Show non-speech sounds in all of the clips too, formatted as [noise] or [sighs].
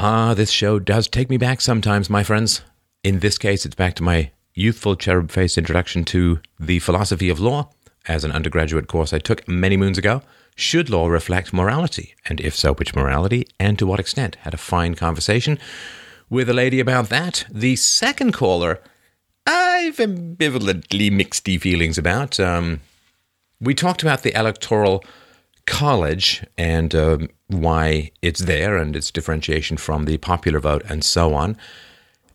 Ah, this show does take me back sometimes, my friends. In this case, it's back to my youthful cherub faced introduction to the philosophy of law as an undergraduate course I took many moons ago. Should law reflect morality? And if so, which morality? And to what extent? Had a fine conversation with a lady about that. The second caller, I've ambivalently mixed feelings about. Um, we talked about the electoral college and um, why it's there and its differentiation from the popular vote and so on.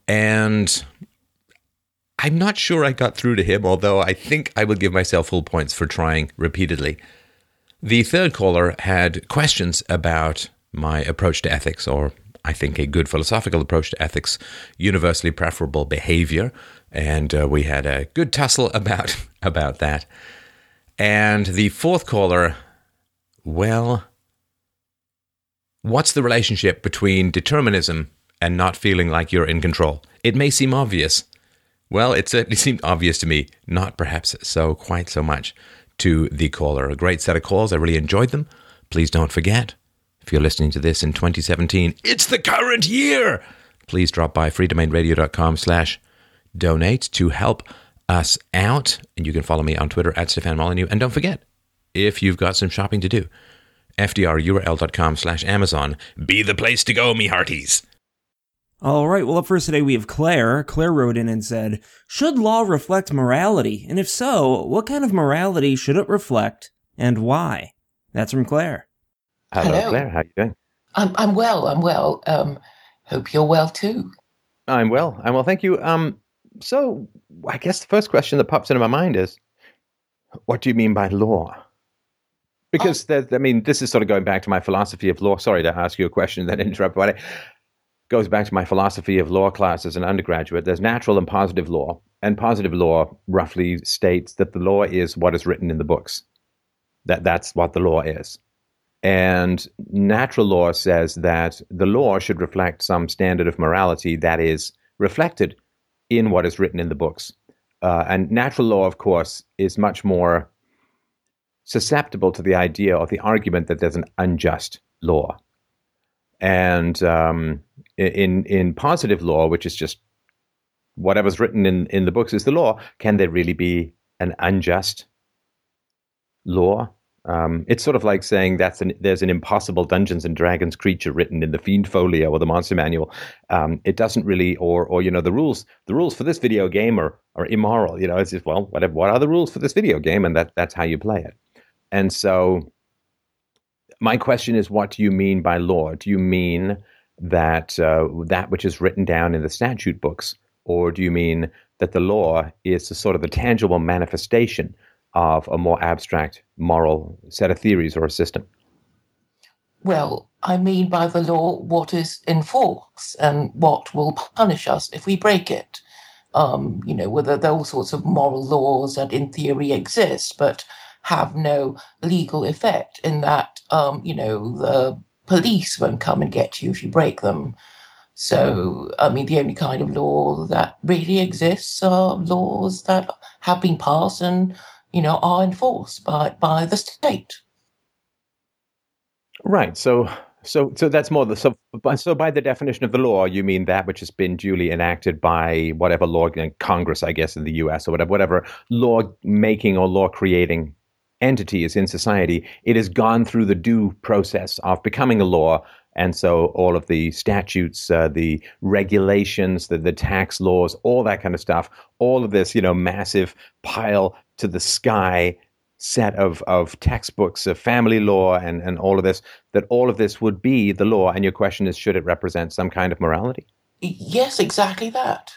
And I'm not sure I got through to him, although I think I will give myself full points for trying repeatedly. The third caller had questions about my approach to ethics, or I think a good philosophical approach to ethics, universally preferable behavior, and uh, we had a good tussle [laughs] about about that. And the fourth caller, well, what's the relationship between determinism and not feeling like you're in control? It may seem obvious. Well, it certainly [laughs] seemed obvious to me, not perhaps so quite so much to the caller. A great set of calls. I really enjoyed them. Please don't forget, if you're listening to this in 2017, it's the current year. Please drop by freedomainradio.com slash donate to help us out. And you can follow me on Twitter at Stefan Molyneux. And don't forget, if you've got some shopping to do, fdrurl.com slash Amazon. Be the place to go, me hearties. All right, well, up first today we have Claire. Claire wrote in and said, Should law reflect morality? And if so, what kind of morality should it reflect and why? That's from Claire. Hello, Hello. Claire. How you doing? I'm I'm well. I'm well. Um, hope you're well too. I'm well. I'm well. Thank you. Um, so I guess the first question that pops into my mind is, what do you mean by law? Because there, I mean, this is sort of going back to my philosophy of law. Sorry to ask you a question that [laughs] interrupt, but it goes back to my philosophy of law class as an undergraduate. There's natural and positive law, and positive law roughly states that the law is what is written in the books. That that's what the law is. And natural law says that the law should reflect some standard of morality that is reflected in what is written in the books. Uh, and natural law, of course, is much more susceptible to the idea or the argument that there's an unjust law. And um, in in positive law, which is just whatever's written in, in the books is the law, can there really be an unjust law? Um, it's sort of like saying that's an, there's an impossible Dungeons and Dragons creature written in the Fiend Folio or the Monster Manual. Um, it doesn't really, or or you know, the rules the rules for this video game are are immoral. You know, it's just well, whatever. What are the rules for this video game, and that that's how you play it. And so, my question is, what do you mean by law? Do you mean that uh, that which is written down in the statute books, or do you mean that the law is a sort of a tangible manifestation of a more abstract moral set of theories or a system? Well, I mean by the law what is in force and what will punish us if we break it. Um, you know, whether there are all sorts of moral laws that in theory exist but have no legal effect in that, um, you know, the police won't come and get you if you break them. So, I mean, the only kind of law that really exists are laws that have been passed and, you know, are enforced by, by the state. Right. So, so, so that's more the so. by- So, by the definition of the law, you mean that which has been duly enacted by whatever law, you Congress, I guess, in the U.S. or whatever, whatever law making or law creating entity is in society. It has gone through the due process of becoming a law, and so all of the statutes, uh, the regulations, the the tax laws, all that kind of stuff, all of this, you know, massive pile to the sky set of, of textbooks of family law and, and all of this, that all of this would be the law. And your question is, should it represent some kind of morality? Yes, exactly that.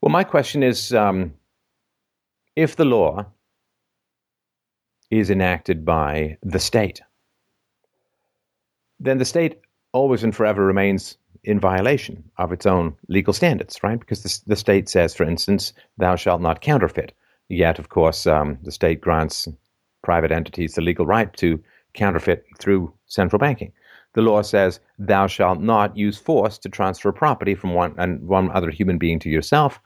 Well, my question is um, if the law is enacted by the state, then the state always and forever remains in violation of its own legal standards, right? Because the, the state says, for instance, thou shalt not counterfeit. Yet, of course, um, the state grants private entities the legal right to counterfeit through central banking. The law says, thou shalt not use force to transfer property from one, and one other human being to yourself.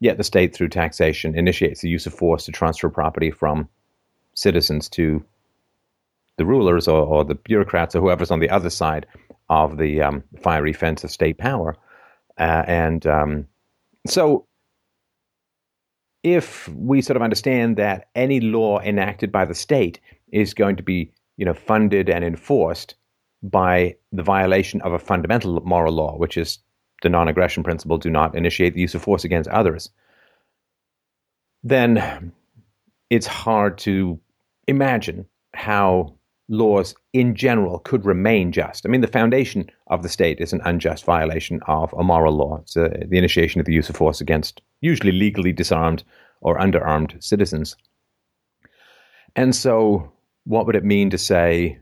Yet the state, through taxation, initiates the use of force to transfer property from citizens to the rulers or, or the bureaucrats or whoever's on the other side of the um, fiery fence of state power. Uh, and um, so, if we sort of understand that any law enacted by the state is going to be, you know, funded and enforced by the violation of a fundamental moral law, which is the non-aggression principle: do not initiate the use of force against others. Then it's hard to imagine how laws in general could remain just. I mean, the foundation of the state is an unjust violation of a moral law. It's uh, the initiation of the use of force against usually legally disarmed or underarmed citizens. And so, what would it mean to say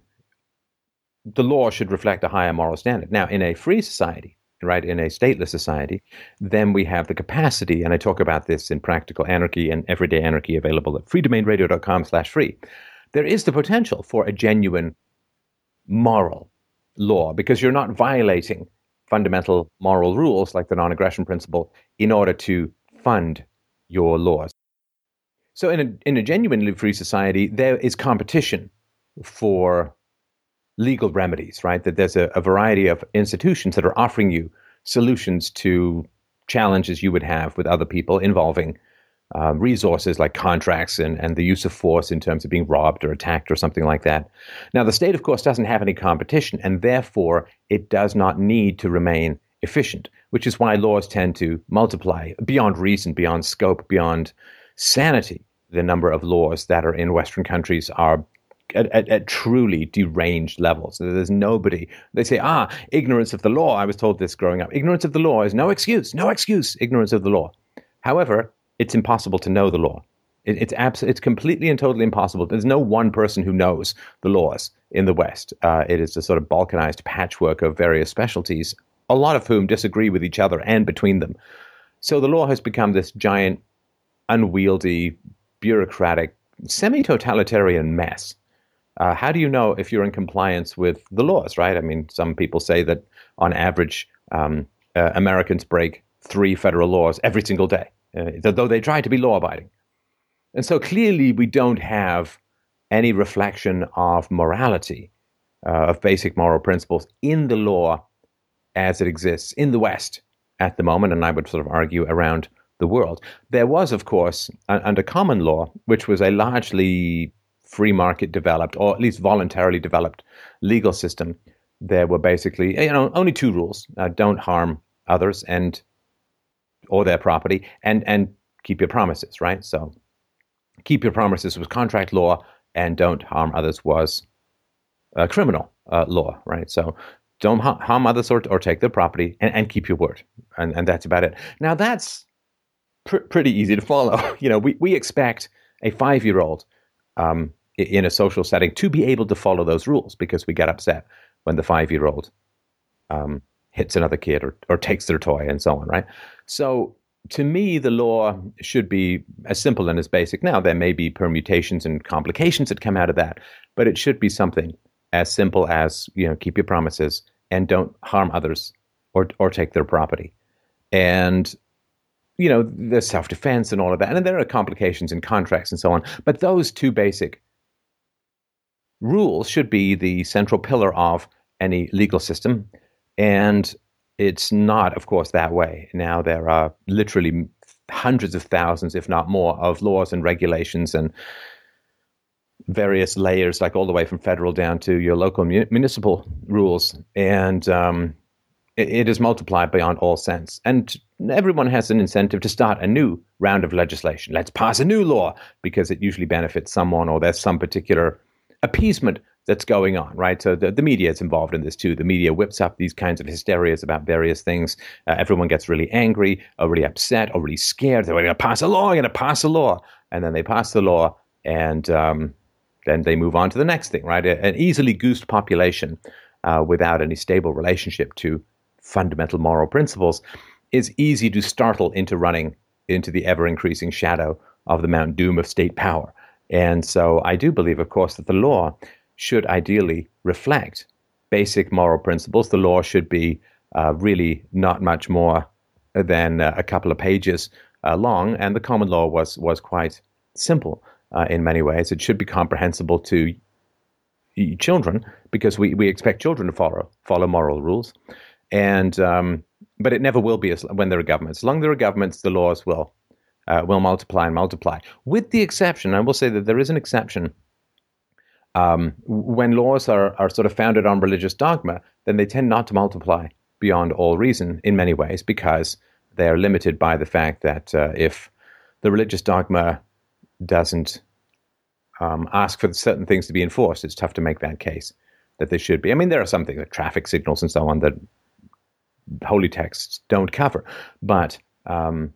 the law should reflect a higher moral standard? Now, in a free society, right, in a stateless society, then we have the capacity, and I talk about this in Practical Anarchy and Everyday Anarchy available at freedomainradio.com slash free there is the potential for a genuine moral law because you're not violating fundamental moral rules like the non aggression principle in order to fund your laws. So, in a, in a genuinely free society, there is competition for legal remedies, right? That there's a, a variety of institutions that are offering you solutions to challenges you would have with other people involving um, resources like contracts and, and the use of force in terms of being robbed or attacked or something like that. Now, the state, of course, doesn't have any competition, and therefore it does not need to remain efficient, which is why laws tend to multiply beyond reason, beyond scope, beyond sanity. The number of laws that are in Western countries are at, at, at, truly deranged levels. There's nobody. They say, ah, ignorance of the law. I was told this growing up. Ignorance of the law is no excuse, no excuse, ignorance of the law. However, it's impossible to know the law. It, it's abs- it's completely and totally impossible. There's no one person who knows the laws in the West. Uh, it is a sort of balkanized patchwork of various specialties, a lot of whom disagree with each other and between them. So the law has become this giant, unwieldy, bureaucratic, semi-totalitarian mess. Uh, how do you know if you're in compliance with the laws, right? I mean, some people say that on average, um, uh, Americans break three federal laws every single day uh, though they try to be law abiding. And so clearly, we don't have any reflection of morality, uh, of basic moral principles in the law as it exists in the West at the moment, and I would sort of argue around the world. There was, of course, under common law, which was a largely free market developed, or at least voluntarily developed legal system, there were basically you know only two rules: uh, don't harm others and or their property and and keep your promises, right? So keep your promises was contract law and don't harm others was uh, criminal uh, law, right? So don't harm others or, or take their property and, and keep your word. And, and that's about it. Now that's pr- pretty easy to follow. [laughs] you know, we, we expect a five year old um, in a social setting to be able to follow those rules because we get upset when the five year old um, hits another kid or, or takes their toy and so on, right? So to me, the law should be as simple and as basic. Now, there may be permutations and complications that come out of that, but it should be something as simple as, you know, keep your promises and don't harm others or, or take their property. And, you know, there's self defense and all of that. And there are complications in contracts and so on. But those two basic rules should be the central pillar of any legal system. And it's not, of course, that way. Now there are literally hundreds of thousands, if not more, of laws and regulations and various layers, like all the way from federal down to your local municipal rules. And um, it, it is multiplied beyond all sense. And everyone has an incentive to start a new round of legislation. Let's pass a new law because it usually benefits someone or there's some particular appeasement that's going on, right? So the, the media is involved in this too. The media whips up these kinds of hysterias about various things. Uh, everyone gets really angry, or really upset, or really scared. They're going to pass a law, going to pass a law. And then they pass the law, and um, then they move on to the next thing, right? An easily goosed population uh, without any stable relationship to fundamental moral principles is easy to startle into running into the ever increasing shadow of the Mount Doom of state power. And so I do believe, of course, that the law should ideally reflect basic moral principles. The law should be uh, really not much more than uh, a couple of pages uh, long, and the common law was was quite simple uh, in many ways. It should be comprehensible to children because we, we expect children to follow follow moral rules, and um, but it never will be as, when there are governments. As long as there are governments, the laws will uh, will multiply and multiply. With the exception, I will say that there is an exception. Um, when laws are, are sort of founded on religious dogma, then they tend not to multiply beyond all reason in many ways because they are limited by the fact that uh, if the religious dogma doesn't um, ask for certain things to be enforced, it's tough to make that case that they should be. I mean, there are some things like traffic signals and so on that holy texts don't cover, but um,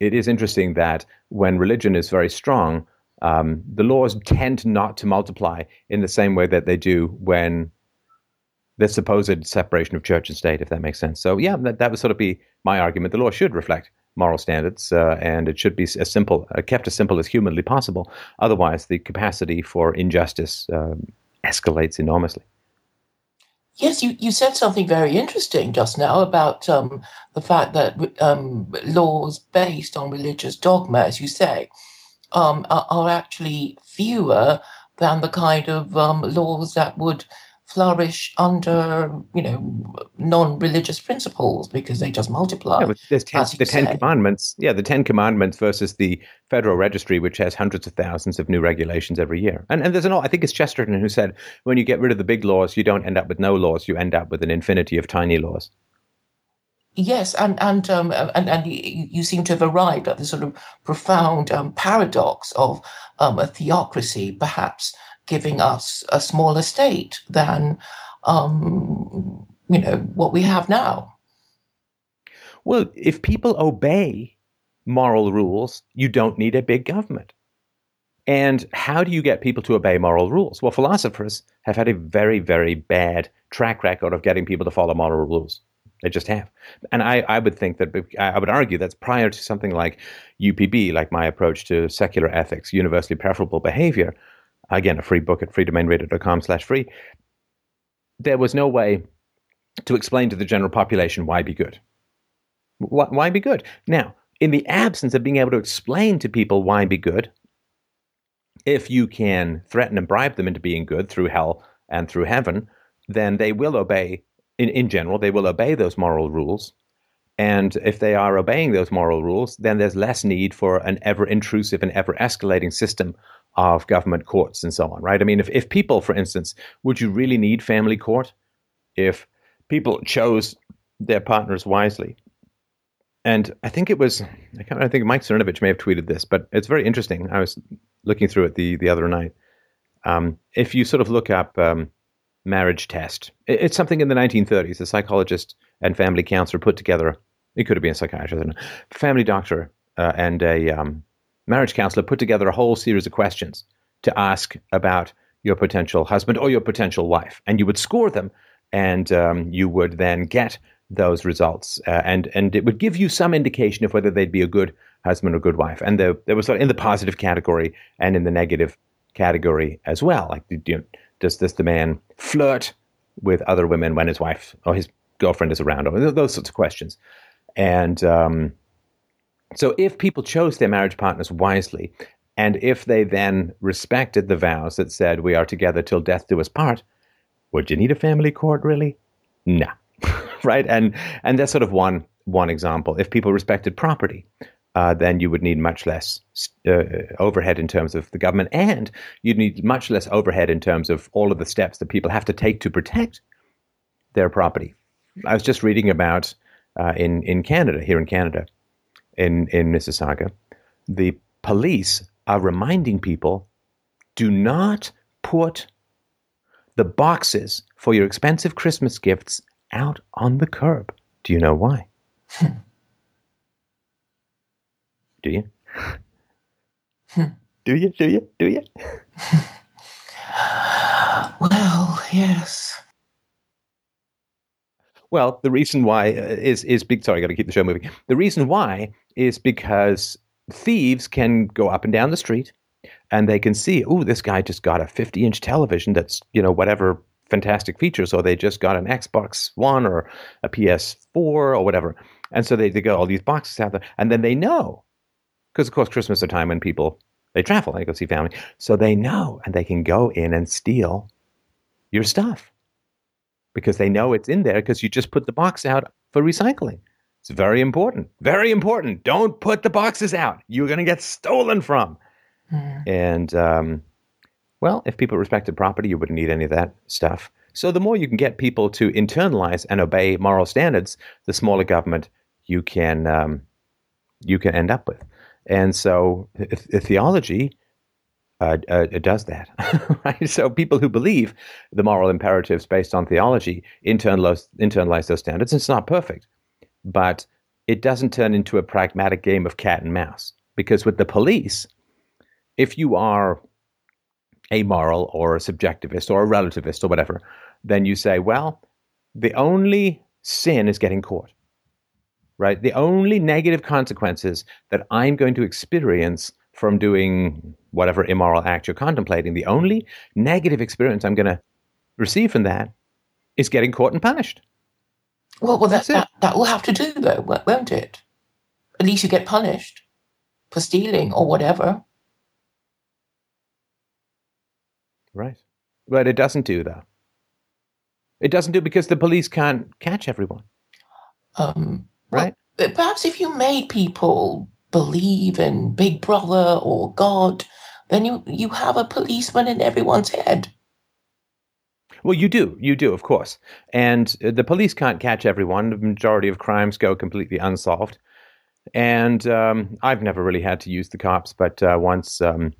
it is interesting that when religion is very strong, um, the laws tend not to multiply in the same way that they do when the supposed separation of church and state, if that makes sense. So, yeah, that, that would sort of be my argument. The law should reflect moral standards, uh, and it should be as simple, uh, kept as simple as humanly possible. Otherwise, the capacity for injustice uh, escalates enormously. Yes, you, you said something very interesting just now about um, the fact that um, laws based on religious dogma, as you say, um, are, are, actually fewer than the kind of um, laws that would flourish under you know non-religious principles because they just multiply. Yeah, there's ten, the Ten say. Commandments. Yeah, the Ten Commandments versus the Federal Registry, which has hundreds of thousands of new regulations every year. And and there's an I think it's Chesterton who said when you get rid of the big laws, you don't end up with no laws. You end up with an infinity of tiny laws. Yes, and and um, and and you, seem to have arrived at this sort of profound um, paradox of um, a theocracy, perhaps giving us a smaller state than um, you know what we have now. Well, if people obey moral rules, you don't need a big government. And how do you get people to obey moral rules? Well, philosophers have had a very, very bad track record of getting people to follow moral rules. They just have. And I, I would think that, I would argue that's prior to something like UPB, like my approach to secular ethics, universally preferable behavior, again, a free book at freedomainradio.com slash free, there was no way to explain to the general population why be good. Why, be good? Now, in the absence of being able to explain to people why be good, if you can threaten and bribe them into being good through hell and through heaven, then they will obey, in, in general, they will obey those moral rules. And if they are obeying those moral rules, then there's less need for an ever intrusive and ever escalating system of government courts and so on, right? I mean, if, if people, for instance, would you really need family court if people chose their partners wisely? And I think it was, I, can't, I think Mike Cernovich may have tweeted this, but it's very interesting. I was looking through it the, the other night. Um, if you sort of look up um, marriage test, it, it's something in the 1930s. A psychologist and family counselor put together, it could have been a psychiatrist, family doctor uh, and a um, marriage counselor put together a whole series of questions to ask about your potential husband or your potential wife, and you would score them, and um, you would then get those results, uh, and and it would give you some indication of whether they'd be a good husband or good wife. And the, there was sort of in the positive category and in the negative category as well. Like, you know, does this the man flirt with other women when his wife or his girlfriend is around, or those sorts of questions, and um, so if people chose their marriage partners wisely, and if they then respected the vows that said, we are together till death do us part, would you need a family court really? No. [laughs] right? And and that's sort of one one example. If people respected property, uh, then you would need much less uh, overhead in terms of the government, and you'd need much less overhead in terms of all of the steps that people have to take to protect their property. I was just reading about uh, in in Canada, here in Canada, in, in Mississauga, the police are reminding people do not put the boxes for your expensive Christmas gifts out on the curb. Do you know why? [laughs] [laughs] Do you? Do you? Do you? Do [laughs] you? well, yes. Well, the reason why uh, is is big. Sorry, I got to keep the show moving. The reason why is because thieves can go up and down the street, and they can see, oh, this guy just got a 50 inch television that's you know whatever fantastic features, or they just got an Xbox One or a PS4 or whatever, and so they, they got all these boxes out there, and then they know, because of course Christmas is a time when people they travel, they go see family, so they know, and they can go in and steal your stuff because they know it's in there because you just put the box out for recycling. It's very important. Very important. Don't put the boxes out. You're going to get stolen from. Mm. And, um, well, if people respected property, you wouldn't need any of that stuff. So the more you can get people to internalize and obey moral standards, the smaller government you can um, you can end up with. And so if theology uh, uh, does that, [laughs] right? So people who believe the moral imperatives based on theology internalize, internalize those standards. It's not perfect, but it doesn't turn into a pragmatic game of cat and mouse. Because with the police, if you are amoral or a subjectivist or a relativist or whatever, then you say, well, the only sin is getting caught right? The only negative consequences that I'm going to experience from doing whatever immoral act you're contemplating, the only negative experience I'm going to receive from that is getting caught and punished. Well, well, that, that, that will have to do, though, won't it? At least you get punished for stealing or whatever. Right. But it doesn't do, though. It doesn't do because the police can't catch everyone. Um, right? Well, perhaps if you made people believe in Big Brother or God, then you, you have a policeman in everyone's head. Well, you do. You do, of course. And uh, the police can't catch everyone. The majority of crimes go completely unsolved. And um, I've never really had to use the cops, but uh, once um,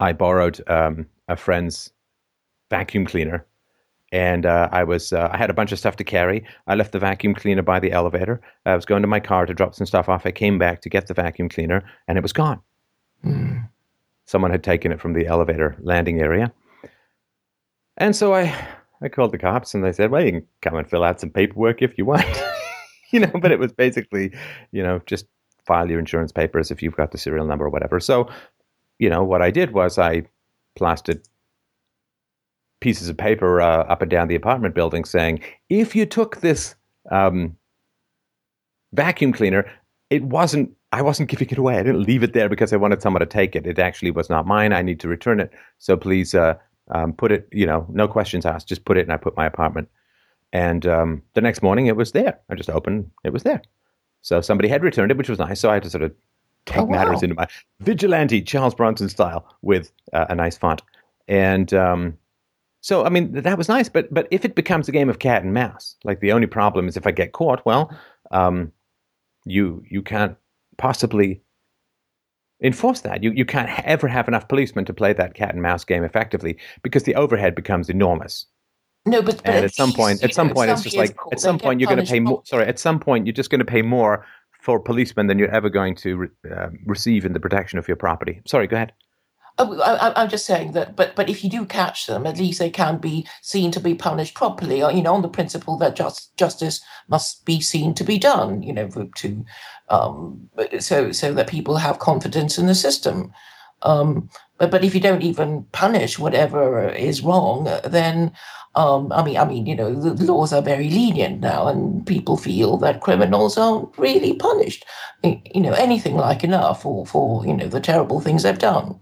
I borrowed um, a friend's vacuum cleaner and uh, I was uh, I had a bunch of stuff to carry. I left the vacuum cleaner by the elevator. I was going to my car to drop some stuff off. I came back to get the vacuum cleaner, and it was gone. Mm. Someone had taken it from the elevator landing area, and so I I called the cops, and they said, "Well, you can come and fill out some paperwork if you want." [laughs] you know, but it was basically, you know, just file your insurance papers if you've got the serial number or whatever. So, you know, what I did was I plastered pieces of paper uh, up and down the apartment building saying, if you took this um, vacuum cleaner, it wasn't. I wasn't giving it away. I didn't leave it there because I wanted someone to take it. It actually was not mine. I need to return it. So please uh, um, put it. You know, no questions asked. Just put it, and I put my apartment. And um, the next morning, it was there. I just opened. It was there. So somebody had returned it, which was nice. So I had to sort of take oh, wow. matters into my vigilante Charles Bronson style with uh, a nice font. And um, so I mean that was nice, but but if it becomes a game of cat and mouse, like the only problem is if I get caught, well, um, you you can't possibly enforce that. You you can't ever have enough policemen to play that cat and mouse game effectively because the overhead becomes enormous. No, but, but at some point, at some know, point, it's just like at some point you're going to pay more. Sorry, at some point you're just going to pay more for policemen than you're ever going to re- uh, receive in the protection of your property. Sorry, go ahead. Oh, I, am just saying that, but but if you do catch them, at least they can be seen to be punished properly. Uh, you know, on the principle that just, justice must be seen to be done. You know, to um, so so that people have confidence in the system. Um, but but if you don't even punish whatever is wrong, then um, I mean I mean you know the laws are very lenient now, and people feel that criminals aren't really punished. You know anything like enough for for you know the terrible things they've done.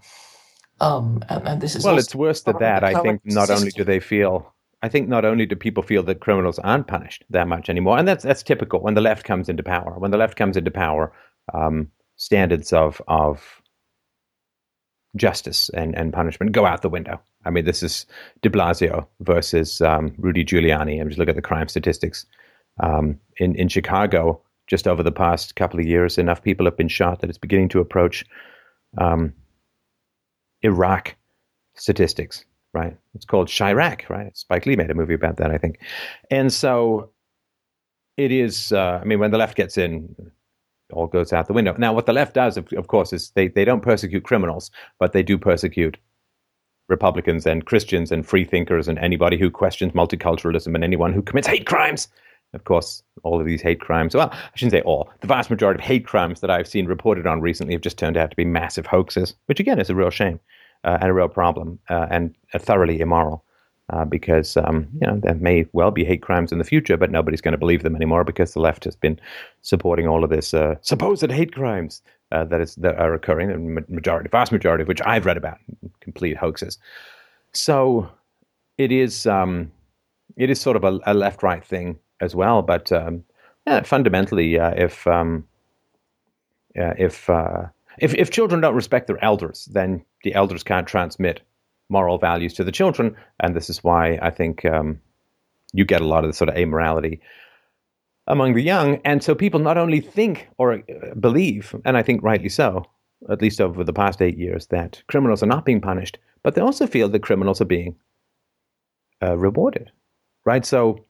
Um, and, and, this is well, it's worse than that. I think not system. only do they feel, I think not only do people feel that criminals aren't punished that much anymore, and that's that's typical when the left comes into power. When the left comes into power, um, standards of of justice and, and punishment go out the window. I mean, this is De Blasio versus um, Rudy Giuliani. And just look at the crime statistics um, in in Chicago. Just over the past couple of years, enough people have been shot that it's beginning to approach um, Iraq statistics, right? It's called Chiraq, right? Spike Lee made a movie about that, I think. And so it is, uh, I mean, when the left gets in, all goes out the window. Now, what the left does, of, of course, is they, they don't persecute criminals, but they do persecute Republicans and Christians and free thinkers and anybody who questions multiculturalism and anyone who commits hate crimes. Of course, all of these hate crimes, well, I shouldn't say all, the vast majority of hate crimes that I've seen reported on recently have just turned out to be massive hoaxes, which again is a real shame uh, and a real problem uh, and thoroughly immoral. Uh, because um, you know there may well be hate crimes in the future, but nobody's going to believe them anymore because the left has been supporting all of this uh, supposed hate crimes uh, that is that are occurring, the majority, vast majority of which I've read about, complete hoaxes. So it is um, it is sort of a, a left right thing as well. But um, yeah, fundamentally, uh, if um, if, uh, if if children don't respect their elders, then the elders can't transmit moral values to the children, and this is why I think um, you get a lot of the sort of amorality among the young. And so people not only think or uh, believe, and I think rightly so, at least over the past eight years, that criminals are not being punished, but they also feel that criminals are being uh, rewarded, right? So,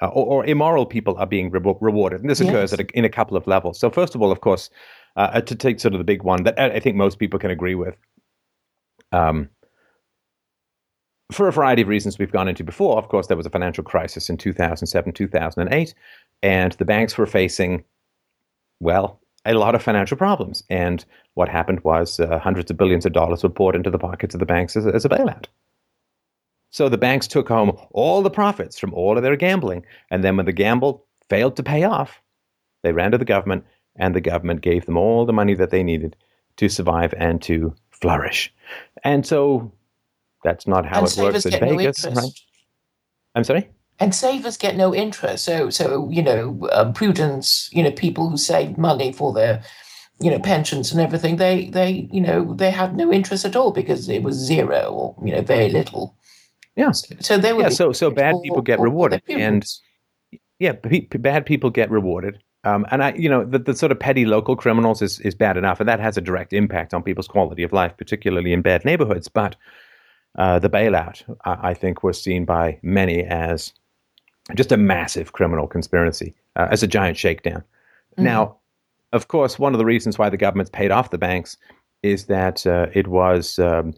uh, or, or, immoral people are being re- rewarded, and this occurs yes. a, in a couple of levels. So, first of all, of course, uh, to take sort of the big one that I think most people can agree with. Um, for a variety of reasons we've gone into before, of course, there was a financial crisis in 2007, 2008, and the banks were facing, well, a lot of financial problems. And what happened was uh, hundreds of billions of dollars were poured into the pockets of the banks as, as a bailout. So the banks took home all the profits from all of their gambling. And then when the gamble failed to pay off, they ran to the government, and the government gave them all the money that they needed to survive and to flourish. And so that's not how and it works in Vegas, no right? I'm sorry. And savers get no interest. So, so you know, um, prudence. You know, people who save money for their, you know, pensions and everything. They, they, you know, they had no interest at all because it was zero or you know very little. Yeah. So, they were. Yeah. So, so bad people get rewarded, and yeah, bad people get rewarded. Um, and I, you know, the, the sort of petty local criminals is, is bad enough, and that has a direct impact on people's quality of life, particularly in bad neighborhoods. But uh, the bailout, I, I, think, was seen by many as just a massive criminal conspiracy, uh, as a giant shakedown. Mm-hmm. Now, of course, one of the reasons why the government's paid off the banks is that uh, it was, um,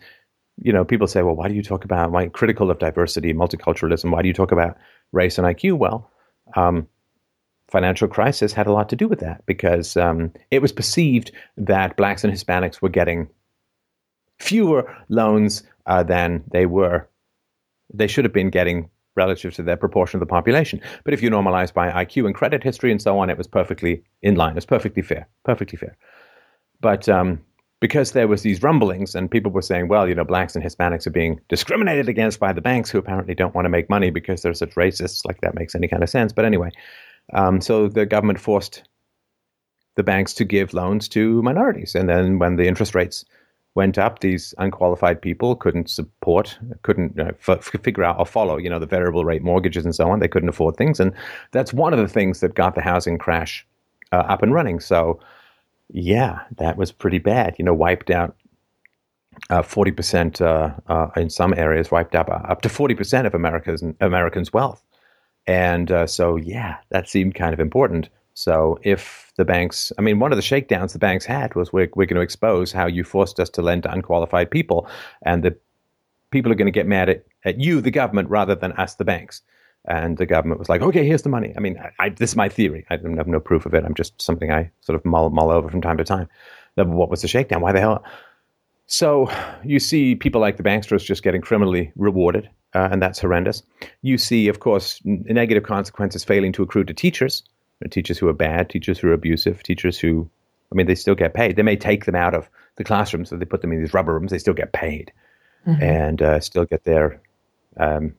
you know, people say, well, why do you talk about, why critical of diversity, multiculturalism? Why do you talk about race and IQ? Well, um, financial crisis had a lot to do with that because um, it was perceived that blacks and Hispanics were getting fewer loans uh, than they were, they should have been getting relative to their proportion of the population. But if you normalize by IQ and credit history and so on, it was perfectly in line. It was perfectly fair, perfectly fair. But um, because there was these rumblings and people were saying, well, you know, blacks and Hispanics are being discriminated against by the banks who apparently don't want to make money because they're such racists, like that makes any kind of sense. But anyway, um, so the government forced the banks to give loans to minorities. And then when the interest rates went up, these unqualified people couldn't support, couldn't uh, f- figure out or follow, you know, the variable rate mortgages and so on. They couldn't afford things, and that's one of the things that got the housing crash uh, up and running. So, yeah, that was pretty bad. You know, wiped out uh, forty uh, percent uh, in some areas, wiped up uh, up to forty percent of America's Americans' wealth, and so yeah, that seemed kind of important. So if the banks, I mean, one of the shakedowns the banks had was we're, we're going to expose how you forced us to lend to unqualified people, and the people are going to get mad at, at you, the government, rather than us, the banks. And the government was like, okay, here's the money. I mean, I, I, this is my theory. I have no proof of it. I'm just something I sort of mull, mull over from time to time. What was the shakedown? Why the hell? So you see people like the banksters just getting criminally rewarded, uh, and that's horrendous. You see, of course, negative consequences failing to accrue to teachers teachers who are bad, teachers who are abusive, teachers who, I mean, they still get paid. They may take them out of the classrooms, so they put them in these rubber rooms. They still get paid mm-hmm. and uh, still get their um,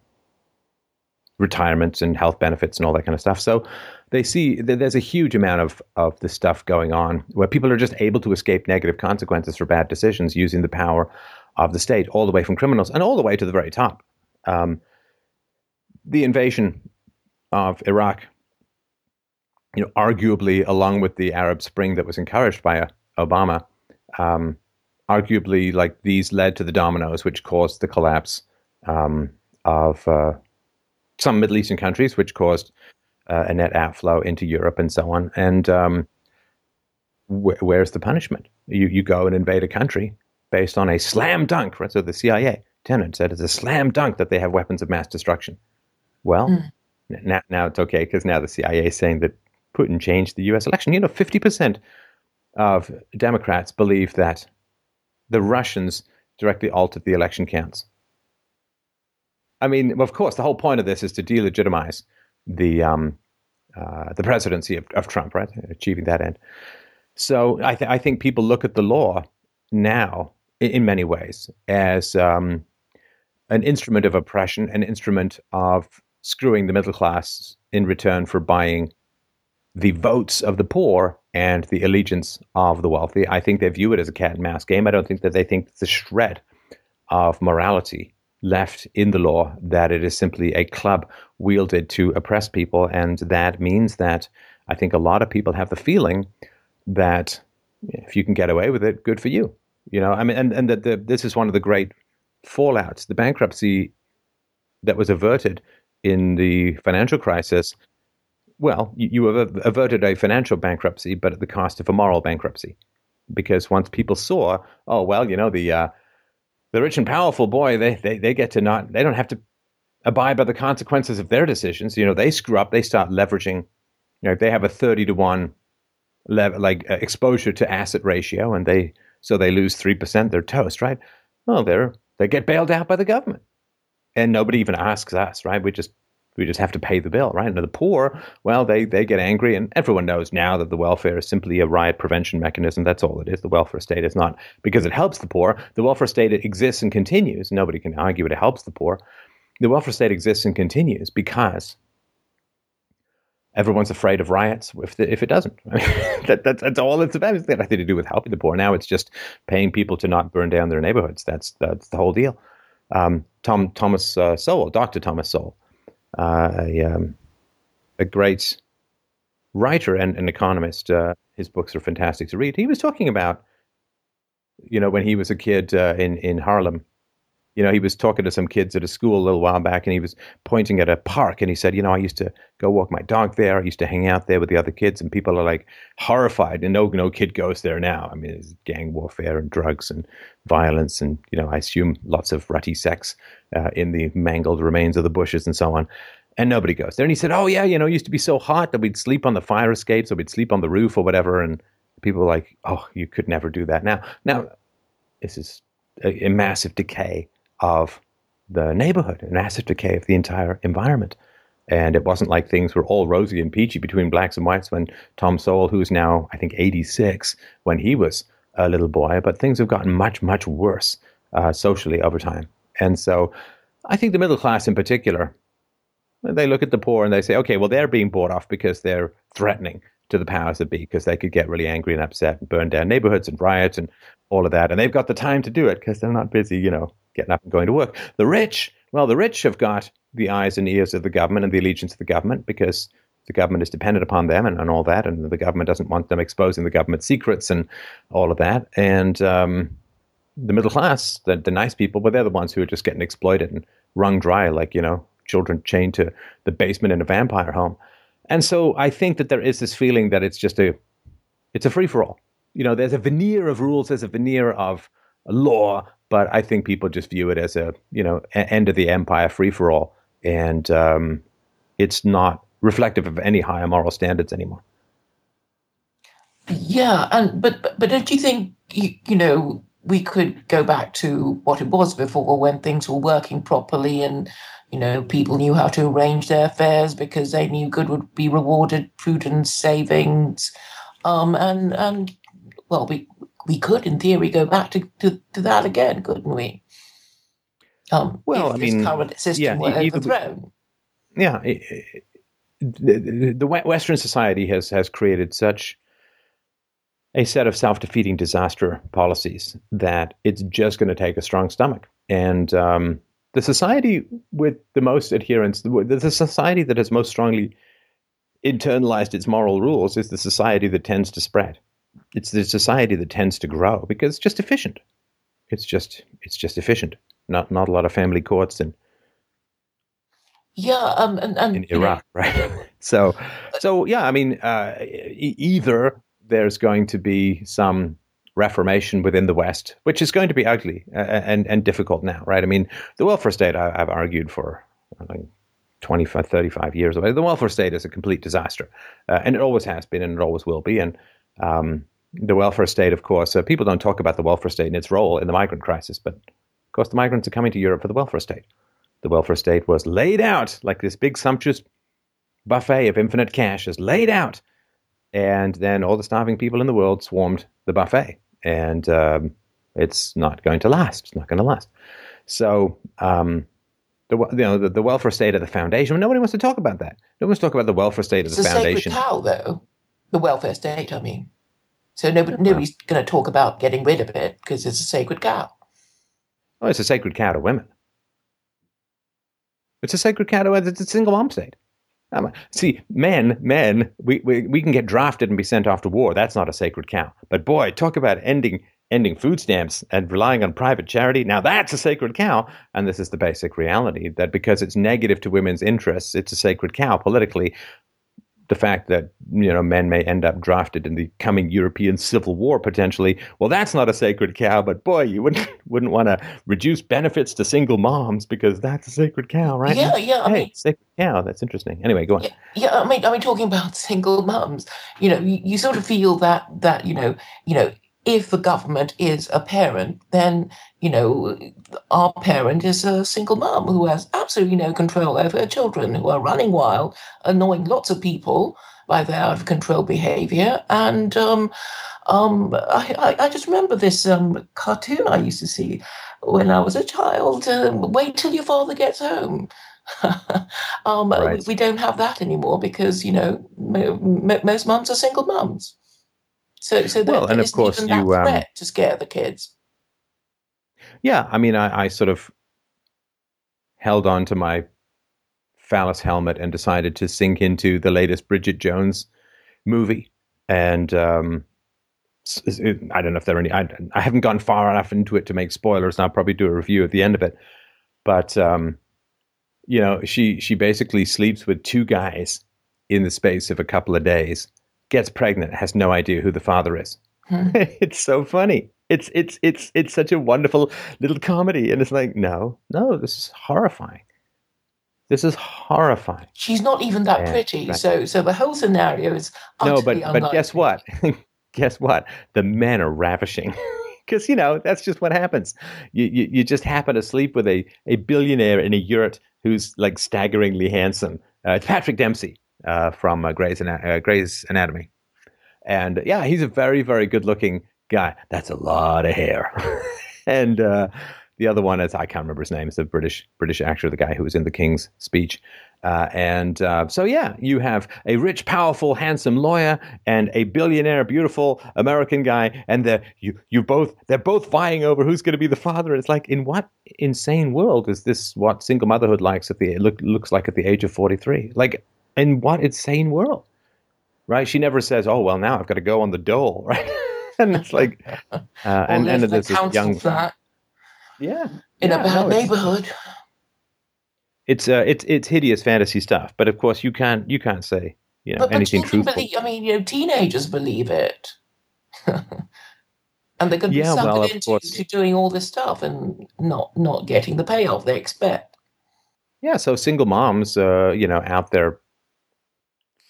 retirements and health benefits and all that kind of stuff. So they see that there's a huge amount of, of this stuff going on where people are just able to escape negative consequences for bad decisions using the power of the state, all the way from criminals and all the way to the very top. Um, the invasion of Iraq you know, arguably, along with the Arab Spring that was encouraged by uh, Obama, um, arguably, like these led to the dominoes, which caused the collapse um, of uh, some Middle Eastern countries, which caused uh, a net outflow into Europe and so on. And um, wh- where's the punishment? You you go and invade a country based on a slam dunk, right? So the CIA Tenet said it's a slam dunk that they have weapons of mass destruction. Well, mm. now, now it's okay because now the CIA is saying that Putin changed the US election. You know, 50% of Democrats believe that the Russians directly altered the election counts. I mean, of course, the whole point of this is to delegitimize the um, uh, the presidency of, of, Trump, right? Achieving that end. So I, th- I, think people look at the law now in, in many ways as um, an instrument of oppression, an instrument of screwing the middle class in return for buying the votes of the poor and the allegiance of the wealthy. I think they view it as a cat and mouse game. I don't think that they think it's a shred of morality left in the law that it is simply a club wielded to oppress people. And that means that I think a lot of people have the feeling that if you can get away with it, good for you. You know, I mean, and, and that this is one of the great fallouts. The bankruptcy that was averted in the financial crisis, well, you, you averted a financial bankruptcy, but at the cost of a moral bankruptcy. Because once people saw, oh, well, you know, the, uh, the rich and powerful, boy, they, they, they get to not, they don't have to abide by the consequences of their decisions. You know, they screw up, they start leveraging, you know, they have a 30 to 1 level, like uh, exposure to asset ratio and they, so they lose 3%, they're toast, right? Well, they're, they get bailed out by the government and nobody even asks us, right? We just we just have to pay the bill, right? And the poor, well, they they get angry, and everyone knows now that the welfare is simply a riot prevention mechanism. That's all it is. The welfare state is not because it helps the poor. The welfare state exists and continues. Nobody can argue it helps the poor. The welfare state exists and continues because everyone's afraid of riots if, the, if it doesn't. [laughs] that, that, that's all it's about. It's got nothing to do with helping the poor. Now it's just paying people to not burn down their neighborhoods. That's that's the whole deal um, Tom Thomas uh, Sowell, Dr. Thomas Sowell, uh, a, um, a great writer and an economist. Uh, his books are fantastic to read. He was talking about, you know, when he was a kid uh, in in Harlem, you know, he was talking to some kids at a school a little while back and he was pointing at a park and he said, you know, I used to go walk my dog there. I used to hang out there with the other kids and people are like horrified and no, no kid goes there now. I mean, there's gang warfare and drugs and violence and, you know, I assume lots of rutty sex uh, in the mangled remains of the bushes and so on. And nobody goes there. And he said, oh, yeah, you know, it used to be so hot that we'd sleep on the fire escapes or we'd sleep on the roof or whatever. And people were like, oh, you could never do that now. Now, this is a, a massive decay of the neighborhood, an acid decay of the entire environment. And it wasn't like things were all rosy and peachy between blacks and whites when Tom Sowell, who's now, I think, 86, when he was a little boy, but things have gotten much, much worse uh, socially over time. And so I think the middle class in particular, they look at the poor and they say, okay, well, they're being bought off because they're threatening to the powers that be because they could get really angry and upset and burn down neighborhoods and riot and all of that. And they've got the time to do it because they're not busy, you know, getting up and going to work. The rich, well, the rich have got the eyes and ears of the government and the allegiance of the government because the government is dependent upon them and, and all that. And the government doesn't want them exposing the government secrets and all of that. And um, the middle class, the, the nice people, but they're the ones who are just getting exploited and wrung dry, like, you know, children chained to the basement in a vampire home. And so I think that there is this feeling that it's just a, it's a free for all. You know, there's a veneer of rules, there's a veneer of law, but I think people just view it as a, you know, end of the empire free for all, and um, it's not reflective of any higher moral standards anymore. Yeah, and but but don't you think you, you know we could go back to what it was before when things were working properly and you know, people knew how to arrange their affairs because they knew good would be rewarded, prudence, savings, um, and and well, we we could, in theory, go back to, to, to that again, couldn't we? Um, well, I mean, current system yeah, were overthrown. Yeah, it, the, the Western society has has created such a set of self defeating disaster policies that it's just going to take a strong stomach, and um, the society with the most adherence, the, the society that has most strongly internalized its moral rules, is the society that tends to spread. It's the society that tends to grow because it's just efficient. It's just it's just efficient. Not not a lot of family courts and yeah, um, and, and in Iraq, know. right? [laughs] so, so yeah, I mean, uh, e- either there's going to be some reformation within the West, which is going to be ugly and, and difficult now, right? I mean, the welfare state, I, have argued for like 25, 35 years. The welfare state is a complete disaster, uh, and it always has been, and it always will be. And um, the welfare state, of course, uh, people don't talk about the welfare state and its role in the migrant crisis, but of course, the migrants are coming to Europe for the welfare state. The welfare state was laid out like this big, sumptuous buffet of infinite cash is laid out. And then all the starving people in the world swarmed the buffet and um, it's not going to last. It's not going to last. So, um, the you know the, the welfare state of the foundation. Nobody wants to talk about that. No one wants to talk about the welfare state of It's the a sacred foundation. cow, though. The welfare state, I mean. So nobody, nobody's going to talk about getting rid of it because it's a sacred cow. Oh, it's a sacred cow to women. It's a sacred cow to it's a single mom state. Um, see, men, men, we, we, we can get drafted and be sent off to war. That's not a sacred cow. But boy, talk about ending ending food stamps and relying on private charity. Now that's a sacred cow. And this is the basic reality that because it's negative to women's interests, it's a sacred cow politically. The fact that you know men may end up drafted in the coming European Civil War potentially, well, that's not a sacred cow. But boy, you wouldn't [laughs] wouldn't want to reduce benefits to single moms because that's a sacred cow, right? Yeah, yeah. I hey, mean, sacred cow. That's interesting. Anyway, go on. Yeah, yeah, I mean, I mean, talking about [laughs] single moms, you know, you, you sort of feel that that you know, you know, if the government is a parent, then you know, our parent is a single mum who has absolutely no control over her children, who are running wild, annoying lots of people by their out of control behaviour, and um, um, I, I, I just remember this um, cartoon I used to see when I was a child. Um, Wait till your father gets home. [laughs] um, Right. We don't have that anymore because you know mo- mo- most mums are single mums. So, so Well, and of course you, um, to scare the kids. Yeah, I mean, I, I sort of held on to my phallus helmet and decided to sink into the latest Bridget Jones movie. And um, s- s- it- I don't know if there are any. I, I haven't gone far enough into it to make spoilers, and I'll probably do a review at the end of it. But um, you know, she she basically sleeps with two guys in the space of a couple of days, gets pregnant, has no idea who the father is. Hmm. [laughs] it's so funny. It's it's it's it's such a wonderful little comedy, and it's like, no, no, this is horrifying. This is horrifying. She's not even that Yeah, pretty. right. So, so the whole scenario is No, but utterly but guess what? [laughs] guess what? The men are ravishing. [laughs] Because you know that's just what happens. You, you you just happen to sleep with a, a billionaire in a yurt who's like staggeringly handsome. Uh, it's Patrick Dempsey uh, from uh, Grey's, uh, Grey's Anatomy, and yeah, he's a very very good looking guy. That's a lot of hair. [laughs] and uh, the other one is I can't remember his name. It's a British British actor, the guy who was in the King's Speech. Uh, and so, yeah, you have a rich, powerful, handsome lawyer and a billionaire, beautiful American guy, and they're you you both they're both vying over who's going to be the father. It's like, in what insane world is this? What single motherhood likes at the look looks like at the age of forty three? Like, in what insane world? Right? She never says, "Oh well, now I've got to go on the dole," [laughs] right? and it's like, uh, and and there's this young flat yeah in yeah, a bad no, neighborhood. it's uh, it's it's hideous fantasy stuff. But of course, you can't you can't say you know But, anything truthful. believe, I mean, you know, teenagers believe it. [laughs] and they're going to Yeah, be suckered well, into course. doing all this stuff and not not getting the payoff they expect. Yeah, so single moms, uh, you know, out there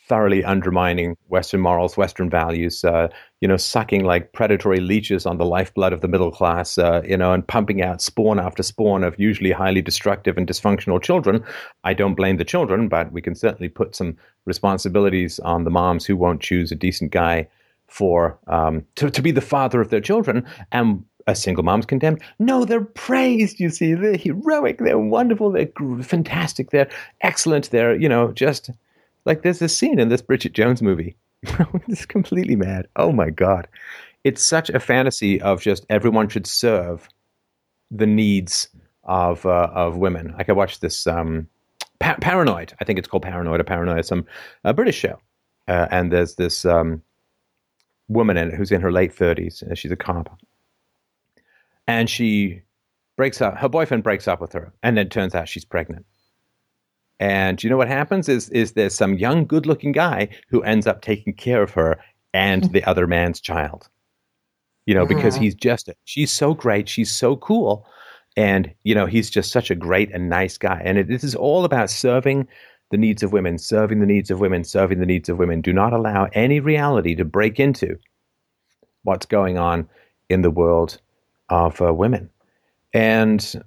thoroughly undermining Western morals, Western values, uh, you know, sucking like predatory leeches on the lifeblood of the middle class, uh, you know, and pumping out spawn after spawn of usually highly destructive and dysfunctional children. I don't blame the children, but we can certainly put some responsibilities on the moms who won't choose a decent guy for um, to, to be the father of their children. And a single mom's condemned. No, they're praised. You see, they're heroic. They're wonderful. They're fantastic. They're excellent. They're you know just like there's this scene in this Bridget Jones movie. [laughs] it's completely mad. Oh my god, it's such a fantasy of just everyone should serve the needs of uh, of women. Like I watched this um, pa- Paranoid. I think it's called Paranoid or Paranoia. Some a British show, uh, and there's this um, woman in it who's in her late thirties. and She's a cop, and she breaks up. Her boyfriend breaks up with her, and then it turns out she's pregnant. And you know what happens is is there's some young, good-looking guy who ends up taking care of her and the other man's child. You know, because Mhm. he's just she's so great, she's so cool, and you know he's just such a great and nice guy. And it, this is all about serving the needs of women, serving the needs of women, serving the needs of women. Do not allow any reality to break into what's going on in the world of uh, women. And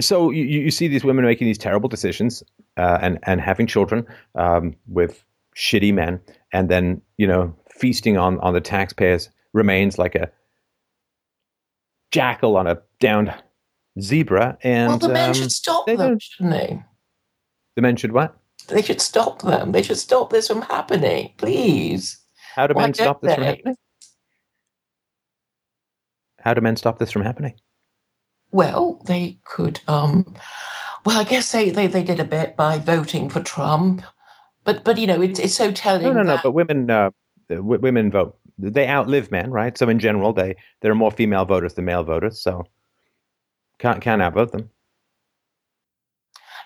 so you, you see these women making these terrible decisions uh, and and having children um, with shitty men, and then you know feasting on on the taxpayers' remains like a jackal on a downed zebra, and well, the men um, should stop they them, shouldn't they? the men should what? They should stop them. They should stop this from happening, please. How do Why men stop this from happening? How do men stop this from happening? Well, they could. Um, well, I guess they, they, they did a bit by voting for Trump, but but you know it's it's so telling. No, no, no. But women, uh, w- women vote. They outlive men, right? So in general, they there are more female voters than male voters. So can't can't outvote them.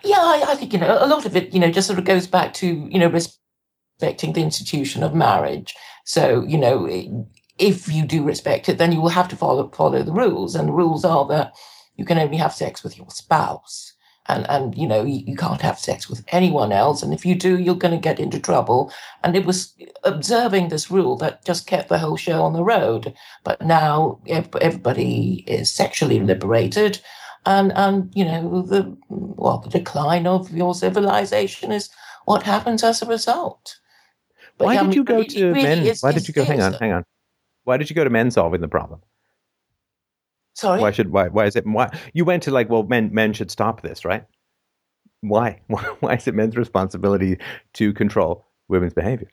Yeah, I, I think you know a lot of it. You know, just sort of goes back to you know respecting the institution of marriage. So you know, if you do respect it, then you will have to follow follow the rules, and the rules are that you can only have sex with your spouse, and and you know you, you can't have sex with anyone else, and if you do, you're going to get into trouble. And it was observing this rule that just kept the whole show on the road. But now everybody is sexually liberated and and you know the well the decline of your civilization is what happens as a result. But, Why did you go to really men? is- Why did you go? Hang on, hang on. Why did you go to men solving the problem? Sorry. Why should why why is it why you went to like well men men should stop this right? Why [laughs] why is it men's responsibility to control women's behavior?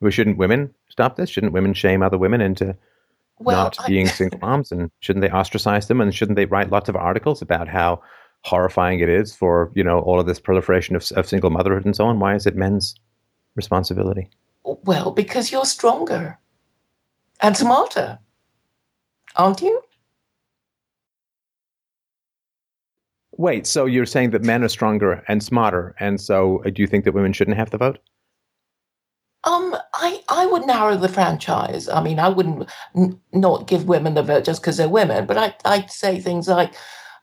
Well, shouldn't women stop this? Shouldn't women shame other women into Well, not I- being [laughs] single moms and shouldn't they ostracize them and shouldn't they write lots of articles about how horrifying it is for you know all of this proliferation of, of single motherhood and so on why is it men's responsibility Well, because you're stronger and smarter, aren't you? Wait so you're saying that men are stronger and smarter and so uh, do you think that women shouldn't have the vote Um, I, I would narrow the franchise. I mean, I wouldn't n- not give women the vote just because they're women, but I, I'd say things like,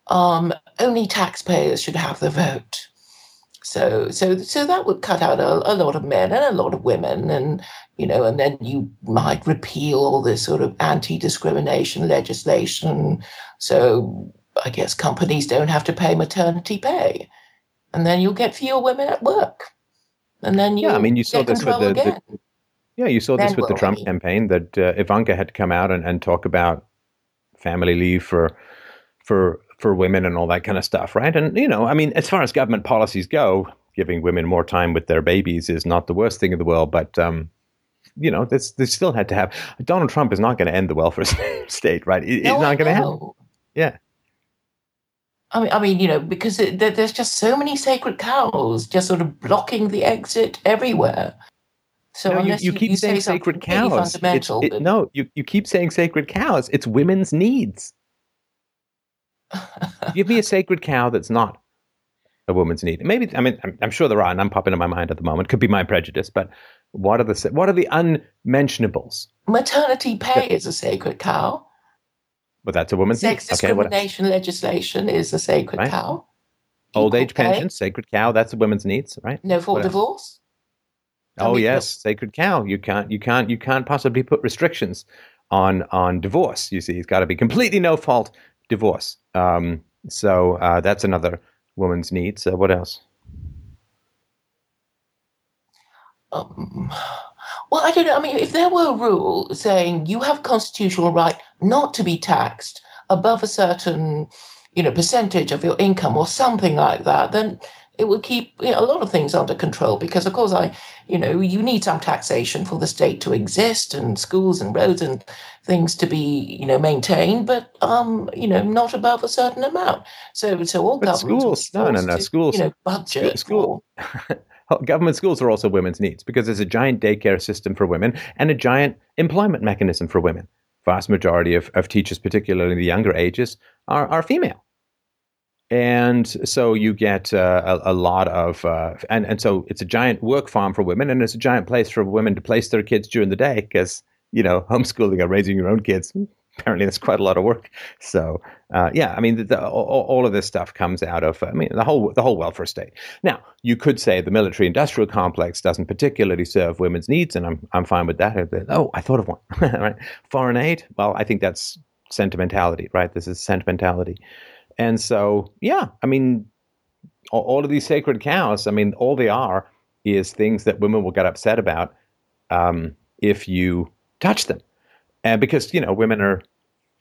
um, only taxpayers should have the vote. So, so, so that would cut out a, a lot of men and a lot of women, and you know, and then you might repeal all this sort of anti-discrimination legislation. So, I guess companies don't have to pay maternity pay, and then you'll get fewer women at work. And then yeah i mean you saw get this with the, again. the yeah you saw this Men with the trump mean. campaign that uh, ivanka had to come out and, and talk about family leave for for for women and all that kind of stuff right and you know i mean as far as government policies go giving women more time with their babies is not the worst thing in the world but um you know this they still had to have donald trump is not going to end the welfare [laughs] state right It- No, it's not going to happen. Yeah. I mean, I mean, you know, because it, there, there's just so many sacred cows just sort of blocking the exit everywhere. So no, you, unless you keep say saying something sacred cows. It's, it, no, you, you keep saying sacred cows. It's women's needs. [laughs] Give me a sacred cow that's not a woman's need. Maybe I mean I'm, I'm sure there are, and I'm popping in my mind at the moment. Could be my prejudice, but what are the what are the unmentionables? maternity pay is a sacred cow. Well, that's a woman's Sex need. Okay, what discrimination legislation is a sacred Right. cow. old age pay, pension, sacred cow. That's a woman's needs, right? No fault divorce. Oh yes, sacred cow. You can't you can't you can't possibly put restrictions on on divorce. You see, it's got to be completely no fault divorce. Um, so uh, that's another woman's need. So what else? Um, well, I don't know. I mean, if there were a rule saying you have constitutional right not to be taxed above a certain, you know, percentage of your income or something like that, then it would keep you know, a lot of things under control. Because, of course, I, you know, you need some taxation for the state to exist and schools and roads and things to be, you know, maintained, but, um, you know, not above a certain amount. So, so all But governments schools- no, no, no, to, schools- you know, budget school- for [laughs] Government schools are also women's needs because there's a giant daycare system for women and a giant employment mechanism for women. Vast majority of, of teachers, particularly the younger ages, are, are female. And so you get uh, a, a lot of, uh, and, and so it's a giant work farm for women, and it's a giant place for women to place their kids during the day because, you know, homeschooling or raising your own kids, apparently that's quite a lot of work. So, uh, yeah, I mean, the, the, all, all of this stuff comes out of, I mean, the whole, the whole welfare state. Now, you could say the military industrial complex doesn't particularly serve women's needs, and I'm, I'm fine with that. Oh, I thought of one, [laughs] right? Foreign aid. Well, I think that's sentimentality, right? This is sentimentality. And so, yeah, I mean, all, all of these sacred cows, I mean, all they are is things that women will get upset about um, if you touch them. And because, you know, women are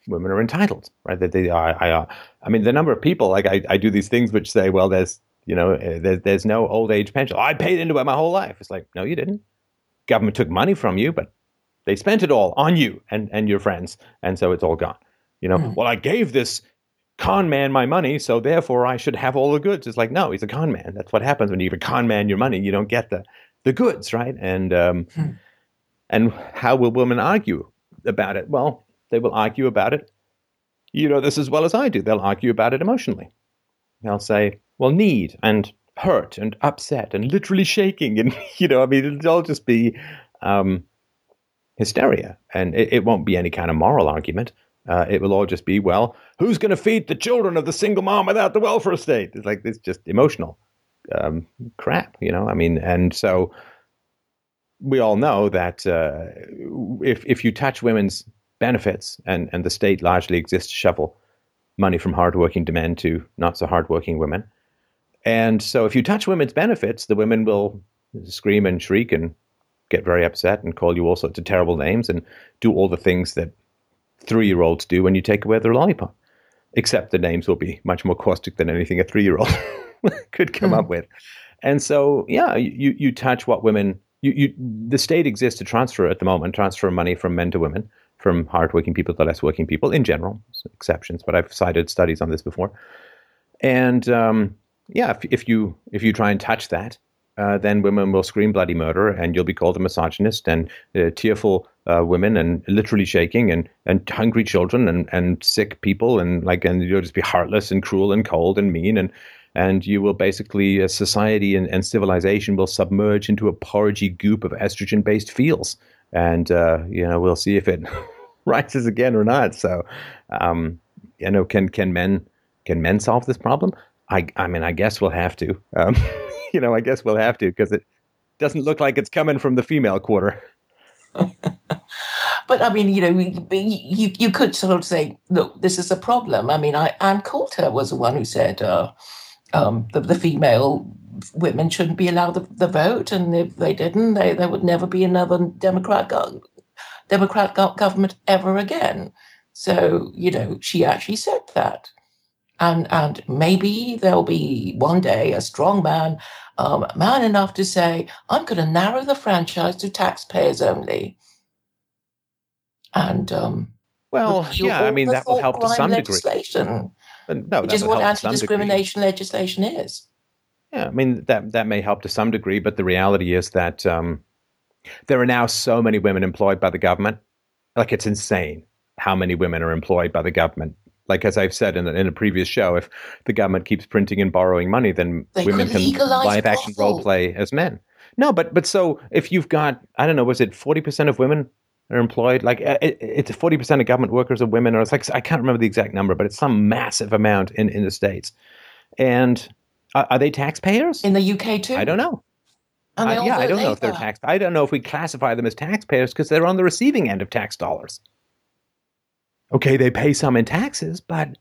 women are entitled, right? That they are. I, I, I mean, the number of people like I, I do these things which say, well, there's you know, uh, there, there's no old age pension. I paid into it my whole life. It's like, no, you didn't. Government took money from you, but they spent it all on you and and your friends, and so it's all gone. You know, mm. well, I gave this con man my money, so therefore I should have all the goods. It's like, no, he's a con man. That's what happens when you give a con man your money. You don't get the the goods, right? And um, hmm. and how will women argue about it? Well, they will argue about it. You know this as well as I do. They'll argue about it emotionally. They'll say, well, need and hurt and upset and literally shaking. And, [laughs] you know, I mean, it'll all just be um, hysteria. And it, it, won't be any kind of moral argument. Uh, it will all just be, well, who's going to feed the children of the single mom without the welfare state? It's like, it's just emotional um, crap, you know? I mean, and so we all know that uh, if, if you touch women's benefits, and, and the state largely exists to shovel money from hardworking men to not so hardworking women. And so if you touch women's benefits, the women will scream and shriek and get very upset and call you all sorts of terrible names and do all the things that three year olds do when you take away their lollipop. Except the names will be much more caustic than anything a three year old [laughs] could come mm. up with. And so, yeah, you, you touch what women, you, you, the state exists to transfer at the moment, transfer money from men to women from hardworking people to less working people in general, exceptions, but I've cited studies on this before. And um, yeah, if, if, you if you try and touch that, uh, then women will scream bloody murder, and you'll be called a misogynist and uh, tearful uh, women, and literally shaking, and, and hungry children, and, and sick people, and like and you'll just be heartless and cruel and cold and mean, and and you will basically uh, society and, and civilization will submerge into a porridgey goop of estrogen-based feels and uh, you know we'll see if it [laughs] rises again or not. So, um, you know, can can men can men solve this problem? I I mean, I guess we'll have to. Um, [laughs] you know, I guess we'll have to because it doesn't look like it's coming from the female quarter. [laughs] but I mean, you know, you you could sort of say, look, this is a problem. I mean, I, Ann Coulter was the one who said uh, um, the, the female women shouldn't be allowed the, the, vote, and if they didn't, they, there would never be another Democrat go- Democrat go- government ever again. So you know, she actually said that, and and maybe there'll be one day a strong man, um, man enough to say, "I'm going to narrow the franchise to taxpayers only," and um, well, yeah, I mean that will help to some legislation, degree. No, which is what anti-discrimination legislation is. Yeah, I mean that that may help to some degree, but the reality is that um, there are now so many women employed by the government. Like it's insane how many women are employed by the government. Like as I've said in a, in a previous show, if the government keeps printing and borrowing money, then they women can live action role play as men. No, but but so if you've got I don't know, was it forty percent of women are employed? Like uh, it, it's forty percent of government workers are women, or it's like I can't remember the exact number, but it's some massive amount in in the states. And uh, are they taxpayers in the UK too? I don't know. Uh, yeah, I don't know if they're tax. I don't know if we classify them as taxpayers because they're on the receiving end of tax dollars. Okay, they pay some in taxes, but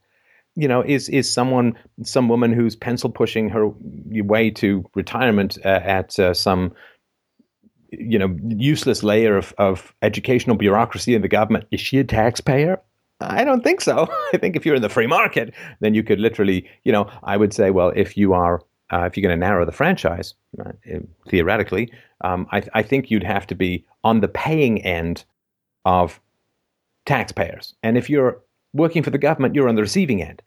you know, is is someone some woman who's pencil pushing her way to retirement uh, at uh, some you know useless layer of, of educational bureaucracy in the government? Is she a taxpayer? I don't think so. [laughs] I think if you're in the free market, then you could literally, you know, I would say, well, if you are, uh, if you're going to narrow the franchise, uh, theoretically, um, I, I, think you'd have to be on the paying end of taxpayers. And if you're working for the government, you're on the receiving end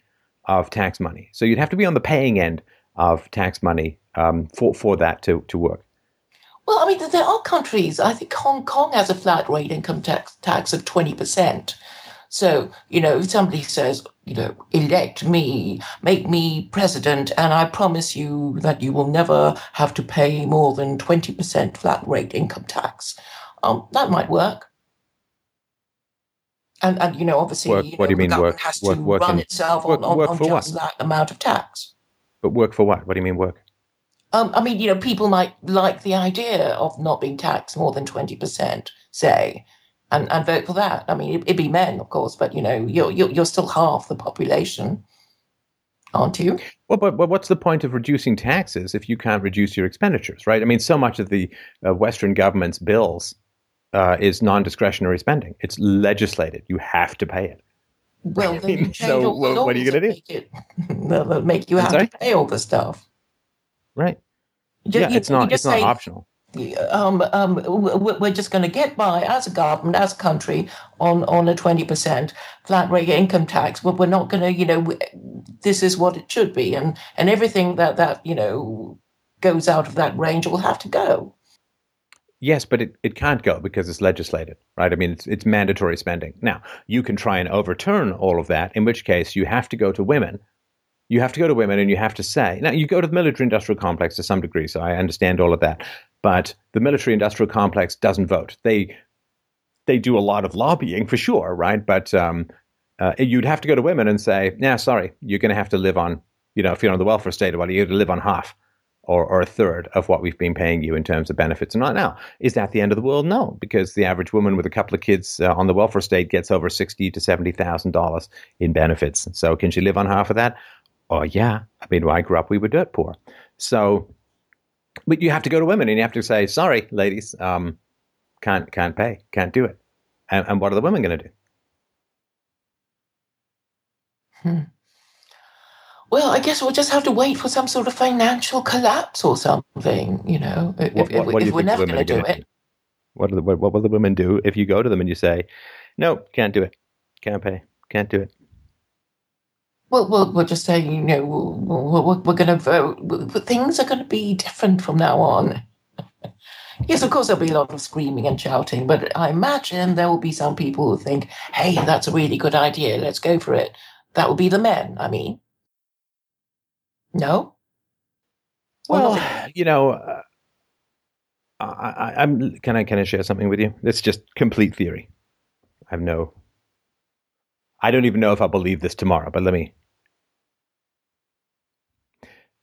of tax money. So you'd have to be on the paying end of tax money um, for, for that to, to work. Well, I mean, there are countries. I think Hong Kong has a flat rate income tax tax of twenty percent. So, you know, if somebody says, you know, elect me, make me president, and I promise you that you will never have to pay more than 20% flat rate income tax, um, that might work. And, and you know, obviously, work, you know, what do you mean work? has work, to work run in, itself work, on, work on, for just what? that amount of tax. But work for what? What do you mean work? Um, I mean, you know, people might like the idea of not being taxed more than 20%, say, and, and vote for that. I mean, it'd be men, of course, but you know, you're you're, you're still half the population, aren't you? Well, but, but what's the point of reducing taxes if you can't reduce your expenditures, right? I mean, so much of the uh, Western government's bills uh, is non-discretionary spending. It's legislated; you have to pay it. Well, [laughs] then you change so all the what- what are you gonna do? Make, it, [laughs] make you have to pay all the stuff. Right. Yeah, you- it's not. It's not optional. um, um, we're just going to get by as a government, as a country, on on a twenty percent flat rate income tax. But we're not going to, you know, this is what it should be, and and everything that that you know goes out of that range will have to go. Yes, but it, it can't go because it's legislated, right? I mean, it's, it's mandatory spending. Now, you can try and overturn all of that, in which case you have to go to women. You have to go to women and you have to say, now you go to the military industrial complex to some degree, so I understand all of that. But the military industrial complex doesn't vote. They they do a lot of lobbying for sure, right? But um, uh, you'd have to go to women and say, yeah, sorry, you're going to have to live on, you know, if you're on the welfare state, well, you have to live on half or, or a third of what we've been paying you in terms of benefits. And not now. Is that the end of the world? No, because the average woman with a couple of kids uh, on the welfare state gets over sixty to seventy thousand dollars in benefits. So can she live on half of that? Oh yeah. I mean, when I grew up, we were dirt poor. So, but you have to go to women and you have to say, sorry, ladies, um, can't can't pay, can't do it. And, and what are the women going to do? Well, I guess we'll just have to wait for some sort of financial collapse or something. You know, if, What, if, what, if we're never going to do it. do? What, are the, what, what will the women do if you go to them and you say, no, can't do it, can't pay, can't do it? Well, we'll, we'll just say, you know, we're, we're, we're going to vote. Things are going to be different from now on. [laughs] yes, of course, there'll be a lot of screaming and shouting, but I imagine there will be some people who think, hey, that's a really good idea. Let's go for it. That will be the men, I mean. No? Or Well, [sighs] you know, uh, I, I, I'm. Can I can I share something with you? It's just complete theory. I have no. I don't even know if I'll believe this tomorrow, but let me.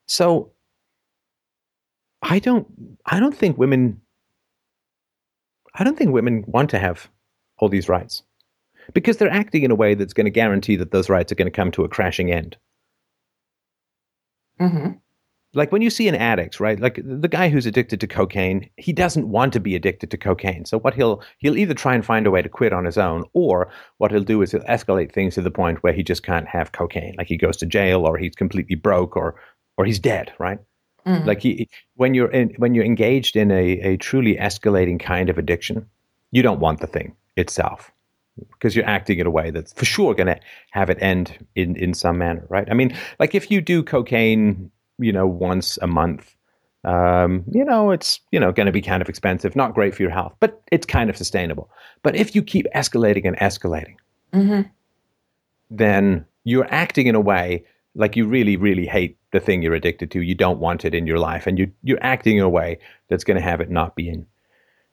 So, I don't. I don't think women. I don't think women want to have all these rights, because they're acting in a way that's going to guarantee that those rights are going to come to a crashing end. hmm like when you see an addict right like the guy who's addicted to cocaine he doesn't want to be addicted to cocaine so what he'll he'll either try and find a way to quit on his own or what he'll do is he'll escalate things to the point where he just can't have cocaine like he goes to jail or he's completely broke or or he's dead right? Mhm. like he when you're in, when you're engaged in a, a truly escalating kind of addiction you don't want the thing itself because you're acting in a way that's for sure going to have it end in in some manner right? I mean like if you do cocaine you know once a month um, you know it's you know going to be kind of expensive not great for your health but it's kind of sustainable. But if you keep escalating and escalating hmm then you're acting in a way like you really, really hate the thing you're addicted to. You don't want it in your life, and you you're acting in a way that's going to have it not be in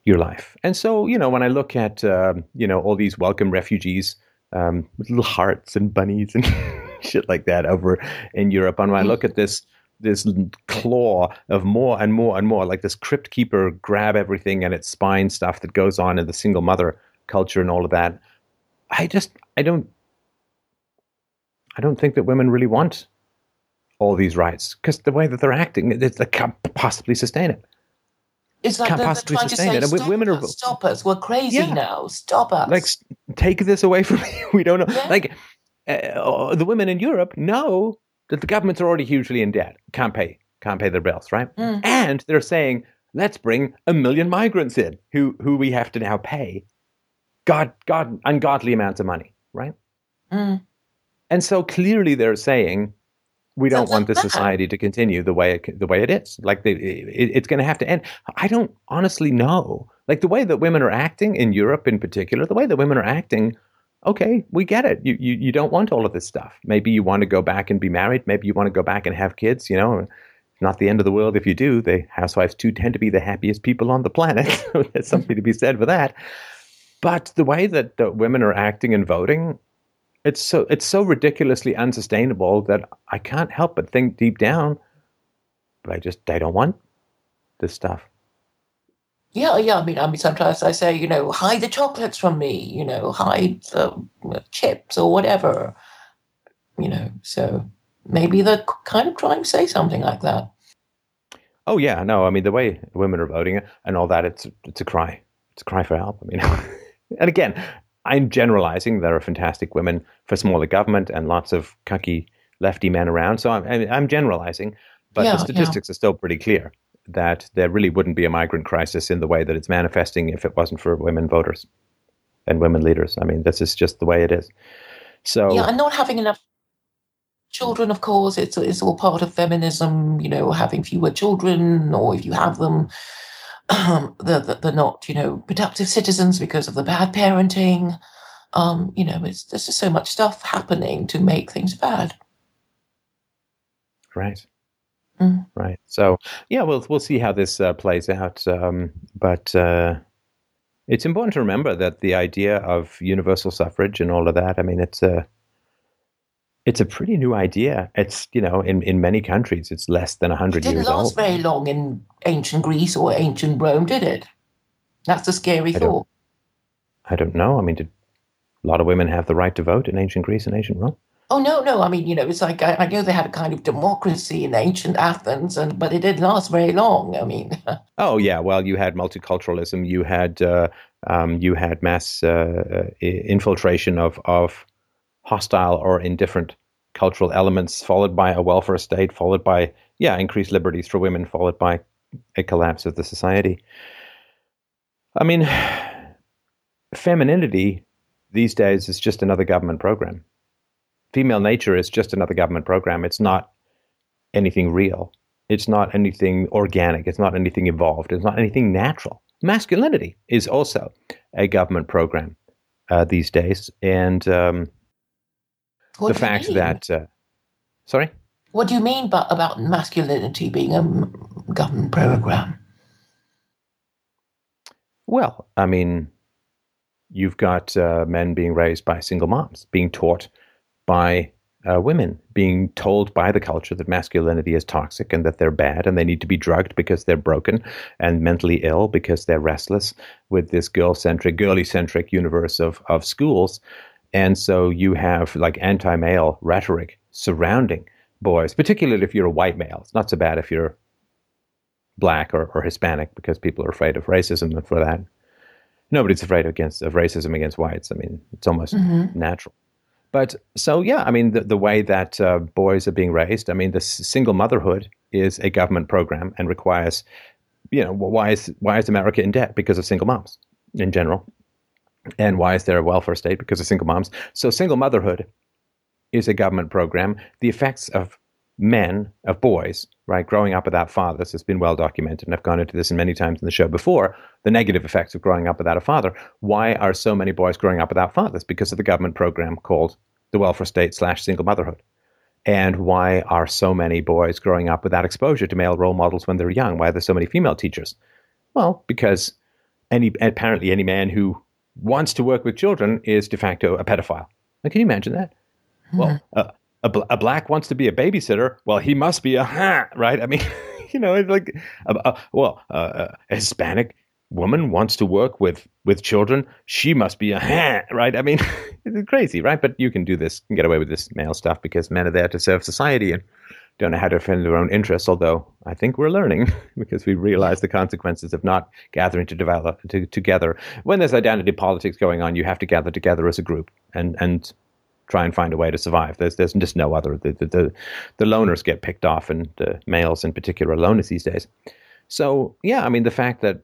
your life. And so, you know, when I look at um, you know all these welcome refugees um, with little hearts and bunnies and [laughs] shit like that over in Europe, and when I look at this this claw of more and more and more, like this crypt keeper grab everything and its spine stuff that goes on in the single mother culture and all of that. I just I don't I don't think that women really want all these rights because the way that they're acting, it- they can't possibly sustain it. It's like Can't they're, they're possibly to sustain say, it. Stop women are- us, stop us. We're crazy Yeah. now. Stop us. Like, take this away [laughs] from me. We don't know. Yeah. Like, uh, the women in Europe know that the governments are already hugely in debt, can't pay, can't pay their bills, right? Mhm. And they're saying, let's bring a million migrants in who who we have to now pay, god, god, ungodly amounts of money, right? Mm. And so clearly they're saying we don't want this that. society to continue the way it, the way it is. Like they, it, it's going to have to end. I don't honestly know. Like the way that women are acting in Europe, in particular, the way that women are acting. Okay, we get it. You, you you don't want all of this stuff. Maybe you want to go back and be married. Maybe you want to go back and have kids. You know, It's not the end of the world if you do. The housewives too tend to be the happiest people on the planet. [laughs] So There's something to be said for that. But the way that the women are acting and voting, it's so it's so ridiculously unsustainable that I can't help but think deep down, but I just I don't want this stuff. Yeah, yeah. I mean, I mean, sometimes I say, you know, hide the chocolates from me. You know, hide the chips or whatever. You know, so maybe they're kind of trying to say something like that. Oh yeah, no, I mean the way women are voting and all that, it's it's a cry, it's a cry for help. I mean, [laughs] and again, I'm generalizing. There are fantastic women for smaller government and lots of cucky lefty men around. So I'm, I'm generalizing, but Yeah, the yeah. statistics are still pretty clear that there really wouldn't be a migrant crisis in the way that it's manifesting if it wasn't for women voters and women leaders. I mean, this is just the way it is. So Yeah, and not having enough children, of course, it's it's all part of feminism. You know, having fewer children, or if you have them, they're, they're not, you know, productive citizens because of the bad parenting. Um, you know, it's there's just so much stuff happening to make things bad. Right. Mm. Right. So yeah, we'll we'll see how this uh, plays out. Um, but uh, it's important to remember that the idea of universal suffrage and all of that. I mean, it's a it's a pretty new idea. It's you know in, in many countries it's less than It hundred didn't years last old. very long in ancient Greece or ancient Rome, did it? That's a scary I don't- thought. I don't know. I mean, did a lot of women have the right to vote in ancient Greece and ancient Rome? Oh no, no. I mean, you know, it's like I, I know they had a kind of democracy in ancient Athens, and but it didn't last very long. I mean, [laughs] Oh yeah, well you had multiculturalism, you had uh, um, you had mass uh, infiltration of of hostile or indifferent cultural elements, followed by a welfare state, followed by yeah increased liberties for women, followed by a collapse of the society. I mean, [sighs] femininity these days is just another government program. Female nature is just another government program. It's not anything real. It's not anything organic. It's not anything evolved. It's not anything natural. Masculinity is also a government program uh, these days. And um, what the fact that, uh, sorry? what do you mean by, about masculinity being a government program? Well, I mean, you've got uh, men being raised by single moms, being taught by uh, women, being told by the culture that masculinity is toxic and that they're bad and they need to be drugged because they're broken and mentally ill because they're restless with this girl centric, girly centric universe of, of schools. And so you have like anti male rhetoric surrounding boys, particularly if you're a white male. It's not so bad if you're black or, or Hispanic because people are afraid of racism and for that. Nobody's afraid against of racism against whites. I mean, it's almost natural. But so yeah, I mean, the, the way that uh, boys are being raised, I mean, the s- single motherhood is a government program and requires, you know, why is why is America in debt because of single moms in general, and why is there a welfare state because of single moms? So single motherhood is a government program. The effects of men, of boys, right, growing up without fathers has been well documented. And I've gone into this many times in the show before the negative effects of growing up without a father. Why are so many boys growing up without fathers? Because of the government program called the welfare state slash single motherhood. And why are so many boys growing up without exposure to male role models when they're young? Why are there so many female teachers? Well, because any apparently any man who wants to work with children is de facto a pedophile. Now, can you imagine that? Well, uh, a, bl- a black wants to be a babysitter. Well, he must be a huh, right? I mean, [laughs] you know, it's like, uh, uh, well, uh, a Hispanic woman wants to work with with children. She must be a huh, right? I mean, [laughs] it's crazy, right? But you can do this, and get away with this male stuff because men are there to serve society and don't know how to defend their own interests. Although I think we're learning [laughs] because we realize the consequences of not gathering to develop to, together. When there's identity politics going on, you have to gather together as a group and and try and find a way to survive. There's there's just no other. The the the, the loners get picked off, and males in particular are loners these days. So yeah, I mean the fact that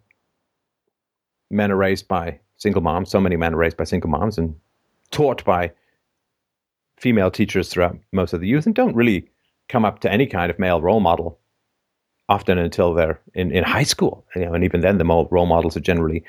men are raised by single moms, so many men are raised by single moms and taught by female teachers throughout most of the youth, and don't really come up to any kind of male role model often until they're in, in high school. You know, and even then, the role models are generally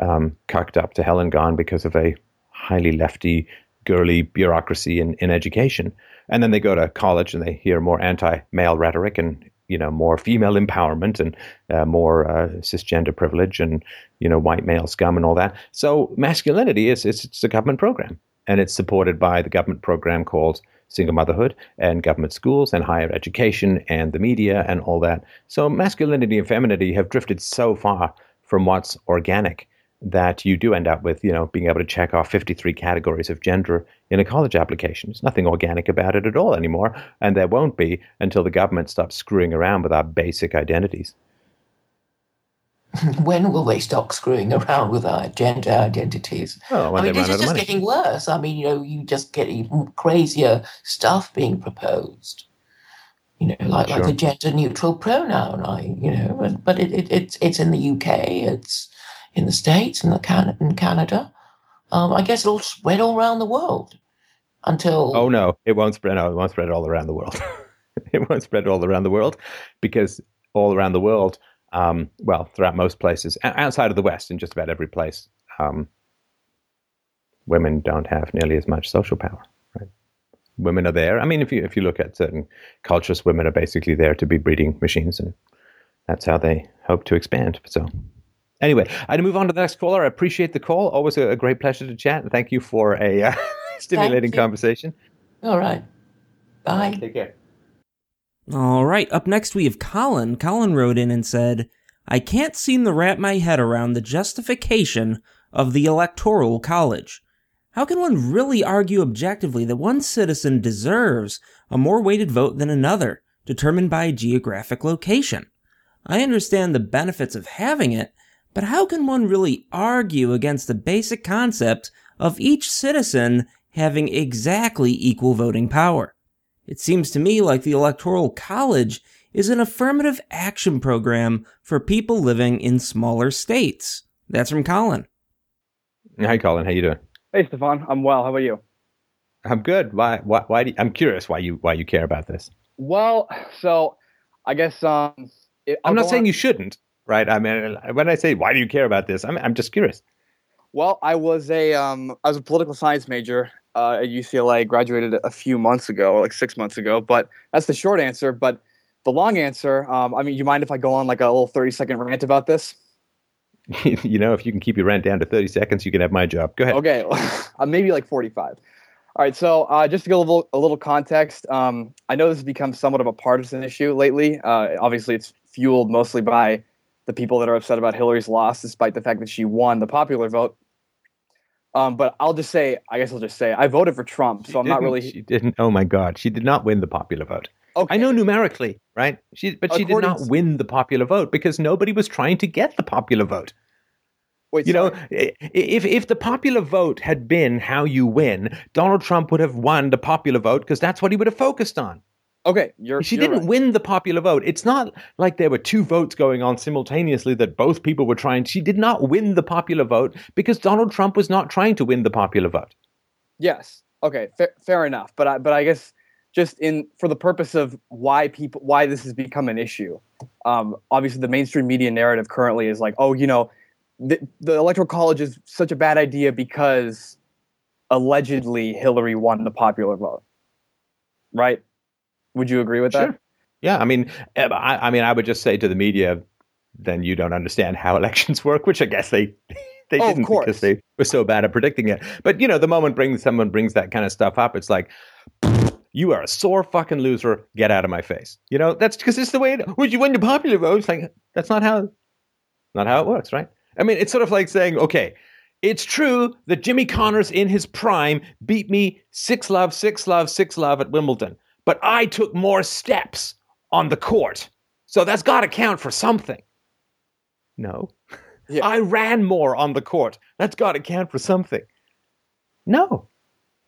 um, up to hell and gone because of a highly lefty, girly bureaucracy in, in education. And then they go to college and they hear more anti-male rhetoric and you know more female empowerment and uh, more uh, cisgender privilege and you know white male scum and all that. So masculinity is it's, it's a government program and it's supported by the government program called single motherhood and government schools and higher education and the media and all that. So masculinity and femininity have drifted so far from what's organic that you do end up with, you know, being able to check off 53 categories of gender in a college application. There's nothing organic about it at all anymore, and there won't be until the government stops screwing around with our basic identities. [laughs] when will they stop screwing around with our gender identities? Oh, I mean, they this out is of just money. getting worse. I mean, you know, you just get even crazier stuff being proposed. You know, like like Sure. the gender neutral pronoun. I, you know, but, but it, it, it's it's in the UK, it's in the States, in the Can- in Canada. Um, I guess it'll spread all around the world until Oh no, it won't spread. No, it won't spread all around the world. [laughs] it won't spread all around the world because all around the world, um, well, throughout most places, outside of the West, in just about every place, um, women don't have nearly as much social power. Right? Women are there. I mean, if you if you look at certain cultures, women are basically there to be breeding machines, and that's how they hope to expand. So. Anyway, I'd move on to the next caller. I appreciate the call. Always a, a great pleasure to chat. Thank you for a uh, [laughs] stimulating conversation. all right. Bye. Take care. All right, up next we have Colin. Colin wrote in and said, I can't seem to wrap my head around the justification of the Electoral College. How can one really argue objectively that one citizen deserves a more weighted vote than another, determined by geographic location? I understand the benefits of having it, but how can one really argue against the basic concept of each citizen having exactly equal voting power? It seems to me like the Electoral College is an affirmative action program for people living in smaller states. That's from Colin. Hi, Colin. How you doing? Hey, Stefan. I'm well. How about you? I'm good. Why? Why? Why? Do you, I'm curious why you why you care about this. Well, so I guess um, it, I'm not saying on- you shouldn't, right? I mean, when I say why do you care about this, I'm I'm just curious. Well, I was a um, I was a political science major uh, at UCLA. Graduated a few months ago, like six months ago. But that's the short answer. But the long answer, um, I mean, you mind if I go on like a little 30 second rant about this? [laughs] you know, if you can keep your rant down to 30 seconds, you can have my job. Go ahead. Okay, [laughs] uh, maybe like 45. All right, so uh, just to give a little, a little context, um, I know this has become somewhat of a partisan issue lately. Uh, obviously, it's fueled mostly by the people that are upset about Hillary's loss, despite the fact that she won the popular vote. Um, but I'll just say, I guess I'll just say, I voted for Trump, She so I'm not really. She didn't. Oh my God, she did not win the popular vote. Okay. I know numerically, right? She, but she did not win the popular vote because nobody was trying to get the popular vote. Wait, You know, sorry. i- if if the popular vote had been how you win, Donald Trump would have won the popular vote because that's what he would have focused on. Okay, you're. She you're didn't right. win the popular vote. It's not like there were two votes going on simultaneously that both people were trying. She did not win the popular vote because Donald Trump was not trying to win the popular vote. Yes. Okay. Fair, fair enough. But I, but I guess just in for the purpose of why people why this has become an issue. Um, obviously, the mainstream media narrative currently is like, oh, you know, the, the electoral college is such a bad idea because allegedly Hillary won the popular vote. Right? Would you agree with that? Yeah, I mean, eh, I, I mean, I would just say to the media, then you don't understand how [laughs] elections work, which I guess they they Oh, didn't because they were so bad at predicting it. But you know, the moment brings someone brings that kind of stuff up, it's like. You are a sore fucking loser. Get out of my face. You know that's because it's the way. It, would you win the popular vote? It's like that's not how, not how it works, right? I mean, it's sort of like saying, okay, it's true that Jimmy Connors in his prime beat me six love, six love, six love at Wimbledon, but I took more steps on the court. So that's got to count for something. No. Yeah. I ran more on the court. That's got to count for something. No.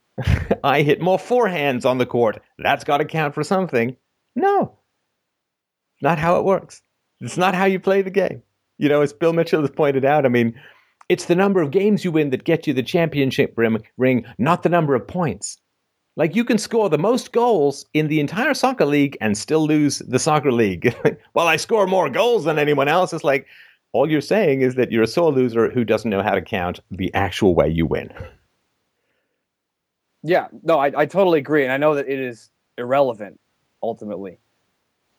[laughs] I hit more forehands on the court. That's got to count for something. No. Not how it works. It's not how you play the game. You know, as Bill Mitchell has pointed out, I mean, it's the number of games you win that get you the championship ring, not the number of points. Like you can score the most goals in the entire soccer league and still lose the soccer league. [laughs] well, I score more goals than anyone else. It's like all you're saying is that you're a sore loser who doesn't know how to count the actual way you win. Yeah, no, I, I totally agree, and I know that it is irrelevant ultimately.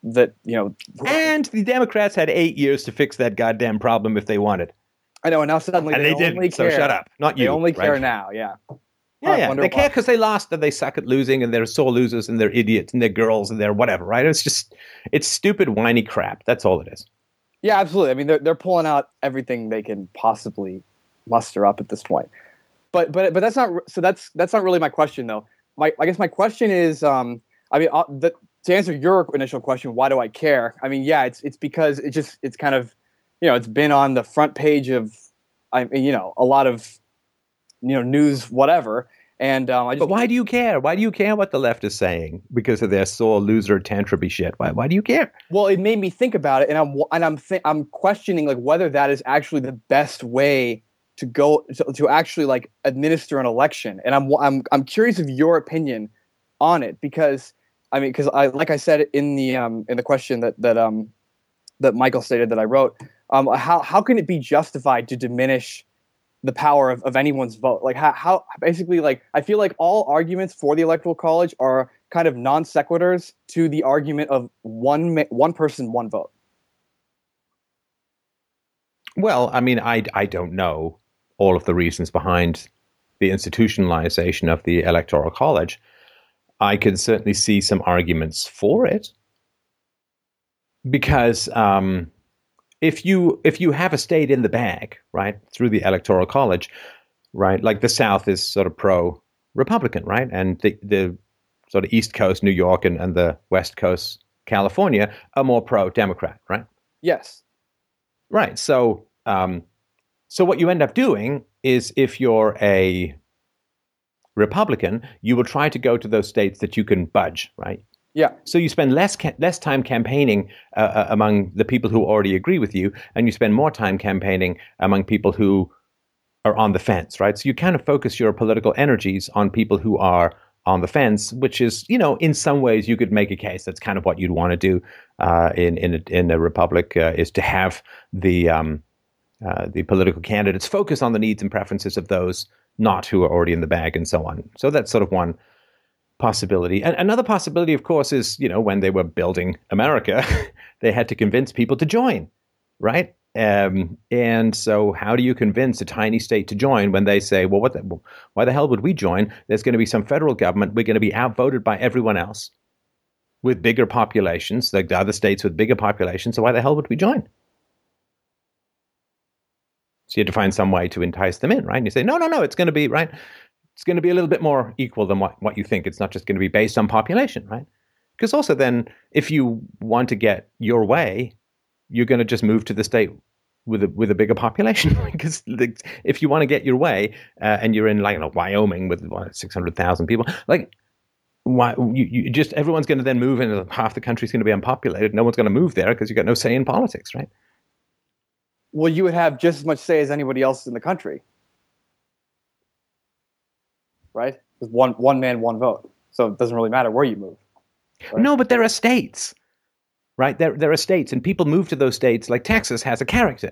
That you know, And the Democrats had eight years to fix that goddamn problem if they wanted. I know, and now suddenly And they, only didn't. So care. shut up. Not They you. They only right? care now. Yeah. Yeah, yeah. They care because they lost and they suck at losing and they're sore losers and they're idiots and they're girls and they're whatever, right? It's just, it's stupid, whiny crap. That's all it is. Yeah, absolutely. I mean, they're they're pulling out everything they can possibly muster up at this point. But but but that's not so. That's that's not really my question though. My I guess my question is, um, I mean, uh, the, to answer your initial question, why do I care? I mean, yeah, it's it's because it just it's kind of you know it's been on the front page of I mean, you know a lot of you know news whatever. And um, I just But why do you care? Why do you care what the left is saying because of their sore loser tantrumy shit? Why? Why do you care? Well, it made me think about it, and I'm and I'm th- I'm questioning like whether that is actually the best way to go to, to actually like administer an election. And I'm I'm I'm curious of your opinion on it because I mean because I like I said in the um in the question that that um that Michael stated that I wrote um how how can it be justified to diminish the power of, of anyone's vote like how, how basically like i feel like all arguments for the electoral college are kind of non sequiturs to the argument of one one person one vote Well, I mean, I I don't know all of the reasons behind the institutionalization of the electoral college. I can certainly see some arguments for it because um, if you if you have a state in the bag, right, through the electoral college, right, like the South is sort of pro Republican, right, and the the sort of East Coast, New York, and, and the West Coast, California, are more pro Democrat, right? yes Right. So, um, so what you end up doing is, if you're a Republican, you will try to go to those states that you can budge. Right. Yeah So you spend less ca- less time campaigning uh, uh, among the people who already agree with you, and you spend more time campaigning among people who are on the fence. Right. So you kind of focus your political energies on people who are on the fence, which is, you know, in some ways you could make a case that's kind of what you'd want to do uh, in in a, in a republic uh, is to have the um, uh, the political candidates focus on the needs and preferences of those not who are already in the bag and so on. So that's sort of one possibility. And another possibility, of course, is you know when they were building America, [laughs] they had to convince people to join, right? Um, and so, how do you convince a tiny state to join when they say, "Well, what? The, why the hell would we join? There's going to be some federal government. We're going to be outvoted by everyone else with bigger populations, like the other states with bigger populations. So why the hell would we join?" So you had to find some way to entice them in, right? And you say, "No, no, no. It's going to be right. It's going to be a little bit more equal than what what you think. It's not just going to be based on population, right?" Because also, then, if you want to get your way, you're going to just move to the state with a with a bigger population. [laughs] because if you want to get your way, uh, and you're in like you know, Wyoming with six hundred thousand people, like why you, you just everyone's going to then move, and half the country's going to be unpopulated. No one's going to move there because you've got no say in politics, right? well you would have just as much say as anybody else in the country right with one one man one vote so it doesn't really matter where you move Right. No, but there are states, right? There there are states, and people move to those states. Like Texas has a character.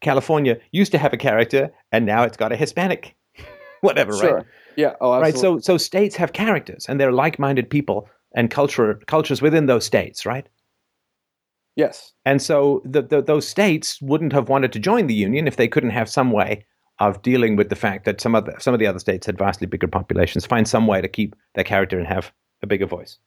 California used to have a character, and now it's got a Hispanic, [laughs] whatever, sure right? yeah oh absolutely. right so so states have characters and they're like-minded people and culture cultures within those states right yes and so the, the, those states wouldn't have wanted to join the union if they couldn't have some way of dealing with the fact that some of the, some of the other states had vastly bigger populations find some way to keep their character and have a bigger voice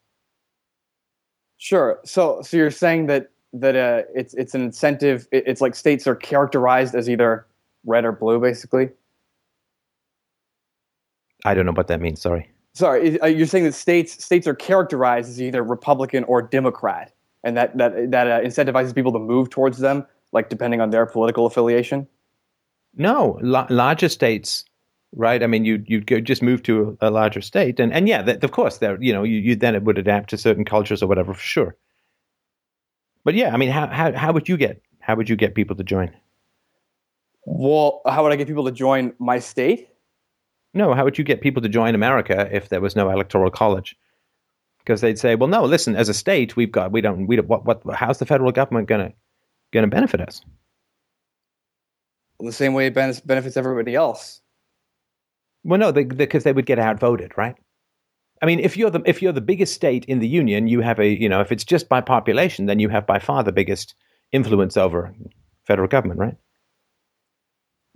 Sure. So, so you're saying that that uh, it's it's an incentive. it- It's like states are characterized as either red or blue, basically. i don't know what that means sorry Sorry, uh, you're saying that states states are characterized as either Republican or Democrat, and that that that uh, incentivizes people to move towards them, like depending on their political affiliation. No la- larger states right i mean you you go just move to a, a larger state and and yeah that, of course there you know you, you then it would adapt to certain cultures or whatever for sure but yeah i mean how how, how would you get how would you get people to join Well, how would I get people to join my state? No, how would you get people to join America if there was no electoral college? Because they'd say, "Well, no, listen, as a state, we've got we don't we don't, what what how's the federal government gonna gonna benefit us?" The same way it benefits everybody else. Well, no, because they, they would get outvoted, right? I mean, if you're the if you're the biggest state in the union, you have a you know if it's just by population, then you have by far the biggest influence over federal government, right?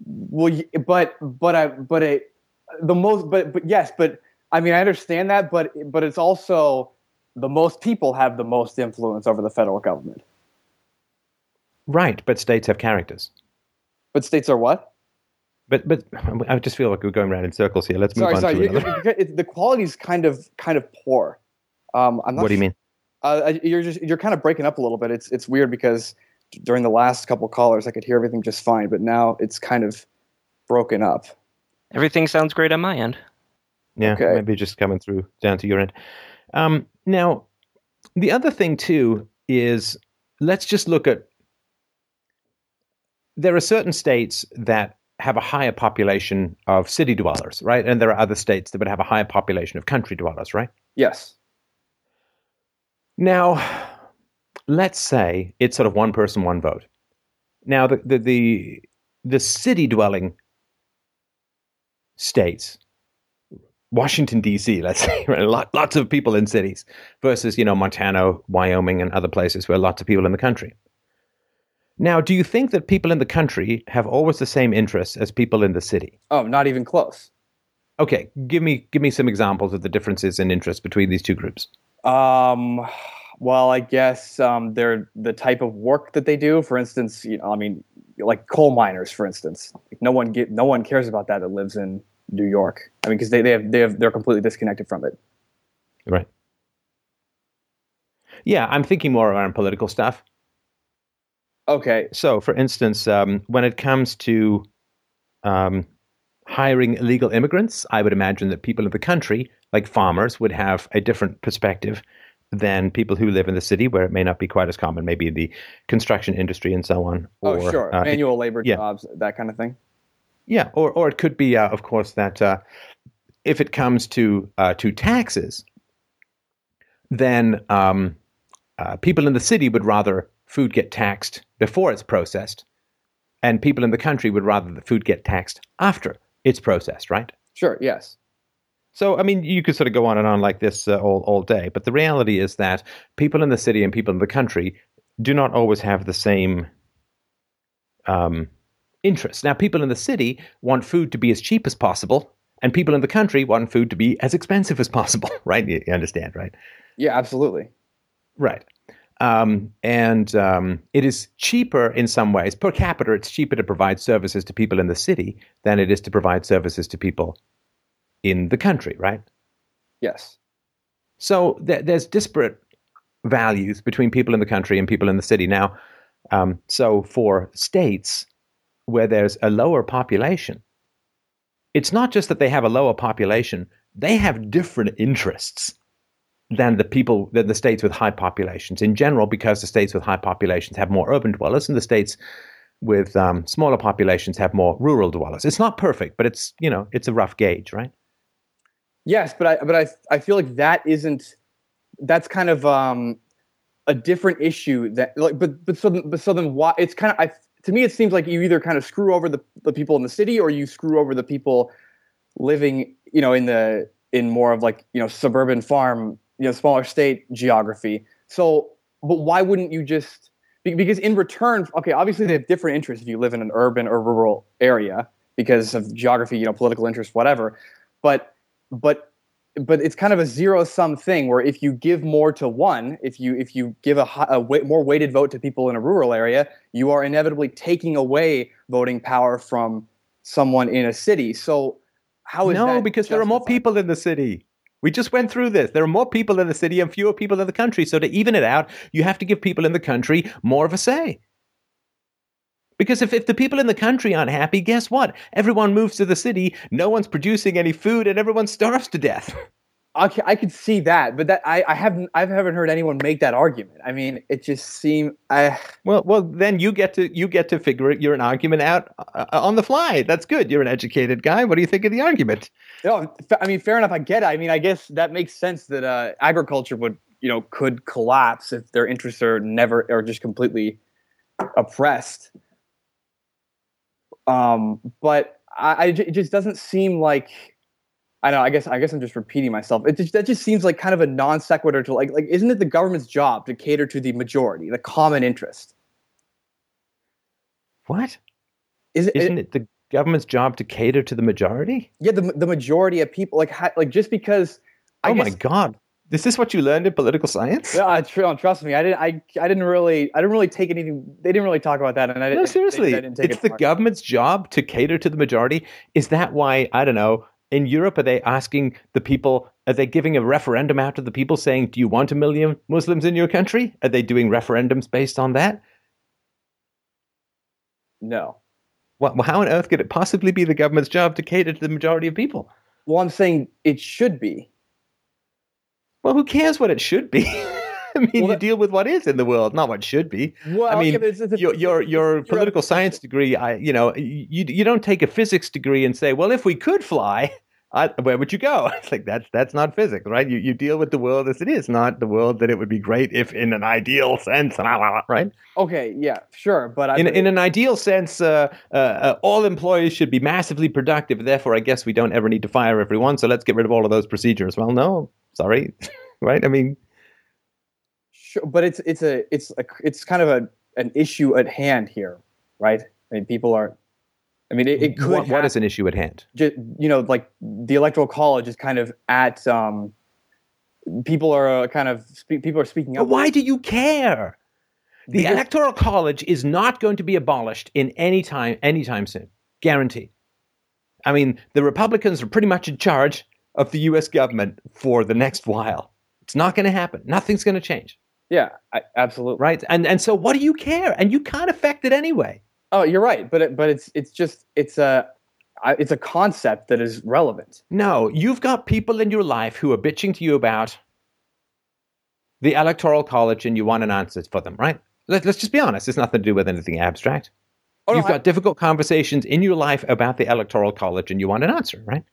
Well, but but I but it the most but but yes, but I mean I understand that, but but it's also the most people have the most influence over the federal government. Right, but states have characters. But states are what? But but I just feel like we're going around in circles here. Let's move Sorry, on sorry. to you- another. you- it- the quality is kind of kind of poor. Um, I'm not What do you su- mean? Uh, I- you're just you're kind of breaking up a little bit. It's it's weird because during the last couple callers, I could hear everything just fine, but now it's kind of broken up. Everything sounds great on my end. Yeah, Okay. maybe just coming through down to your end. Um, now, the other thing too is let's just look at. There are certain states that have a higher population of city dwellers, right? And there are other states that would have a higher population of country dwellers, right? Yes. Now, let's say it's sort of one person, one vote. Now, the the the, the city dwelling states, Washington D.C., let's [laughs] say, right, lots of people in cities, versus you know Montana, Wyoming, and other places where lots of people in the country. Now, do you think that people in the country have always the same interests as people in the city? Oh, not even close. Okay, give me give me some examples of the differences in interest between these two groups. Um, well, I guess um, they're the type of work that they do. For instance, you know, I mean, like coal miners, for instance. Like no one get no one cares about that that lives in New York. I mean, because they, they have they have they're completely disconnected from it. Right. Yeah, I'm thinking more around political stuff. Okay. So, for instance, um, when it comes to um, hiring illegal immigrants, I would imagine that people in the country, like farmers, would have a different perspective than people who live in the city, where it may not be quite as common, maybe in the construction industry and so on. Oh, sure. uh, Manual labor yeah. jobs, that kind of thing. Yeah, or or it could be, uh, of course, that uh, if it comes to uh, to taxes, then um, uh, people in the city would rather food get taxed before it's processed, and people in the country would rather the food get taxed after it's processed, right? Sure. Yes. So, I mean, you could sort of go on and on like this uh, all, all day, but the reality is that people in the city and people in the country do not always have the same um, interests. Now, people in the city want food to be as cheap as possible, and people in the country want food to be as expensive as possible, [laughs] right? You, you understand, right? Yeah. Absolutely. Right. Um, and um, it is cheaper in some ways. Per capita, it's cheaper to provide services to people in the city than it is to provide services to people in the country, right? Yes. So th- there's disparate values between people in the country and people in the city. Now, um, so for states where there's a lower population, it's not just that they have a lower population; they have different interests than the people than the states with high populations in general, because the states with high populations have more urban dwellers, and the states with um, smaller populations have more rural dwellers. It's not perfect, but it's you know it's a rough gauge, right? Yes, but I but I I feel like that isn't that's kind of um a different issue that like but but so but so then why it's kind of I to me it seems like you either kind of screw over the the people in the city or you screw over the people living you know in the in more of like you know suburban farm you know smaller state geography. So but why wouldn't you just because in return okay obviously they have different interests if you live in an urban or rural area because of geography you know political interest whatever but but but it's kind of a zero sum thing where if you give more to one if you if you give a, a wa- more weighted vote to people in a rural area you are inevitably taking away voting power from someone in a city so how is that? no, because there are more people in the city. We just went through this. There are more people in the city and fewer people in the country. So to even it out, you have to give people in the country more of a say. Because if, if the people in the country aren't happy, guess what? Everyone moves to the city, no one's producing any food, and everyone starves to death. [laughs] I, could see that but that I, I haven't I haven't heard anyone make that argument I mean it just seemed I Well, well, then you get to you get to figure it, you're an argument out uh, on the fly. That's good. You're an educated guy. What do you think of the argument? No, I mean, fair enough. I get it. I mean, I guess that makes sense that uh, agriculture would, you know, could collapse if their interests are never or just completely oppressed. Um, but I, I it just doesn't seem like I know. I guess I guess I'm just repeating myself. It just, that just seems like kind of a non sequitur to like like isn't it the government's job to cater to the majority, the common interest? What? Is it, Isn't it the government's job to cater to the majority? yeah, the the majority of people like ha- like just because. I oh guess, my god. This is this what you learned in political science? No, uh, tr- trust me, I didn't. I, I didn't really. I didn't really take anything. They didn't really talk about that, and I didn't. No, seriously. I didn't take It's it the government's job to cater to the majority. Is that why, I don't know, in Europe, are they asking the people, are they giving a referendum out to the people saying, do you want a million Muslims in your country? Are they doing referendums based on that? No. Well, how on earth could it possibly be the government's job to cater to the majority of people? Well, I'm saying it should be. Well, who cares what it should be? [laughs] [laughs] I mean, Well, you that- deal with what is in the world, not what should be. Well, I mean, but it's- it's your your your political science degree, I you know, you you don't take a physics degree and say, well, if we could fly, I, where would you go? [laughs] It's like that's that's not physics, right? You you deal with the world as it is, not the world that it would be great if, in an ideal sense, right? Okay, yeah, sure, but I, In in an ideal sense, uh, uh, uh, all employees should be massively productive. Therefore, I guess we don't ever need to fire everyone. So let's get rid of all of those procedures. Well, no, sorry, [laughs] right? I mean, Sure, but it's it's a it's a it's kind of a an issue at hand here, right? I mean, people are. I mean, it, it could. what, what is an issue at hand? ju- you know, like the electoral college is kind of at. Um, people are uh, kind of spe- people are speaking But up. why do you care? The Because- electoral college is not going to be abolished in any time anytime soon. Guaranteed. I mean, the Republicans are pretty much in charge of the US government for the next while. It's not going to happen. Nothing's going to change, Yeah, I, absolutely. right? And and so what do you care? And you can't affect it anyway. Oh, you're right, but it, but it's it's just it's a it's a concept that is relevant. No, you've got people in your life who are bitching to you about the electoral college and you want an answer for them, right? Let, let's just be honest. It's nothing to do with anything abstract. Oh, You've I- got difficult conversations in your life about the electoral college and you want an answer, right?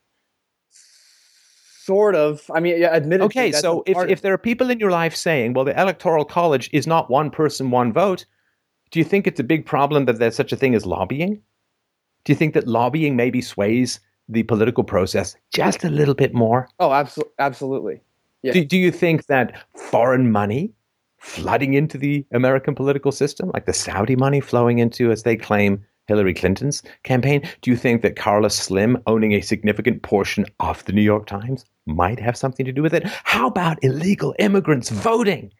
Sort of. I mean, yeah, admittedly. Okay, so if, if there are people in your life saying, well, the electoral college is not one person, one vote, do you think it's a big problem that there's such a thing as lobbying? Do you think that lobbying maybe sways the political process just a little bit more? oh, absolutely, absolutely. Yeah. Do, do you think that foreign money flooding into the American political system, like the Saudi money flowing into, as they claim, Hillary Clinton's campaign, do you think that Carlos Slim owning a significant portion of the New York Times might have something to do with it? How about illegal immigrants voting?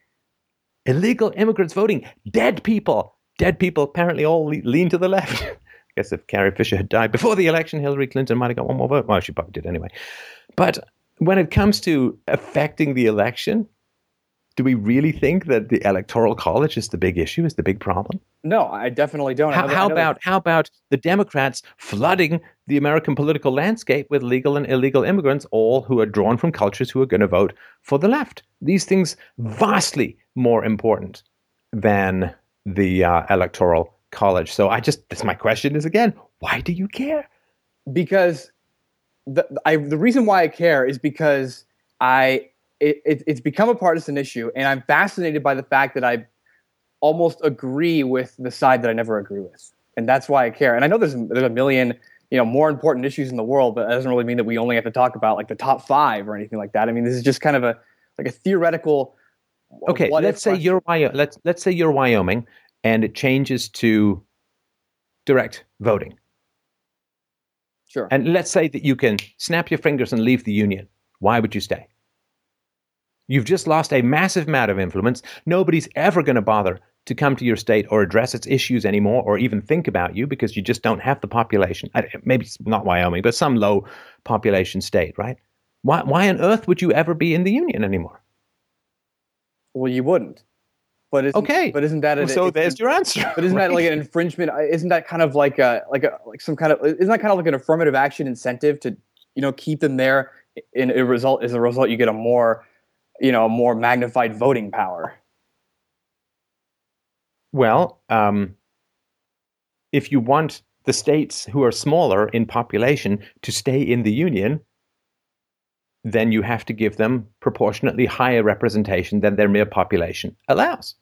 Illegal immigrants voting, dead people. Dead people apparently all le- lean to the left. [laughs] I guess if Carrie Fisher had died before the election, Hillary Clinton might have got one more vote. Well, she probably did anyway. But when it comes to affecting the election, do we really think that the electoral college is the big issue, is the big problem? No, I definitely don't. How, know that- I how about how about the Democrats flooding the American political landscape with legal and illegal immigrants, all who are drawn from cultures who are going to vote for the left? These things vastly more important than the uh, electoral college. So I just this my question is again, why do you care? because the I the reason why I care is because I it, it it's become a partisan issue, and I'm fascinated by the fact that I almost agree with the side that I never agree with, and that's why I care. And I know there's there's a million you know more important issues in the world, but that doesn't really mean that we only have to talk about like the top five or anything like that. I mean, this is just kind of a like a theoretical. Uh, okay, let's say question. you're Wyoming. Let's let's say you're Wyoming, and it changes to direct voting. sure. And let's say that you can snap your fingers and leave the union. Why would you stay? You've just lost a massive amount of influence. Nobody's ever going to bother to come to your state or address its issues anymore or even think about you because you just don't have the population. Maybe it's not Wyoming, but some low population state, right? Why, why on earth would you ever be in the union anymore? well, you wouldn't. But isn't, Okay. But isn't that a, so it's- there's your answer. But isn't that like an infringement? Isn't that kind of like a like a like some kind of isn't that kind of like an affirmative action incentive to you know keep them there? In a result, as a result, you get a more you know a more magnified voting power. Well, um, if you want the states who are smaller in population to stay in the union, then you have to give them proportionately higher representation than their mere population allows.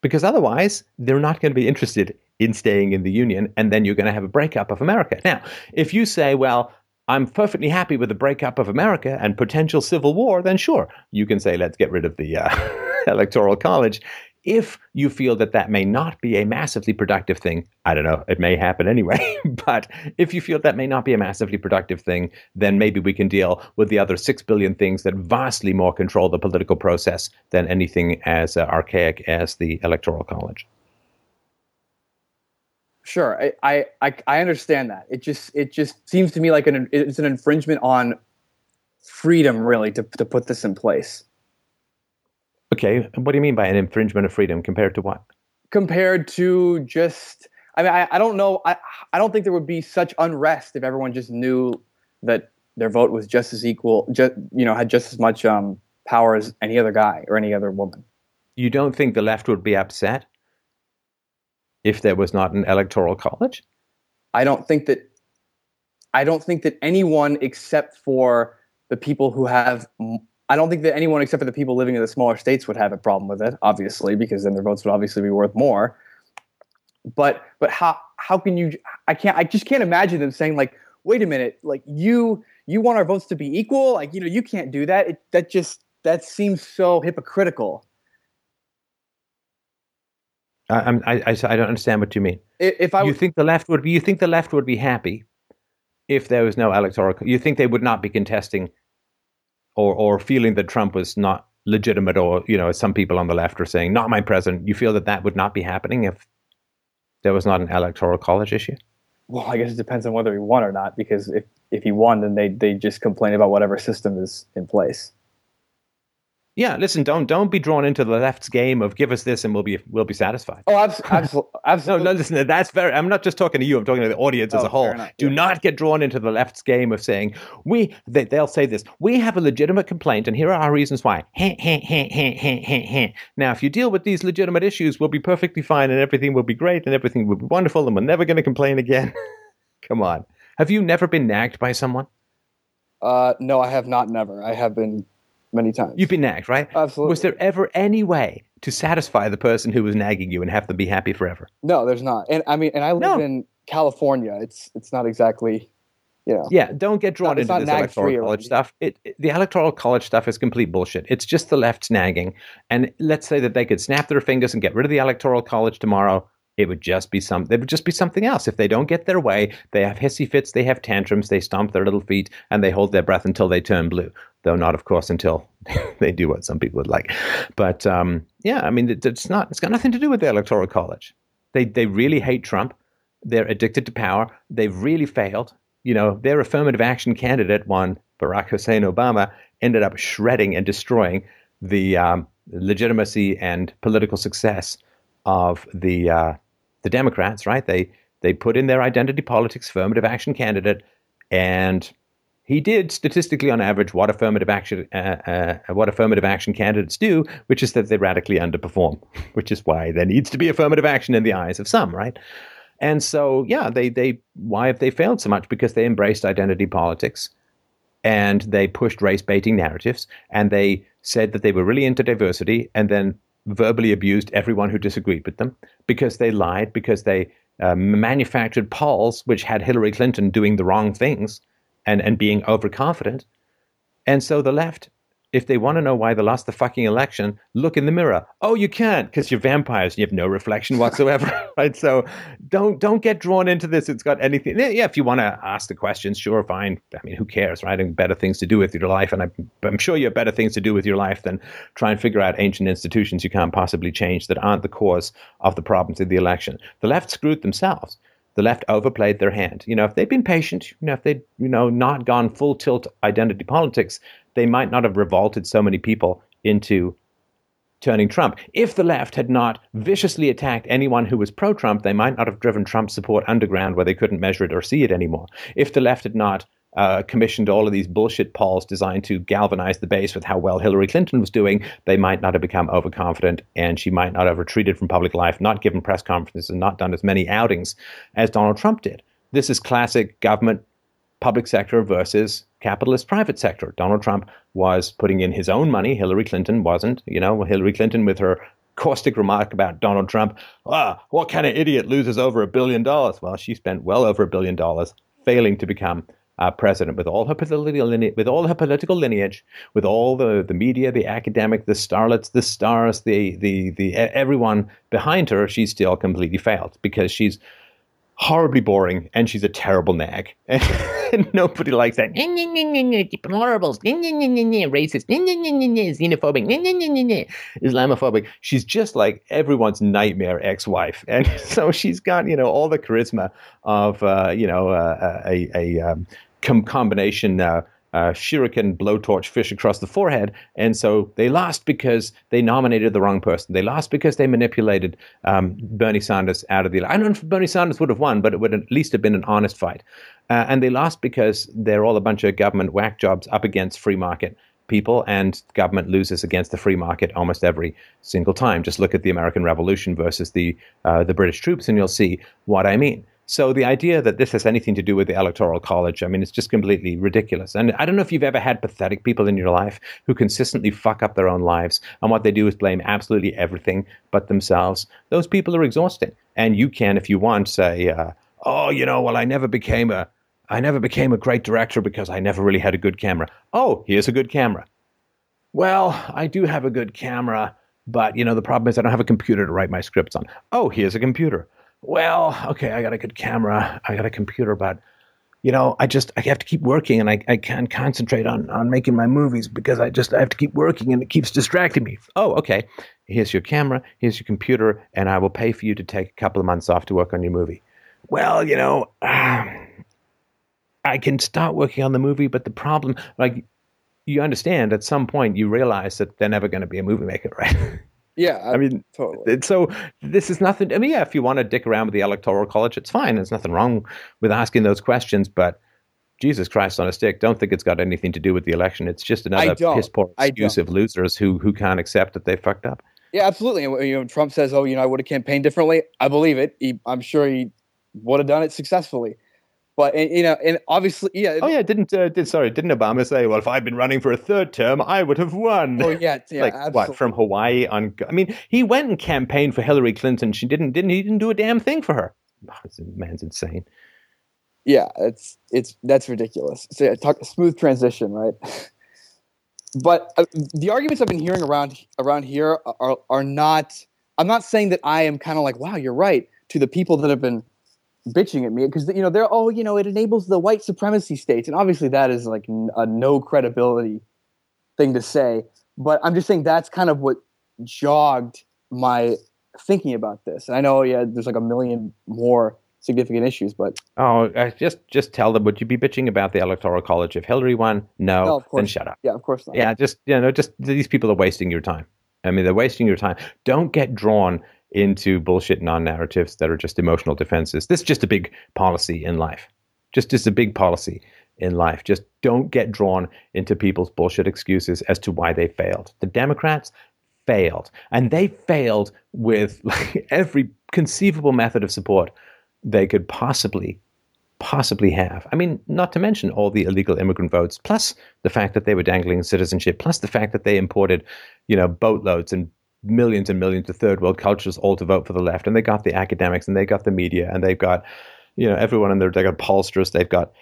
Because otherwise, they're not going to be interested in staying in the union, and then you're going to have a breakup of America. Now, if you say, well, I'm perfectly happy with the breakup of America and potential civil war, then sure, you can say, let's get rid of the uh, [laughs] electoral college. If you feel that that may not be a massively productive thing, I don't know, it may happen anyway, [laughs] but if you feel that may not be a massively productive thing, then maybe we can deal with the other six billion things that vastly more control the political process than anything as uh, archaic as the electoral college. Sure, I, I I I understand that. It just it just seems to me like an it's an infringement on freedom, really, to to put this in place. Okay, what do you mean by an infringement of freedom compared to what? compared to just I mean, I, I don't know. I I don't think there would be such unrest if everyone just knew that their vote was just as equal, just you know, had just as much um, power as any other guy or any other woman. You don't think the left would be upset if there was not an electoral college? I don't think that I don't think that anyone except for the people who have I don't think that anyone except for the people living in the smaller states would have a problem with it, obviously, because then their votes would obviously be worth more. But but how how can you I can't I just can't imagine them saying like, wait a minute, like you you want our votes to be equal? Like, you know, you can't do that. It, that just that seems so hypocritical. I, I, I, I don't understand what you mean. If I you think the left would be, you think the left would be happy if there was no electoral. You think they would not be contesting or or feeling that Trump was not legitimate, or you know, some people on the left are saying, "Not my president." You feel that that would not be happening if there was not an electoral college issue. Well, I guess it depends on whether he won or not. Because if if he won, then they they just complain about whatever system is in place yeah, listen, don't don't be drawn into the left's game of give us this and we'll be we'll be satisfied. Oh, absolutely, [laughs] absolutely. no, no, listen, that's very. I'm not just talking to you. I'm talking to the audience oh, as a whole. Do yeah. not get drawn into the left's game of saying we. They, will say this. We have a legitimate complaint, and here are our reasons why. now, if you deal with these legitimate issues, we'll be perfectly fine, and everything will be great, and everything will be wonderful, and we're never going to complain again. [laughs] Come on. Have you never been nagged by someone? Uh, no, I have not. Never. I have been many times. You've been nagged, right? Absolutely. Was there ever any way to satisfy the person who was nagging you and have them be happy forever? No, there's not. And I mean, and I live no. in California. It's it's not exactly, you know. Yeah, don't get drawn into this electoral college stuff. It, it, the electoral college stuff is complete bullshit. It's just the left's nagging. And let's say that they could snap their fingers and get rid of the electoral college tomorrow it would just be some. It would just be something else. If they don't get their way, they have hissy fits, they have tantrums, they stomp their little feet, and they hold their breath until they turn blue. Though not, of course, until [laughs] they do what some people would like. But um, yeah, I mean, it's not. It's got nothing to do with the electoral college. They they really hate Trump. They're addicted to power. They've really failed. You know, their affirmative action candidate, one Barack Hussein Obama, ended up shredding and destroying the um, legitimacy and political success of the uh, the Democrats, right? They they put in their identity politics affirmative action candidate, and he did statistically on average what affirmative action uh, uh, what affirmative action candidates do, which is that they radically underperform, [laughs] which is why there needs to be affirmative action in the eyes of some, right? And so, yeah, they they why have they failed so much? Because they embraced identity politics, and they pushed race baiting narratives, and they said that they were really into diversity, and then verbally abused everyone who disagreed with them because they lied, because they uh, manufactured polls which had Hillary Clinton doing the wrong things and, and being overconfident. And so the left if they want to know why they lost the fucking election, look in the mirror. Oh, you can't because you're vampires and you have no reflection [laughs] whatsoever, right? So don't don't get drawn into this. It's got anything. Yeah, if you want to ask the questions, sure, fine. I mean, who cares, right? And better things to do with your life, and I'm, I'm sure you have better things to do with your life than try and figure out ancient institutions you can't possibly change that aren't the cause of the problems in the election. The left screwed themselves the left overplayed their hand. You know, if they'd been patient, you know, if they'd, you know, not gone full tilt identity politics, they might not have revolted so many people into turning Trump. If the left had not viciously attacked anyone who was pro Trump, they might not have driven Trump support underground where they couldn't measure it or see it anymore. If the left had not uh, commissioned all of these bullshit polls designed to galvanize the base with how well Hillary Clinton was doing, they might not have become overconfident and she might not have retreated from public life, not given press conferences, and not done as many outings as Donald Trump did. This is classic government public sector versus capitalist private sector. Donald Trump was putting in his own money. Hillary Clinton wasn't. You know, Hillary Clinton with her caustic remark about Donald Trump, ah, what kind of idiot loses over a billion dollars? Well, she spent well over a billion dollars failing to become uh, president with all her political lineage, with all her political lineage, with all the, the media, the academic, the starlets, the stars, the, the the everyone behind her, she's still completely failed because she's horribly boring and she's a terrible nag. And nobody likes that. Deplorables, racist, xenophobic, Islamophobic. She's just like everyone's nightmare ex-wife. And so she's got, you know, all the charisma of, uh, you know, uh, a, a um, com- combination uh, uh, shuriken blowtorch fish across the forehead. And so they lost because they nominated the wrong person. They lost because they manipulated um, Bernie Sanders out of the election. I don't know if Bernie Sanders would have won, but it would at least have been an honest fight. Uh, and they lost because they're all a bunch of government whack jobs up against free market people, and government loses against the free market almost every single time. Just look at the American Revolution versus the uh, the British troops, and you'll see what I mean. So the idea that this has anything to do with the electoral college, I mean, it's just completely ridiculous. And I don't know if you've ever had pathetic people in your life who consistently fuck up their own lives, and what they do is blame absolutely everything but themselves. Those people are exhausting, and you can, if you want, say, uh, "Oh, you know, well, I never became a, I never became a great director because I never really had a good camera." Oh, here's a good camera. Well, I do have a good camera, but you know, the problem is I don't have a computer to write my scripts on. Oh, here's a computer well, okay, I got a good camera, I got a computer, but you know, I just I have to keep working and I, I can't concentrate on, on making my movies because I just I have to keep working and it keeps distracting me. Oh, okay. Here's your camera, here's your computer, and I will pay for you to take a couple of months off to work on your movie. Well, you know, uh, [sighs] I can start working on the movie, but the problem, like, you understand at some point you realize that they're never going to be a movie maker, [laughs] right? Yeah, I mean, totally. So this is nothing. I mean, yeah, if you want to dick around with the electoral college, it's fine. There's nothing wrong with asking those questions, but Jesus Christ on a stick, don't think it's got anything to do with the election. It's just another piss poor excuse of losers who who can't accept that they fucked up. Yeah, absolutely. You know, Trump says, "Oh, you know, I would have campaigned differently." I believe it. He, I'm sure he would have done it successfully. But you know, and obviously, yeah. Oh yeah, didn't uh, did sorry, didn't Obama say, "Well, if I'd been running for a third term, I would have won"? Oh yeah, [laughs] yeah like absolutely. what from Hawaii on? I mean, he went and campaigned for Hillary Clinton. She didn't, didn't he? Didn't do a damn thing for her. Oh, this man's insane. Yeah, it's it's that's ridiculous. So yeah, talk smooth transition, right? [laughs] but uh, the arguments I've been hearing around around here are are not. I'm not saying that I am kind of like, wow, you're right. To the people that have been bitching at me because you know they're oh you know it enables the white supremacy states and obviously that is like a no credibility thing to say but i'm just saying that's kind of what jogged my thinking about this and i know yeah there's like a million more significant issues but oh just just tell them would you be bitching about the electoral college if hillary won? No, no then shut up. Yeah of course not. Yeah just you know just these people are wasting your time. I mean they're wasting your time. Don't get drawn into bullshit non narratives that are just emotional defenses. This is just a big policy in life. Just just a big policy in life. Just don't get drawn into people's bullshit excuses as to why they failed. The Democrats failed, and they failed with like [laughs] every conceivable method of support they could possibly possibly have. I mean, not to mention all the illegal immigrant votes, plus the fact that they were dangling citizenship, plus the fact that they imported, you know, boatloads and millions and millions of third world cultures all to vote for the left, and they got the academics, and they got the media, and they've got you know everyone in there. They got pollsters, they've got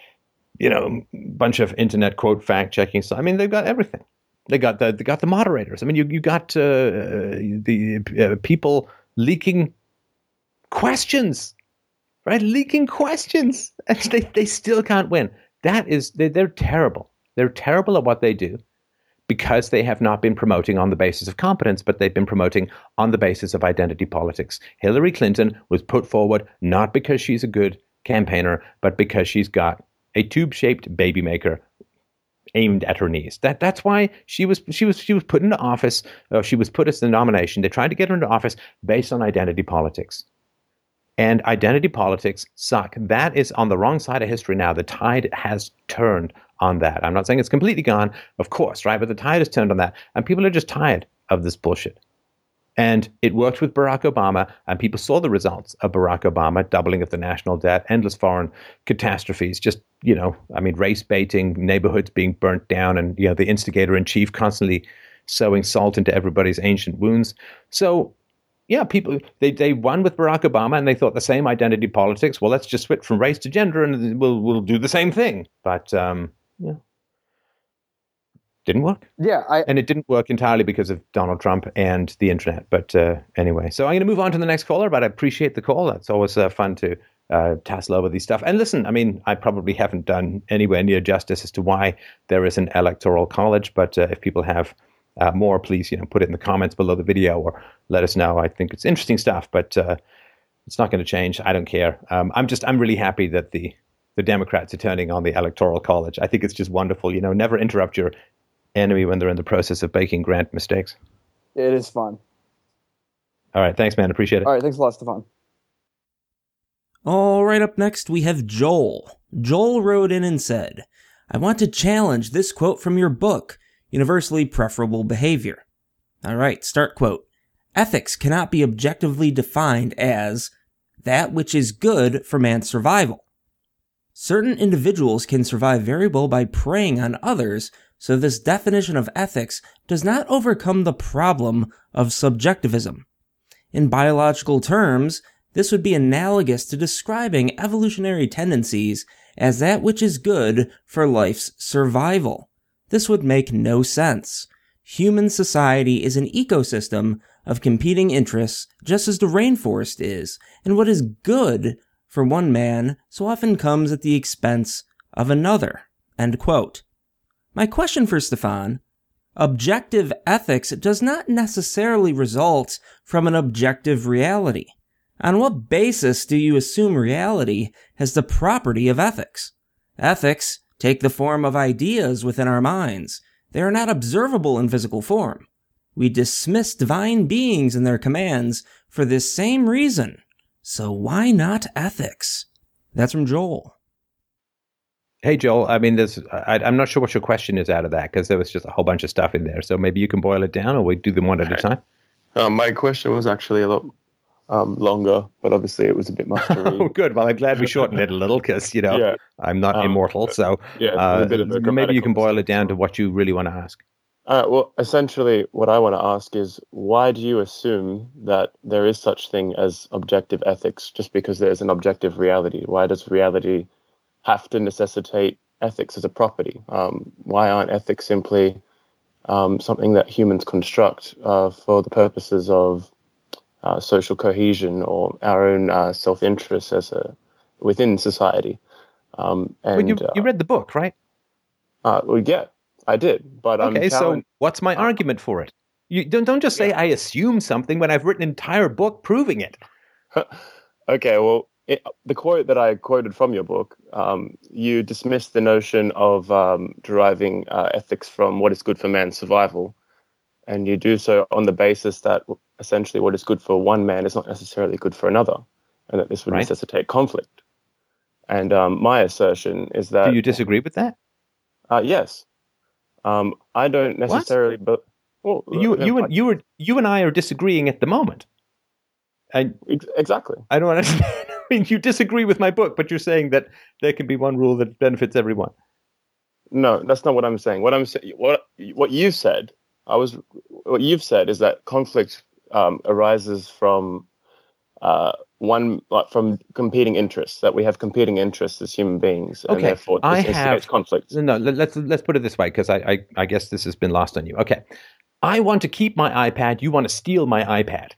you know a bunch of internet quote fact checking. So I mean, they've got everything. They got the they got the moderators. I mean, you you got uh, the uh, people leaking questions, right? Leaking questions, [laughs] and they they still can't win. That is they, they're terrible. They're terrible at what they do because they have not been promoting on the basis of competence, but they've been promoting on the basis of identity politics. Hillary Clinton was put forward not because she's a good campaigner, but because she's got a tube-shaped baby maker aimed at her knees. That that's why she was she was she was put into office. Uh, she was put as the nomination. They tried to get her into office based on identity politics. And identity politics suck. That is on the wrong side of history now. The tide has turned on that. I'm not saying it's completely gone, of course, right? But the tide has turned on that. And people are just tired of this bullshit. And it worked with Barack Obama, and people saw the results of Barack Obama doubling of the national debt, endless foreign catastrophes, just, you know, I mean, race baiting, neighborhoods being burnt down, and, you know, the instigator in chief constantly sowing salt into everybody's ancient wounds. So, yeah, people, they, they won with Barack Obama, and they thought the same identity politics. Well, let's just switch from race to gender, and we'll, we'll do the same thing. But, um, yeah. Didn't work. Yeah, I, and it didn't work entirely because of Donald Trump and the internet. But uh, anyway, so I'm going to move on to the next caller. But I appreciate the call. It's always uh, fun to uh, tassel over these stuff. And listen, I mean, I probably haven't done anywhere near justice as to why there is an electoral college. But uh, if people have uh, more, please, you know, put it in the comments below the video or let us know. I think it's interesting stuff, but uh, it's not going to change. I don't care. Um, I'm just, I'm really happy that the the Democrats are turning on the Electoral College. I think it's just wonderful. You know, never interrupt your enemy when they're in the process of making grand mistakes. It is fun. All right, thanks, man. Appreciate it. All right, thanks a lot, Stefan. All right, up next we have Joel. Joel wrote in and said, I want to challenge this quote from your book, Universally Preferable Behavior. All right, start quote. Ethics cannot be objectively defined as that which is good for man's survival. Certain individuals can survive very well by preying on others, so this definition of ethics does not overcome the problem of subjectivism. In biological terms, this would be analogous to describing evolutionary tendencies as that which is good for life's survival. This would make no sense. Human society is an ecosystem of competing interests, just as the rainforest is, and what is good for one man so often comes at the expense of another. My question for Stefan objective ethics does not necessarily result from an objective reality. On what basis do you assume reality has the property of ethics? Ethics take the form of ideas within our minds. They are not observable in physical form. We dismiss divine beings and their commands for this same reason. So why not ethics? That's from Joel. Hey, Joel. I mean, there's, I, I'm not sure what your question is out of that because there was just a whole bunch of stuff in there. So maybe you can boil it down or we do them one at a time. Um, my question was actually a lot um, longer, but obviously it was a bit much [laughs] Oh, good. Well, I'm glad we shortened it a little because, you know, Yeah. I'm not Um, immortal. So yeah, uh, a bit of a maybe you can boil it down to what you really want to ask. Uh, well, essentially, what I want to ask is why do you assume that there is such thing as objective ethics just because there's an objective reality? Why does reality have to necessitate ethics as a property? Um, why aren't ethics simply um, something that humans construct uh, for the purposes of uh, social cohesion or our own uh, self-interest as a within society? Um, and Well, you, uh, you read the book, right? uh, well, yeah, I did, but I'm Okay, so what's my argument for it? You don't don't just say I assume something when I've written an entire book proving it. [laughs] okay, well, it, the quote that I quoted from your book, um, you dismissed the notion of um, deriving uh, ethics from what is good for man's survival, and you do so on the basis that essentially what is good for one man is not necessarily good for another, and that this would Right. necessitate conflict. And um, my assertion is that Do you disagree with that? uh, yes, um, I don't necessarily, but well, You you and you were you and I are disagreeing at the moment. And exactly. I don't understand. [laughs] I mean, you disagree with my book, but you're saying that there can be one rule that benefits everyone. No, that's not what I'm saying. What I'm saying, what what you said, I was, what you've said is that conflict um, arises from uh, one like, from competing interests. That we have competing interests as human beings, and Okay, therefore I this have- conflict. No, let- let's let's put it this way because I, I I guess this has been lost on you. Okay, I want to keep my iPad. You want to steal my iPad,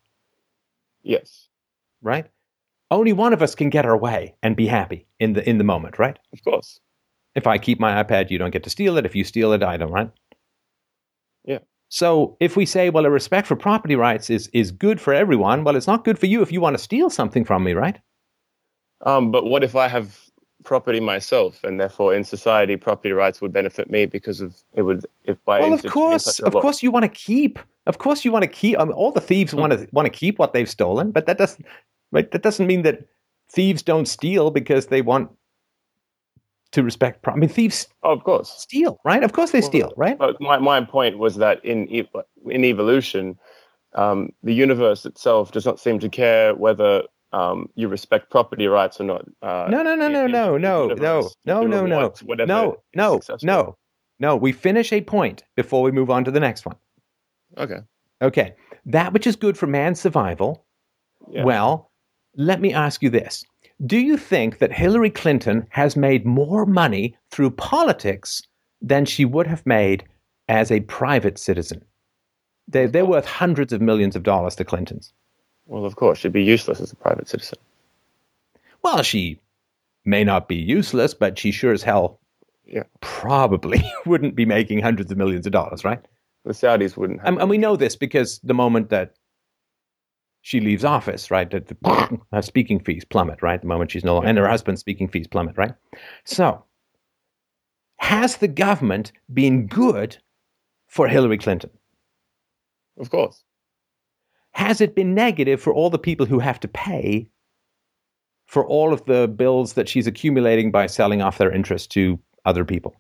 Yes, right? Only one of us can get our way and be happy in the in the moment, right? of course. If I keep my iPad, you don't get to steal it. If you steal it, I don't, right? So if we say, well, a respect for property rights is is good for everyone, well, it's not good for you if you want to steal something from me, right? Um, but what if I have property myself, and therefore in society property rights would benefit me because of it would if by Well, of course, of law- course, you want to keep. Of course, you want to keep. I mean, all the thieves want to want to keep what they've stolen, but that doesn't. Right? That doesn't mean that thieves don't steal because they want to respect. Pro- I mean, thieves Oh, of course. steal, right? Of course, they steal, right? But my, my point was that in in evolution, um, the universe itself does not seem to care whether um, you respect property rights or not. Uh, No, no, no, no, no, no, no, no, no, no, no, no, no, no. We finish a point before we move on to the next one. Okay. Okay, that which is good for man's survival. Yeah. Well, let me ask you this. Do you think that Hillary Clinton has made more money through politics than she would have made as a private citizen? They, they're worth hundreds of millions of dollars to Clintons. Well, of course, she'd be useless as a private citizen. Well, she may not be useless, but she sure as hell Yeah. probably [laughs] wouldn't be making hundreds of millions of dollars, right? The Saudis wouldn't have. And, and we know this because the moment that she leaves office, right? The, the, [laughs] her speaking fees plummet, right? The moment she's no longer, and her husband's speaking fees plummet, right? So, has the government been good for Hillary Clinton? Of course. Has it been negative for all the people who have to pay for all of the bills that she's accumulating by selling off their interest to other people?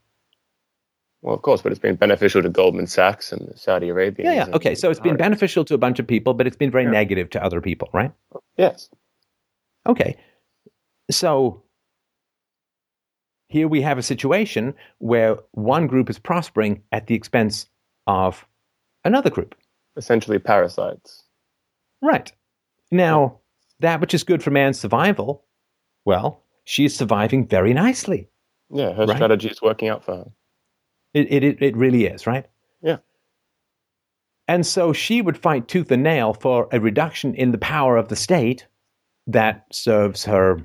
Well, of course, but it's been beneficial to Goldman Sachs and Saudi Arabia. Yeah, yeah. Okay, so it's been beneficial to a bunch of people, but it's been very Yeah. negative to other people, right? Yes. Okay. So here we have a situation where one group is prospering at the expense of another group. Essentially parasites. Right. Now, that which is good for man's survival, well, she is surviving very nicely. Yeah, her Right. strategy is working out for her. It, it, it, really is, right? Yeah. And so she would fight tooth and nail for a reduction in the power of the state that serves her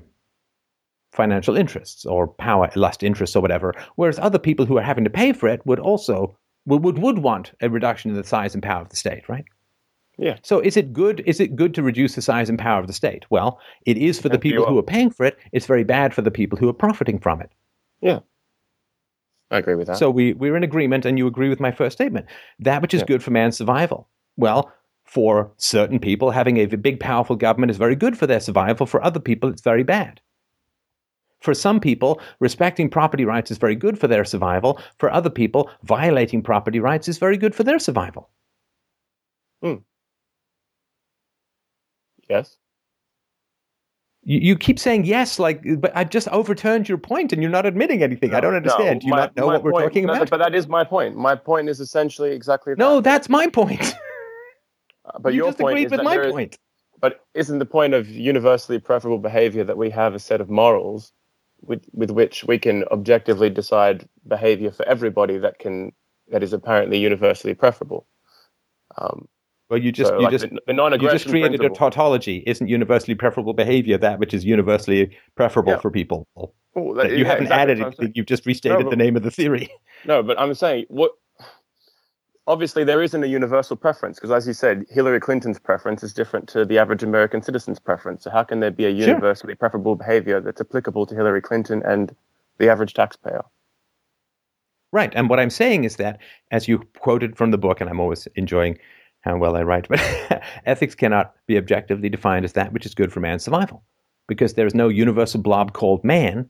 financial interests or power, lust interests or whatever. Whereas other people who are having to pay for it would also would, would, would want a reduction in the size and power of the state, right? Yeah. So is it good? Is it good to reduce the size and power of the state? Well, it is for the people who are paying for it. It's very bad for the people who are profiting from it. Yeah. I agree with that. So we, we're in agreement, and you agree with my first statement. That which is Yeah. good for man's survival. Well, for certain people, having a big, powerful government is very good for their survival. For other people, it's very bad. For some people, respecting property rights is very good for their survival. For other people, violating property rights is very good for their survival. Hmm. yes. You, you keep saying yes, like, but I've just overturned your point, and you're not admitting anything. I don't No, understand. Do you my- not know what we're talking no, about? But that is my point. My point is essentially exactly that. no, that's my point. [laughs] Uh, but you your just point agreed is with that my there is- point. But isn't the point of universally preferable behavior that we have a set of morals with with which we can objectively decide behavior for everybody that can that is apparently universally preferable? Um, Well, you just so, you like just the, the you just created principle. a tautology. Isn't universally preferable behavior that which is universally preferable Yeah. for people? Oh, that- you yeah, haven't exactly added anything. You've just restated but- the name of the theory. No, but I'm saying what. Obviously, there isn't a universal preference because, as you said, Hillary Clinton's preference is different to the average American citizen's preference. So, how can there be a Sure. universally preferable behavior that's applicable to Hillary Clinton and the average taxpayer? Right. And what I'm saying is that, as you quoted from the book, and I'm always enjoying how well I write, but [laughs] ethics cannot be objectively defined as that which is good for man's survival, because there is no universal blob called man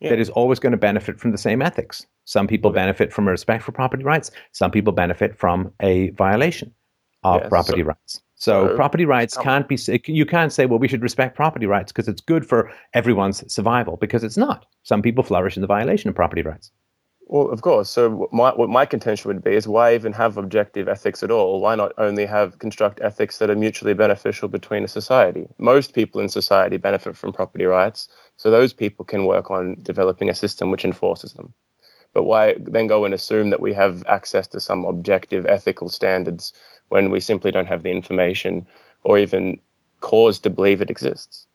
Yeah. that is always going to benefit from the same ethics. Some people benefit from a respect for property rights. Some people benefit from a violation of property so- rights. So, so- property rights um, can't be. You can't say, well, we should respect property rights because it's good for everyone's survival, because it's not. Some people flourish in the violation of property rights. Well, of course. So, my, what my contention would be is why even have objective ethics at all? Why not only have construct ethics that are mutually beneficial between a society? Most people in society benefit from property rights, so those people can work on developing a system which enforces them. But why then go and assume that we have access to some objective ethical standards when we simply don't have the information or even cause to believe it exists?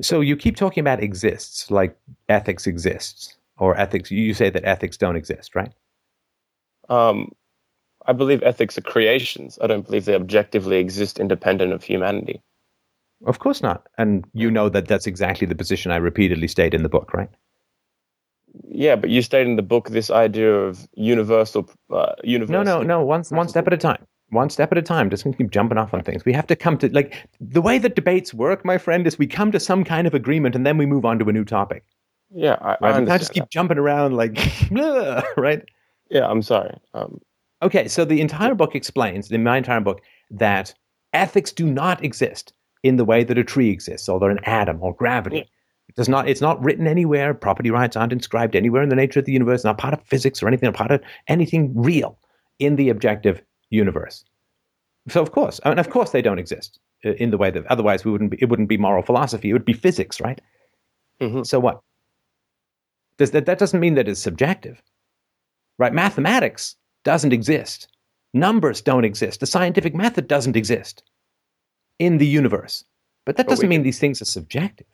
So you keep talking about exists, like ethics exists, or ethics. You say that ethics don't exist, right? Um, I believe ethics are creations. I don't believe they objectively exist independent of humanity. Of course not. And you know that that's exactly the position I repeatedly state in the book, right? Yeah, but you state in the book this idea of universal, uh, No, no, no. One one step at a time. One step at a time. Just keep jumping off on things. We have to come to like the way that debates work, my friend, is we come to some kind of agreement and then we move on to a new topic. Yeah, I, I Right? We understand. can't just keep jumping around like, [laughs] right? Yeah, I'm sorry. Um, Okay, so the entire book explains, in my entire book, that ethics do not exist in the way that a tree exists, or that an atom, or gravity. It does not. It's not written anywhere. Property rights aren't inscribed anywhere in the nature of the universe. Not part of physics or anything. Not part of anything real in the objective universe. So of course, and of course, they don't exist uh, in the way that. Otherwise, we wouldn't. Be, it wouldn't be moral philosophy. It would be physics, right? mhm. So what? Does that, that doesn't mean that it's subjective, right? Mathematics doesn't exist. Numbers don't exist. The scientific method doesn't exist in the universe. But that But doesn't mean these things are subjective.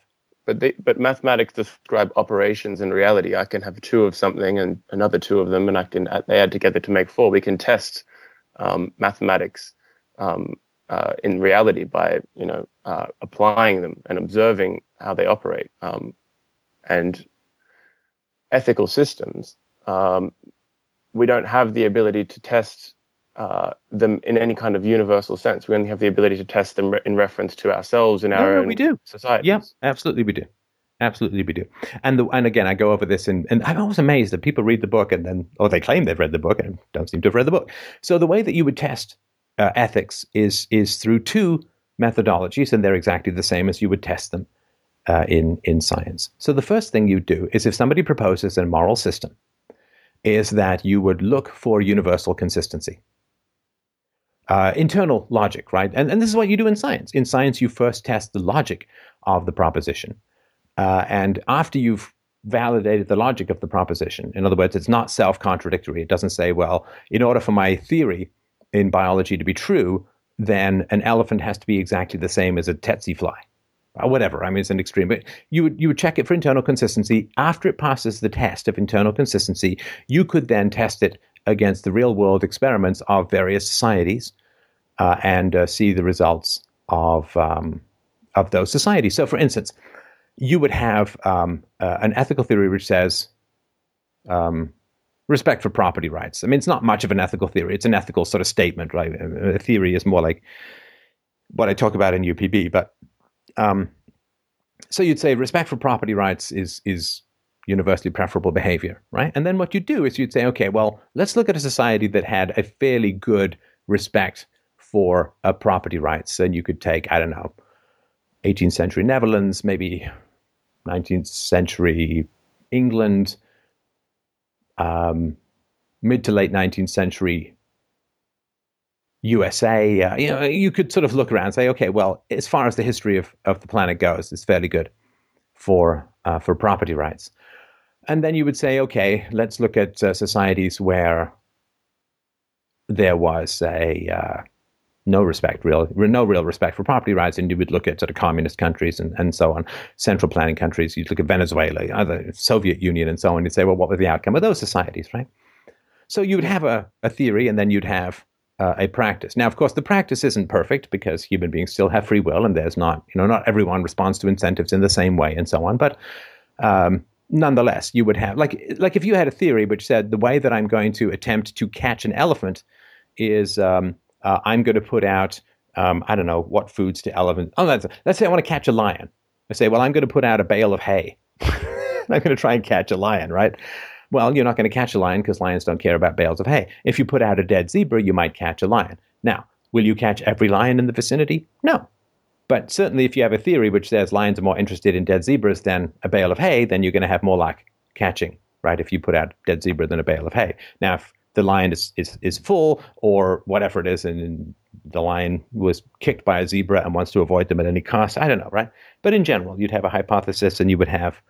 But they, but mathematics describe operations in reality. I can have two of something and another two of them, and I can they add together to make four. We can test um, mathematics um, uh, in reality by you know uh, applying them and observing how they operate. Um, and ethical systems, um, we don't have the ability to test uh, them in any kind of universal sense. We only have the ability to test them re- in reference to ourselves in our no, own we do. society. Yeah, absolutely we do. Absolutely we do. And the, and again, I go over this, and, and I'm always amazed that people read the book and then, or they claim they've read the book and don't seem to have read the book. So the way that you would test uh, ethics is is through two methodologies, and they're exactly the same as you would test them uh, in in science. So the first thing you do is if somebody proposes a moral system, is that you would look for universal consistency. Uh, internal logic, right? And, and this is what you do in science. In science, you first test the logic of the proposition. Uh, and after you've validated the logic of the proposition, in other words, it's not self contradictory. It doesn't say, well, in order for my theory in biology to be true, then an elephant has to be exactly the same as a tsetse fly. Or whatever. I mean, it's an extreme, but you would you would check it for internal consistency. After it passes the test of internal consistency, you could then test it against the real world experiments of various societies uh, and uh, see the results of um, of those societies. So, for instance, you would have um, uh, an ethical theory which says um, respect for property rights. I mean, it's not much of an ethical theory; it's an ethical sort of statement, right? A theory is more like what I talk about in UPB, but um, so you'd say respect for property rights is is universally preferable behavior, right? And then what you do is you'd say, okay, well, let's look at a society that had a fairly good respect for uh, property rights, and you could take, I don't know, 18th century Netherlands, maybe 19th century England, um, mid to late 19th century USA. Uh, you know, you could sort of look around and say, okay, well, as far as the history of, of the planet goes, it's fairly good for uh, for property rights. And then you would say, okay, let's look at uh, societies where there was a uh, no respect, real, no real respect for property rights, and you would look at sort of communist countries and, and so on, central planning countries. You'd look at Venezuela, other Soviet Union, and so on. And You'd say, well, what was the outcome of those societies, right? So you would have a, a theory, and then you'd have uh, a practice. Now, of course, the practice isn't perfect because human beings still have free will, and there's not, you know, not everyone responds to incentives in the same way, and so on. But um, nonetheless, you would have like like if you had a theory which said the way that I'm going to attempt to catch an elephant is um, uh, I'm going to put out um, I don't know what foods to elephant. Oh, that's, let's say I want to catch a lion. I say, well, I'm going to put out a bale of hay. [laughs] I'm going to try and catch a lion, right? Well, you're not going to catch a lion because lions don't care about bales of hay. If you put out a dead zebra, you might catch a lion. Now, will you catch every lion in the vicinity? No. But certainly, if you have a theory which says lions are more interested in dead zebras than a bale of hay, then you're going to have more luck catching, right? If you put out dead zebra than a bale of hay. Now, if the lion is, is, is full or whatever it is, and the lion was kicked by a zebra and wants to avoid them at any cost, I don't know, right? But in general, you'd have a hypothesis and you would have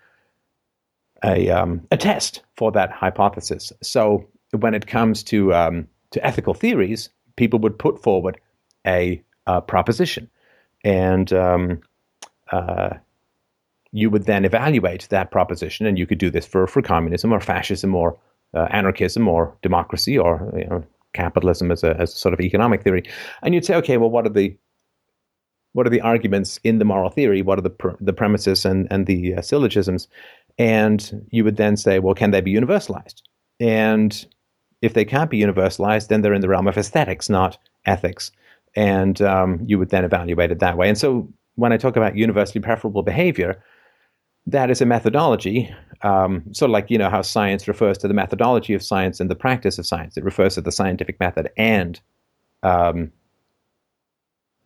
a, um, a test for that hypothesis. So when it comes to, um, to ethical theories, people would put forward a, a proposition and um, uh, you would then evaluate that proposition, and you could do this for, for communism or fascism or uh, anarchism or democracy or you know, capitalism as a, as a sort of economic theory, and you'd say, okay, well, what are the what are the arguments in the moral theory? What are the pr- the premises and and the uh, syllogisms? And you would then say, well, can they be universalized? And if they can't be universalized, then they're in the realm of aesthetics, not ethics and um, you would then evaluate it that way. And so when I talk about universally preferable behavior, that is a methodology, um, sort of like you know how science refers to the methodology of science and the practice of science. It refers to the scientific method and um,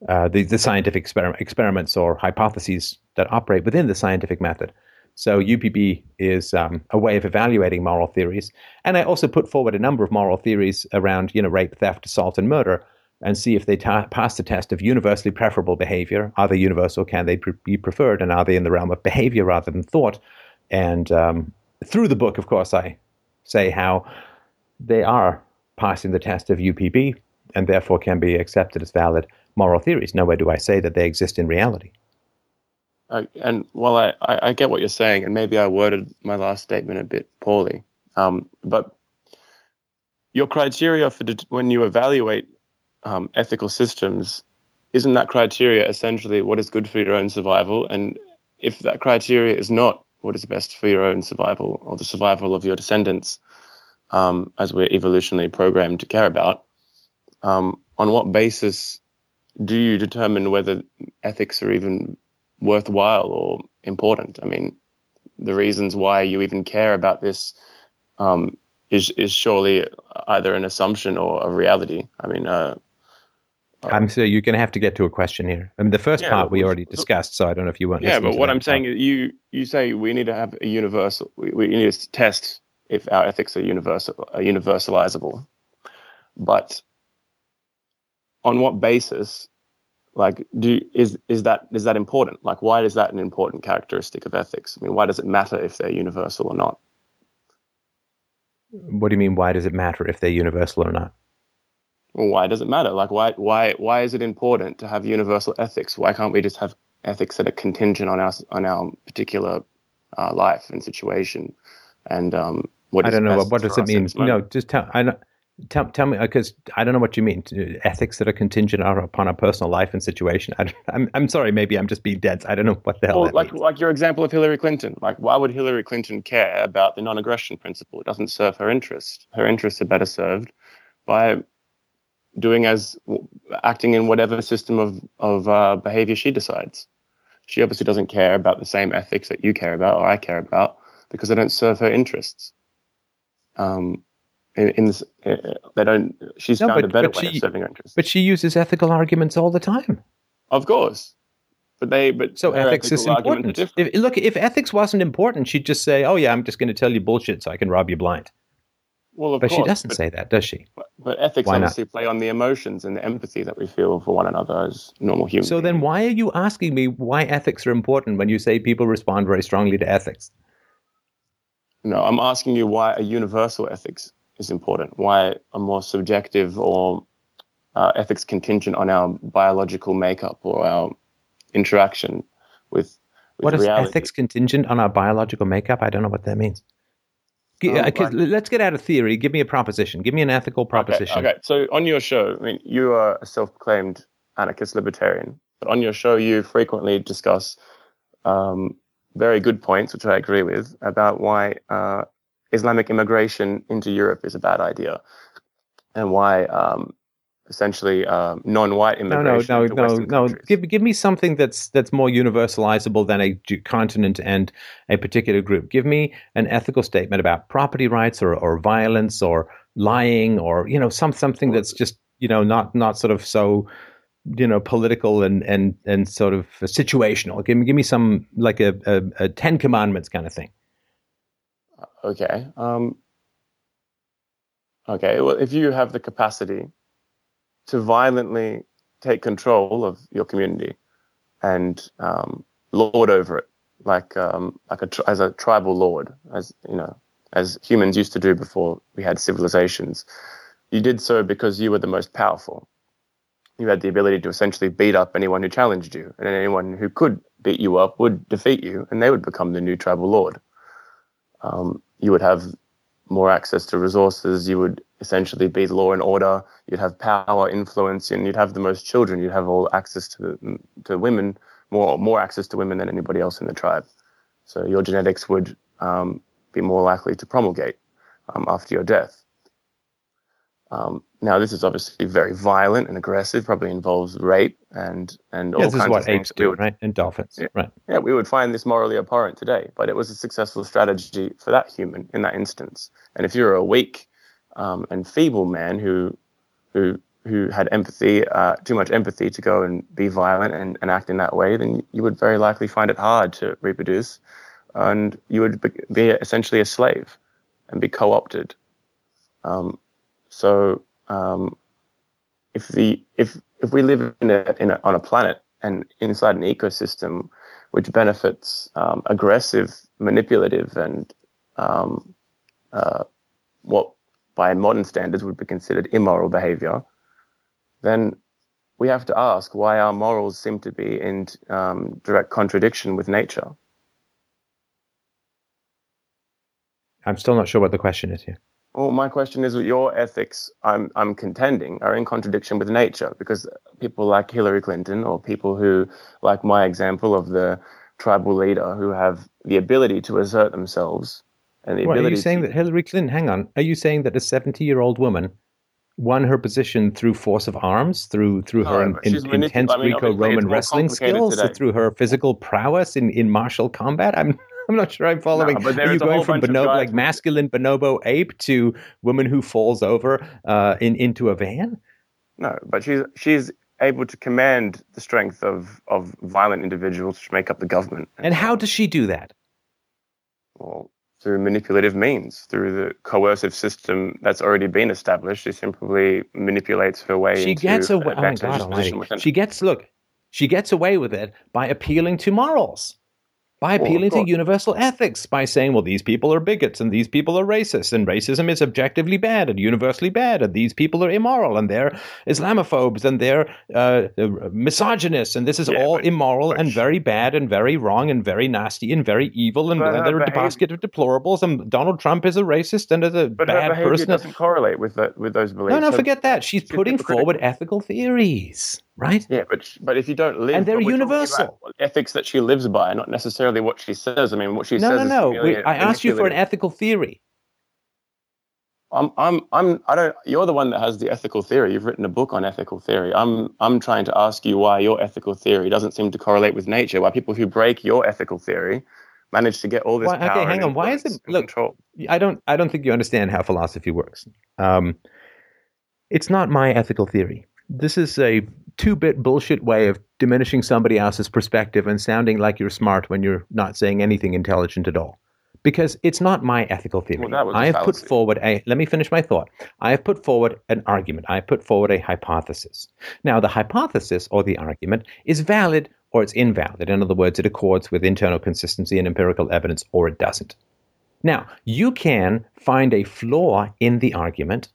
uh, the, the scientific exper- experiments or hypotheses that operate within the scientific method. So UPB is um, a way of evaluating moral theories, and I also put forward a number of moral theories around you know rape, theft, assault, and murder and see if they ta- pass the test of universally preferable behavior. Are they universal? Can they pre- be preferred? And are they in the realm of behavior rather than thought? And um, through the book, of course, I say how they are passing the test of UPB and therefore can be accepted as valid moral theories. Nowhere do I say that they exist in reality. And while I, I, I, get what you're saying, and maybe I worded my last statement a bit poorly, um, but your criteria for when you evaluate um, ethical systems isn't that criteria essentially what is good for your own survival? And if that criteria is not what is best for your own survival or the survival of your descendants, um, as we're evolutionally programmed to care about, um, on what basis do you determine whether ethics are even worthwhile or important? I mean, the reasons why you even care about this um, is is surely either an assumption or a reality. I mean, uh, I'm so you're going to have to get to a question here. I mean, the first Yeah, part we already discussed, so I don't know if you weren't. yeah, but to what I'm saying is, you you say we need to have a universal. We, we need to test if our ethics are universal, are universalizable. But on what basis? Like, do is is that is that important? Like, why is that an important characteristic of ethics? I mean, why does it matter if they're universal or not? What do you mean? Why does it matter if they're universal or not? Well, why does it matter? Like, why why why is it important to have universal ethics? Why can't we just have ethics that are contingent on our on our particular uh, life and situation? And um, what I don't know. What, what does it mean? No, just tell. I know. Tell, tell me because I don't know what you mean. Ethics that are contingent on- upon our personal life and situation. I, am I'm sorry. Maybe I'm just being dense. I don't know what the hell Well, like means. like your example of Hillary Clinton. Like, why would Hillary Clinton care about the non-aggression principle? It doesn't serve her interest. Her interests are better served by doing as acting in whatever system of of uh, behavior she decides. She obviously doesn't care about the same ethics that you care about or I care about because they don't serve her interests. Um, in, in this, uh, they don't. She's No, found but- a better way she- of serving her interests. But she uses ethical arguments all the time. of course, but they but So ethics is ethical arguments are important. If, look, if ethics wasn't important, she'd just say, "Oh yeah, I'm just going to tell you bullshit so I can rob you blind." Well, of But she doesn't but- say that, does she? But, but ethics Why not? obviously play on the emotions and the empathy that we feel for one another as normal humans. So then, why are you asking me why ethics are important when you say people respond very strongly to ethics? no, I'm asking you why a universal ethics is important. Why a more subjective or uh, ethics contingent on our biological makeup or our interaction with, with What is reality. ethics contingent on our biological makeup? I don't know what that means. Um, uh, let's get out of theory. Give me a proposition. Give me an ethical proposition. Okay, okay. So on your show, I mean, you are a self-proclaimed anarchist libertarian, but on your show, you frequently discuss um, very good points, which I agree with, about why uh, Islamic immigration into Europe is a bad idea, and why um, essentially um, non-white immigration. No, no, no, no, no. countries. Give give me something that's that's more universalizable than a continent and a particular group. Give me an ethical statement about property rights or, or violence or lying or you know some something that's just you know not not sort of so you know political and and and sort of situational. Give me give me some like a, a, a Ten Commandments kind of thing. Okay. Um, okay. Well, if you have the capacity to violently take control of your community and um, lord over it, like um, like a as a tribal lord, as you know, as humans used to do before we had civilizations, you did so because you were the most powerful. You had the ability to essentially beat up anyone who challenged you, and anyone who could beat you up would defeat you, and they would become the new tribal lord um, you would have more access to resources. You would essentially be law and order. You'd have power, influence, and you'd have the most children. You'd have all access to to women, more more access to women than anybody else in the tribe. So your genetics would um, be more likely to promulgate um, after your death. Um, now, this is obviously very violent and aggressive. Probably involves rape and and all Yeah, this is kinds what of things do, would right? And dolphins, Yeah. right? yeah, we would find this morally abhorrent today, but it was a successful strategy for that human in that instance. And if you're a weak um, and feeble man who who who had empathy, uh, too much empathy to go and be violent and, and act in that way, then you would very likely find it hard to reproduce, and you would be, be essentially a slave and be co-opted. Um, so um, if the if if we live in a, in a on a planet and inside an ecosystem which benefits um, aggressive, manipulative, and um, uh, what by modern standards would be considered immoral behavior, then we have to ask why our morals seem to be in um, direct contradiction with nature. I'm still not sure what the question is here. Well, my question is your ethics, I'm, I'm contending, are in contradiction with nature because people like Hillary Clinton or people who, like my example of the tribal leader, who have the ability to assert themselves and the What, are you saying to, that Hillary Clinton? Hang on. Are you saying that a seventy-year-old woman won her position through force of arms, through through her in, in- intense I mean, Greco-Roman wrestling skills, through her physical prowess in, in martial combat? I'm I'm not sure I'm following. but there Are you going from bonobo, like masculine bonobo ape to woman who falls over uh, in into a van? no, but she's she's able to command the strength of, of violent individuals to make up the government. And how does she do that? Well, through manipulative means, through the coercive system that's already been established. She simply manipulates her way She into gets away. Oh my God Almighty! position within. She gets look. She gets away with it by appealing to morals, by appealing to universal ethics, by saying, well, these people are bigots and these people are racist, and racism is objectively bad and universally bad, and these people are immoral and they're Islamophobes and they're uh, uh, misogynists, and this is Yeah, all but- immoral but and very bad and very wrong and very nasty and very evil, and they're a basket of deplorables, and Donald Trump is a racist and is a but bad person. doesn't correlate with that, with those beliefs. No, no, Her- forget that. She's putting forward ethical theories, right? Yeah, but but if you don't live, And they're but we're talking universal. ethics that she lives by, not necessarily what she says. I mean, what she No, says. no, no. We, I asked you for an ethical theory. I'm, I'm, I'm, I don't. You're the one that has the ethical theory. You've written a book on ethical theory. I'm, I'm trying to ask you why your ethical theory doesn't seem to correlate with nature. Why people who break your ethical theory manage to get all this Why- okay, power. hang and on. Why is it- look, control? I don't. I don't think you understand how philosophy works. Um, it's not my ethical theory. This is a two-bit bullshit way of diminishing somebody else's perspective and sounding like you're smart when you're not saying anything intelligent at all. Because it's not my ethical theory. Well, that was a I have put forward a. Let me finish my thought. I have put forward an argument. I have put forward a hypothesis. Now, the hypothesis or the argument is valid or it's invalid. In other words, it accords with internal consistency and empirical evidence or it doesn't. Now, you can find a flaw in the argument,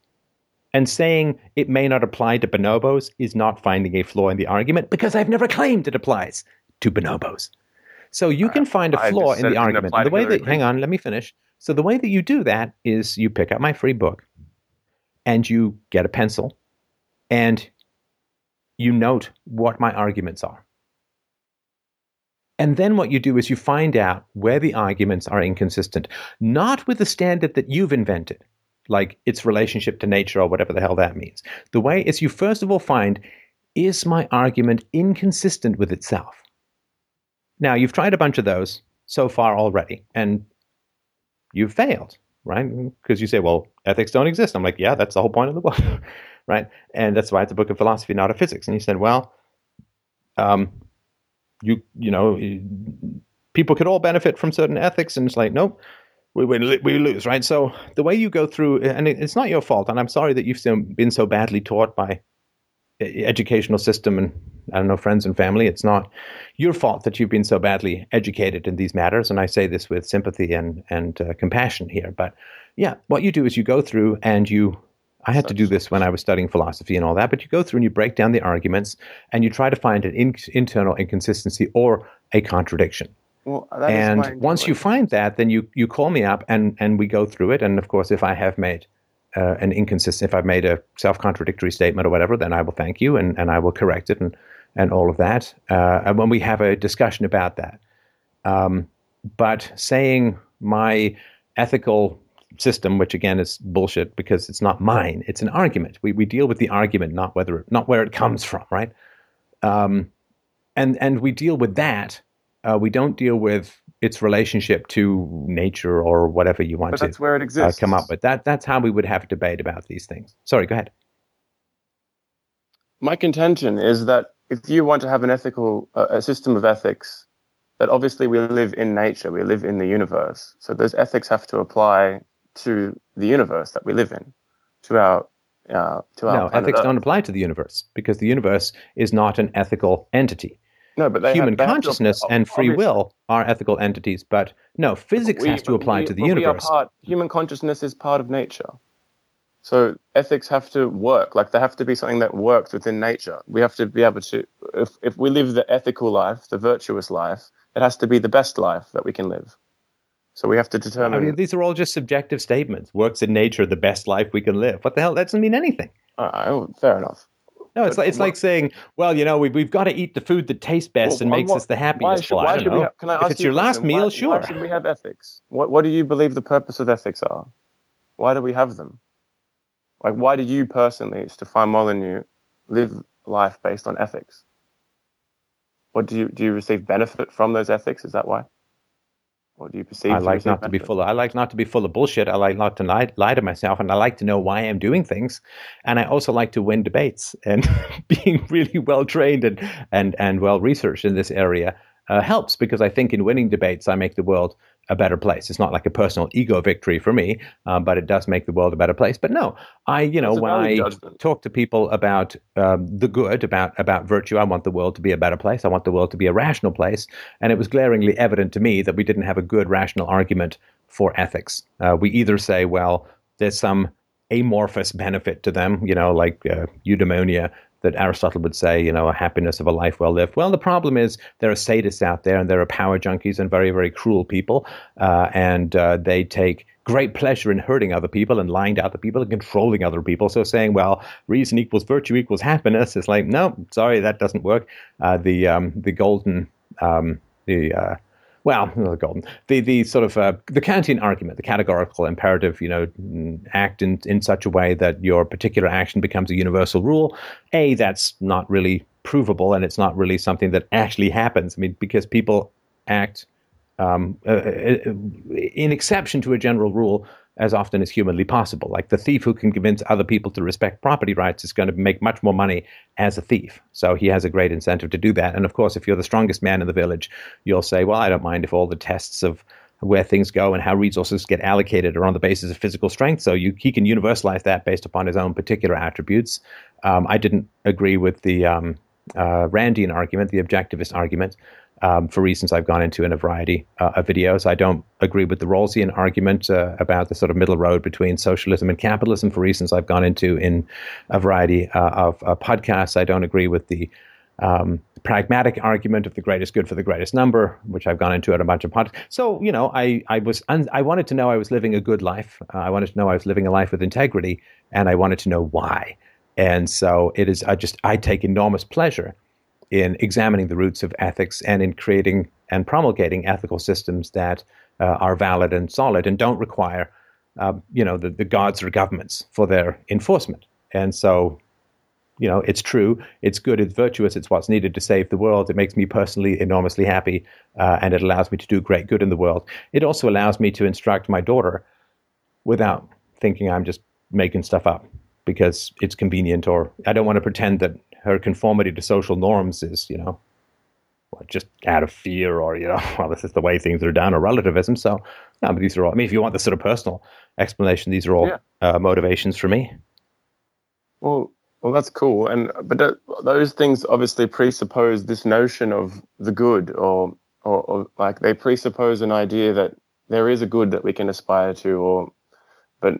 and saying it may not apply to bonobos is not finding a flaw in the argument because I've never claimed it applies to bonobos. So you can find a flaw in the argument. And the way that, hang on, let me finish. So the way that you do that is you pick up my free book and you get a pencil and you note what my arguments are. And then what you do is you find out where the arguments are inconsistent, not with the standard that you've invented, like its relationship to nature or whatever the hell that means. The way is you first of all find is my argument inconsistent with itself? Now, you've tried a bunch of those so far already, and you've failed, right? Because you say, well, ethics don't exist. I'm like, yeah, that's the whole point of the book, [laughs] right? And that's why it's a book of philosophy, not of physics. And you said, well, um, you you know people could all benefit from certain ethics and it's like nope we we, we lose right so the way you go through and it's not your fault and i'm sorry that you've been so badly taught by educational system and i don't know friends and family it's not your fault that you've been so badly educated in these matters and i say this with sympathy and and uh, compassion here but yeah what you do is you go through and you I had to do this when I was studying philosophy and all that, but you go through and you break down the arguments and you try to find an in- internal inconsistency or a contradiction. Well, that is my and once you find that, then you, you call me up and, and we go through it. And of course, if I have made uh, an inconsistent, if I've made a self contradictory statement or whatever, then I will thank you and, and I will correct it and, and all of that. Uh, and when we have a discussion about that. Um, but saying my ethical system, which again is bullshit because it's not mine. It's an argument. We we deal with the argument, not whether not where it comes from, right? Um, and and we deal with that. Uh, we don't deal with its relationship to nature or whatever you want But to that's where it uh, exists. come up with. That that's how we would have a debate about these things. Sorry, go ahead. My contention is that if you want to have an ethical, uh, a system of ethics, that obviously we live in nature, we live in the universe. So those ethics have to apply to the universe that we live in, to our, uh, to our No, ethics Earth. don't apply to the universe because the universe is not an ethical entity. No, but Human have, they have consciousness and free obviously- will are ethical entities, but no, physics we- has to apply we- to the but we are universe. part- human consciousness is part of nature. So ethics have to work. Like they have to be something that works within nature. We have to be able to. If if we live the ethical life, the virtuous life, it has to be the best life that we can live. So we have to determine. I mean, these are all just subjective statements. Works in nature, the best life we can live. What the hell? That doesn't mean anything. Uh, oh, fair enough. No, it's But like it's what- like saying, well, you know, we've we've got to eat the food that tastes best Well, and why- makes us the Why happiest. should, well, why I don't should we know. I if it's you your last meal, why, sure. Why should we have ethics? What What do you believe the purpose of ethics are? Why do we have them? Like, why do you personally, Stefan Molyneux, live life based on ethics? What do you do? You receive benefit from those ethics? Is that why? Or do you perceive? I like not to be full. Of, I like not to be full of bullshit. I like not to lie, lie to myself, and I like to know why I'm doing things. And I also like to win debates. And [laughs] being really well trained and and and well researched in this area uh, helps because I think in winning debates, I make the world a better place. It's not like a personal ego victory for me, um, but it does make the world a better place. But no, I you know when I judgment. talk to people about um, the good, about about virtue, I want the world to be a better place. I want the world to be a rational place. And it was glaringly evident to me that we didn't have a good rational argument for ethics. Uh, we either say, well, there's some amorphous benefit to them, you know, like uh, eudaimonia that Aristotle would say, you know, a happiness of a life well lived. Well, the problem is there are sadists out there and there are power junkies and very, very cruel people. Uh, and uh, they take great pleasure in hurting other people and lying to other people and controlling other people. So saying, well, reason equals virtue equals happiness is like, no, sorry, that doesn't work. Uh, the, um, the golden, um, the, uh, well, [laughs] not the golden, the the sort of uh, the Kantian argument, the categorical imperative, you know, act in in such a way that your particular action becomes a universal rule. A, that's not really provable, and it's not really something that actually happens. I mean, because people act um, uh, uh, in exception to a general rule as often as humanly possible. Like the thief who can convince other people to respect property rights is going to make much more money as a thief. So he has a great incentive to do that. And of course, if you're the strongest man in the village, you'll say, well, I don't mind if all the tests of where things go and how resources get allocated are on the basis of physical strength. So you, he can universalize that based upon his own particular attributes. Um, I didn't agree with the um, uh, Randian argument, the objectivist argument um, for reasons I've gone into in a variety uh, of videos. I don't agree with the Rawlsian argument uh, about the sort of middle road between socialism and capitalism for reasons I've gone into in a variety uh, of uh, podcasts. I don't agree with the um, pragmatic argument of the greatest good for the greatest number, which I've gone into at a bunch of podcasts. So, you know, I, I was I wanted to know I was living a good life. Uh, I wanted to know I was living a life with integrity, and I wanted to know why. And so it is. I just I take enormous pleasure in examining the roots of ethics and in creating and promulgating ethical systems that uh, are valid and solid and don't require, uh, you know, the, the gods or governments for their enforcement. And so, you know, it's true, it's good, it's virtuous, it's what's needed to save the world. It makes me personally enormously happy, uh, and it allows me to do great good in the world. It also allows me to instruct my daughter without thinking I'm just making stuff up because it's convenient, or I don't want to pretend that her conformity to social norms is, you know, just out of fear or, you know, [laughs] well, this is the way things are done or relativism. So, no, but these are all, I mean, if you want the sort of personal explanation, these are all Yeah. uh, motivations for me. Well, well, that's cool, and but th- those things obviously presuppose this notion of the good, or, or or like they presuppose an idea that there is a good that we can aspire to, or but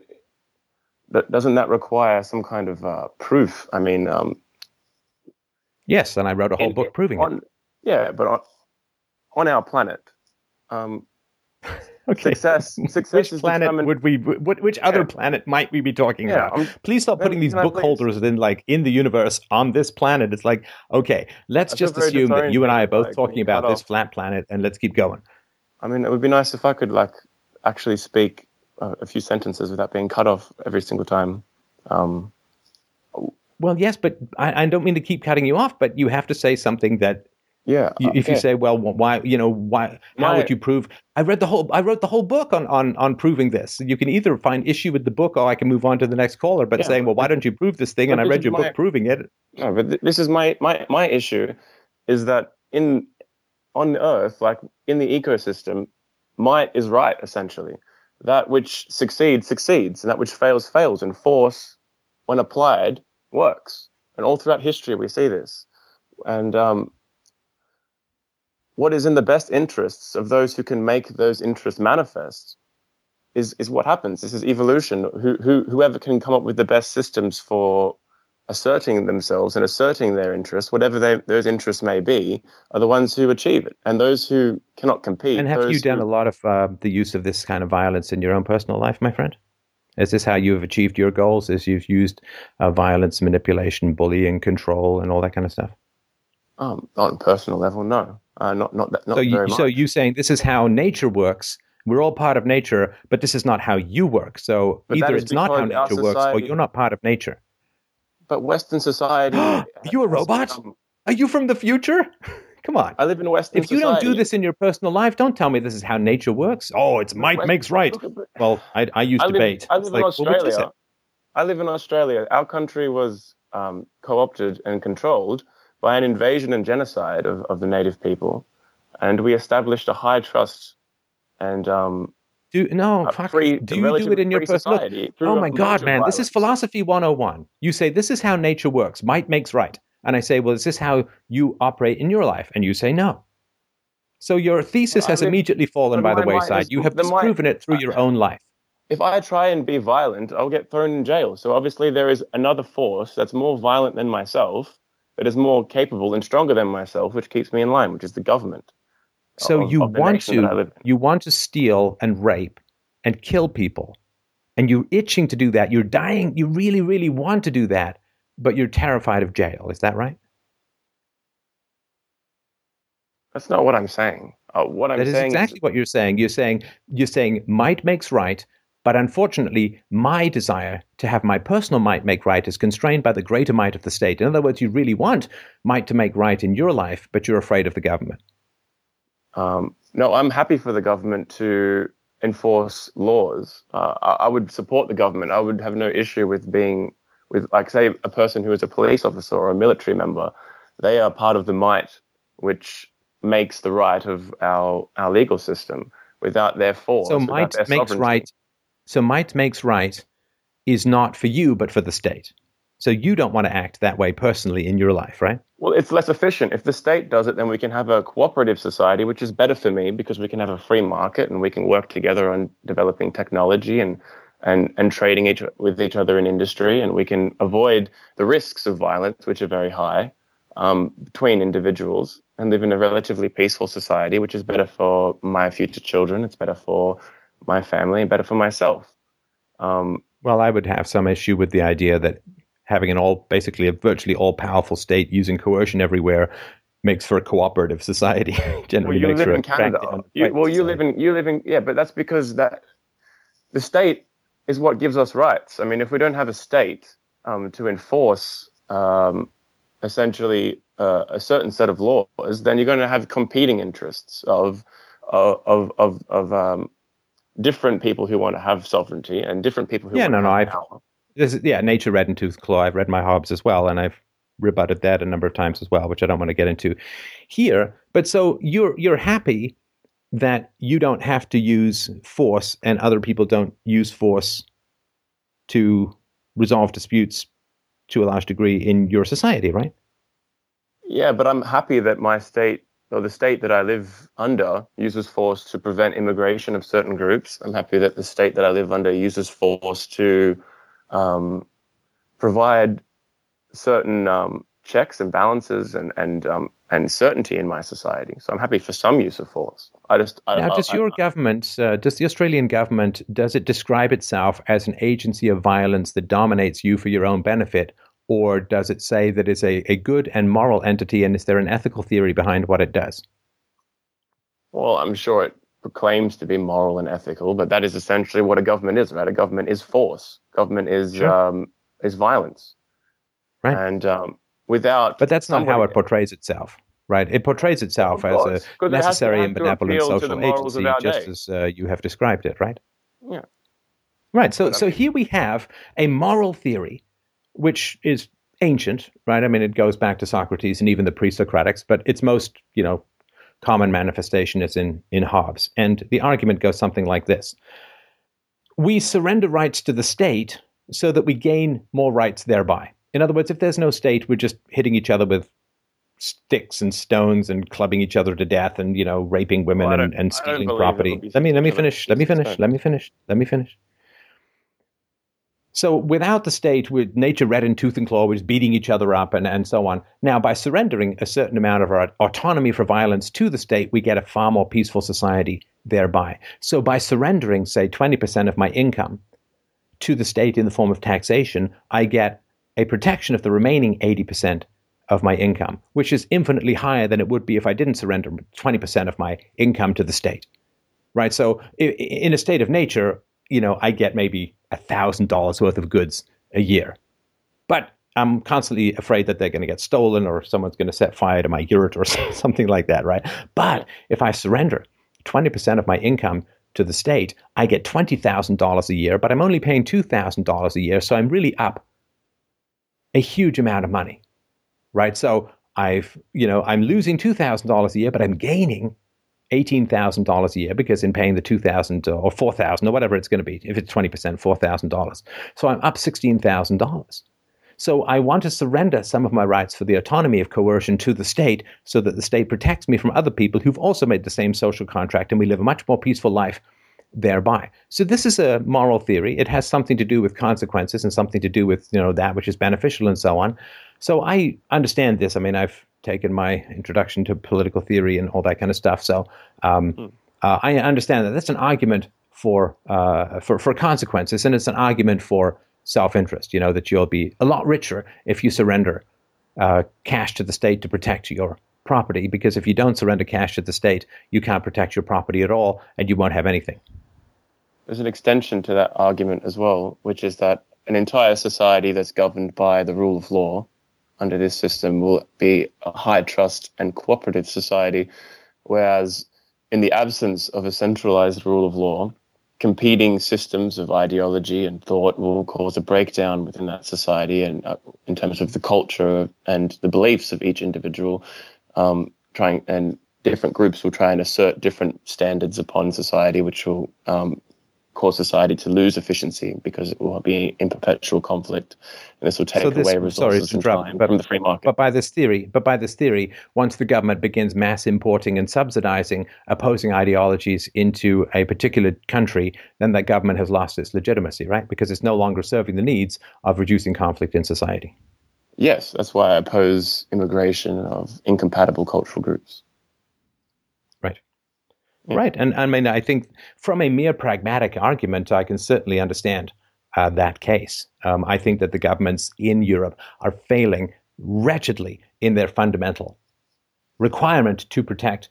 but doesn't that require some kind of uh, proof? I mean, um, Yes, and I wrote a whole in- book proving on, it. Yeah, but on, on our planet, um, [laughs] Okay. success [laughs] success Which is planet determined. would we? What, which other Yeah. planet might we be talking Yeah, about? I'm- Please stop putting these book holders in like in the universe on this planet. It's like okay, let's just assume that you and I are both like, talking about this off- flat planet, and let's keep going. I mean, it would be nice if I could like actually speak uh, a few sentences without being cut off every single time. Um, Well, yes, but I, I don't mean to keep cutting you off, but you have to say something that yeah, you, if you say, well, why, you know, why, how My- would you prove? I read the whole, I wrote the whole book on, on, on proving this. You can either find issue with the book or I can move on to the next caller, but Yeah, saying, well, why don't you prove this thing? And I read your my- book proving it. No, but th- this is my, my my issue is that in on Earth, like in the ecosystem, might is right essentially. That which succeeds succeeds, and that which fails fails. And force, when applied, works. And all throughout history, we see this. And um, what is in the best interests of those who can make those interests manifest is is what happens. This is evolution. Who, who whoever can come up with the best systems for asserting themselves and asserting their interests, whatever they, those interests may be, are the ones who achieve it. And those who cannot compete. And have you done who- a lot of uh, the use of this kind of violence in your own personal life, my friend? Is this how you have achieved your goals? Is you've used uh, violence, manipulation, bullying, control, and all that kind of stuff? Um, on a personal level, no, uh, not not that, not so you, very much. so you saying this is how nature works? We're all part of nature, but this is not how you work. So But either it's not how nature works, or you're not part of nature. but Western society. Are [gasps] you a robot? Are you from the future? [laughs] Come on. I live in Western If you don't do this in your personal life, don't tell me this is how nature works. Oh, it's might West- makes right. Well, I, I use [laughs] I live, debate. I It's live in like, well, Australia. say? I live in Australia. Our country was um, co-opted and controlled by an invasion and genocide of, of the native people, and we established a high trust and um, Do no, fuck. free, do you do it in your personal? society. through Oh my god, man! This is philosophy 101. You say this is how nature works. Might makes right. And I say, well, is this how you operate in your life? And you say no. So your thesis Well, I has live- immediately fallen by the wayside. is- You have disproven it through your own life. If I try and be violent, I'll get thrown in jail. So obviously, there is another force that's more violent than myself, that is more capable and stronger than myself, which keeps me in line, which is the government. So of- you of want nation that I to you want to steal and rape and kill people, and you're itching to do that. You're dying. You really, really want to do that, but you're terrified of jail. Is that right? That's not what I'm saying. Uh, what I'm That is saying exactly what you're saying. You're saying you're saying might makes right, but unfortunately, my desire to have my personal might make right is constrained by the greater might of the state. In other words, you really want might to make right in your life, but you're afraid of the government. Um, no, I'm happy for the government to enforce laws. Uh, I, I would support the government. I would have no issue with being with, like, say, a person who is a police officer or a military member. They are part of the might which makes the right of our our legal system. Without their force, so might makes sovereignty. right. So might makes right is not for you, but for the state. So you don't want to act that way personally in your life, right? Well, it's less efficient. If the state does it, then we can have a cooperative society, which is better for me because we can have a free market and we can work together on developing technology and and and trading each with each other in industry, and we can avoid the risks of violence, which are very high um, between individuals, and live in a relatively peaceful society, which is better for my future children. It's better for my family and better for myself. Um, Well, I would have some issue with the idea that having an all, basically a virtually all powerful state using coercion everywhere makes for a cooperative society. [laughs] Well, Generally you makes live in Canada. You, well, you society. live in you live in yeah, but that's because that the state is what gives us rights. I mean, if we don't have a state um, to enforce um, essentially uh, a certain set of laws, then you're going to have competing interests of of of of, um, different people who want to have sovereignty and different people who Yeah, want no, to no, have I've- power. This is, yeah, nature red and tooth claw. I've read my Hobbes as well, and I've rebutted that a number of times as well, which I don't want to get into here. But so you're you're happy that you don't have to use force, and other people don't use force to resolve disputes to a large degree in your society, right? Yeah, but I'm happy that my state or the state that I live under uses force to prevent immigration of certain groups. I'm happy that the state that I live under uses force to um, provide certain um, checks and balances and and um, and certainty in my society. So I'm happy for some use of force. I just I, Now, I- does I- your government, uh, does the Australian government, does it describe itself as an agency of violence that dominates you for your own benefit, or does it say that it's a, a good and moral entity, and is there an ethical theory behind what it does? Well, I'm sure it proclaims to be moral and ethical, but that is essentially what a government is, right? A government is force. Government is Sure. um, is violence, Right. And um, without, But that's not how it portrays itself, right? It portrays itself as course, a 'cause it has to- necessary and benevolent appeal to the social agency, just day. as uh, you have described it, right? Yeah. Right. So, so here we have a moral theory, which is ancient, right? I mean, it goes back to Socrates and even the pre-Socratics, but its most, you know, common manifestation is in in Hobbes, and the argument goes something like this: We surrender rights to the state so that we gain more rights thereby. In other words, if there's no state, we're just hitting each other with sticks and stones and clubbing each other to death and you know raping women Well, and, and stealing property let me let me finish let me finish let me finish let me finish So without the state, with nature red in tooth and claw, was beating each other up and, and so on. Now, by surrendering a certain amount of our autonomy for violence to the state, we get a far more peaceful society thereby. So by surrendering, say, 20% of my income to the state in the form of taxation, I get a protection of the remaining 80% of my income, which is infinitely higher than it would be if I didn't surrender 20% of my income to the state. Right? So in a state of nature, you know, I get maybe $1,000 worth of goods a year. But I'm constantly afraid that they're going to get stolen or someone's going to set fire to my yurt or [laughs] something like that, right? But if I surrender 20% of my income to the state, I get $20,000 a year, but I'm only paying $2,000 a year. So I'm really up a huge amount of money, right? So I've, you know, I'm losing $2,000 a year, but I'm gaining $18,000 a year because in paying the 2000 or 4000 or whatever it's going to be, if it's 20%, $4,000. So I'm up $16,000. So I want to surrender some of my rights for the autonomy of coercion to the state so that the state protects me from other people who've also made the same social contract and we live a much more peaceful life thereby. So this is a moral theory. It has something to do with consequences and something to do with, you know, that which is beneficial and so on. So I understand this. I mean, I've taken my introduction to political theory and all that kind of stuff. So um, mm. uh, I understand that that's an argument for, uh, for for consequences, and it's an argument for self-interest. You know that you'll be a lot richer if you surrender uh, cash to the state to protect your property, because if you don't surrender cash to the state, you can't protect your property at all, and you won't have anything. There's an extension to that argument as well, which is that an entire society that's governed by the rule of law under this system will be a high trust and cooperative society, whereas in the absence of a centralized rule of law, competing systems of ideology and thought will cause a breakdown within that society and uh, in terms of the culture and the beliefs of each individual um, trying and different groups will try and assert different standards upon society which will um, cause society to lose efficiency because it will be in perpetual conflict, and this will take so this, away resources sorry, and time but, from the free market. But by this theory, but by this theory, once the government begins mass importing and subsidizing opposing ideologies into a particular country, then that government has lost its legitimacy, right? Because it's no longer serving the needs of reducing conflict in society. Yes, that's why I oppose immigration of incompatible cultural groups. Right. And I mean, I think from a mere pragmatic argument, I can certainly understand uh, that case. Um, I think that the governments in Europe are failing wretchedly in their fundamental requirement to protect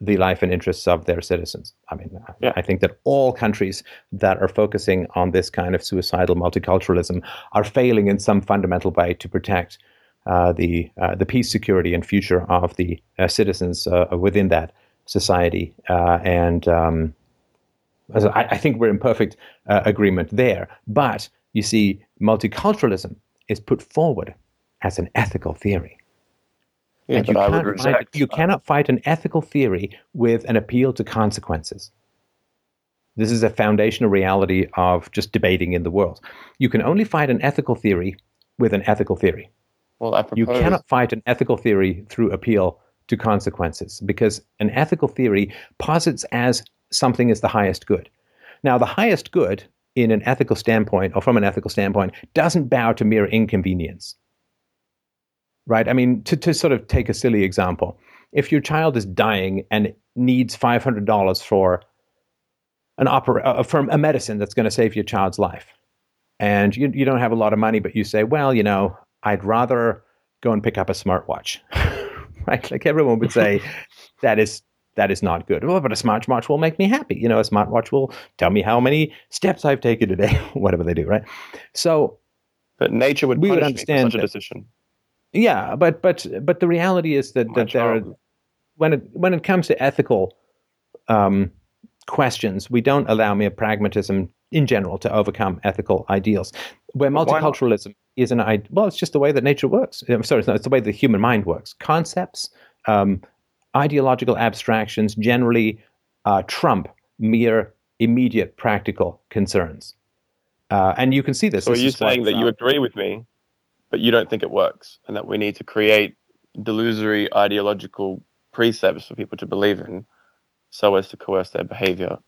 the life and interests of their citizens. I mean, yeah. I think that all countries that are focusing on this kind of suicidal multiculturalism are failing in some fundamental way to protect uh, the uh, the peace, security, and future of the uh, citizens uh, within that society. Uh, and um, I, I, think we're in perfect uh, agreement there. But you see, multiculturalism is put forward as an ethical theory. Yeah, and you, can't fight, you cannot fight an ethical theory with an appeal to consequences. This is a foundational reality of just debating in the world. You can only fight an ethical theory with an ethical theory. Well, I propose... You cannot fight an ethical theory through appeal to consequences because an ethical theory posits as something is the highest good. Now, the highest good in an ethical standpoint or from an ethical standpoint doesn't bow to mere inconvenience. Right? I mean, to, to sort of take a silly example, if your child is dying and needs $500 for an opera, uh, for a medicine that's going to save your child's life, and you, you don't have a lot of money, but you say, well, you know, I'd rather go and pick up a smartwatch. [laughs] right? Like everyone would say, [laughs] that is that is not good. Well, but a smartwatch will make me happy. You know, a smartwatch will tell me how many steps I've taken today, [laughs] whatever they do, right? So, but nature would we would understand such a decision. Yeah, but but but the reality is that that there are, when it when it comes to ethical um, questions, we don't allow mere pragmatism in general to overcome ethical ideals. Where multiculturalism is an idea. Well, it's just the way that nature works. I'm sorry, it's, not, it's the way the human mind works. Concepts, um, ideological abstractions generally uh, trump mere immediate practical concerns. Uh, and you can see this. So this are you saying that you agree with me, but you don't think it works, and that we need to create delusory ideological precepts for people to believe in, so as to coerce their behavior?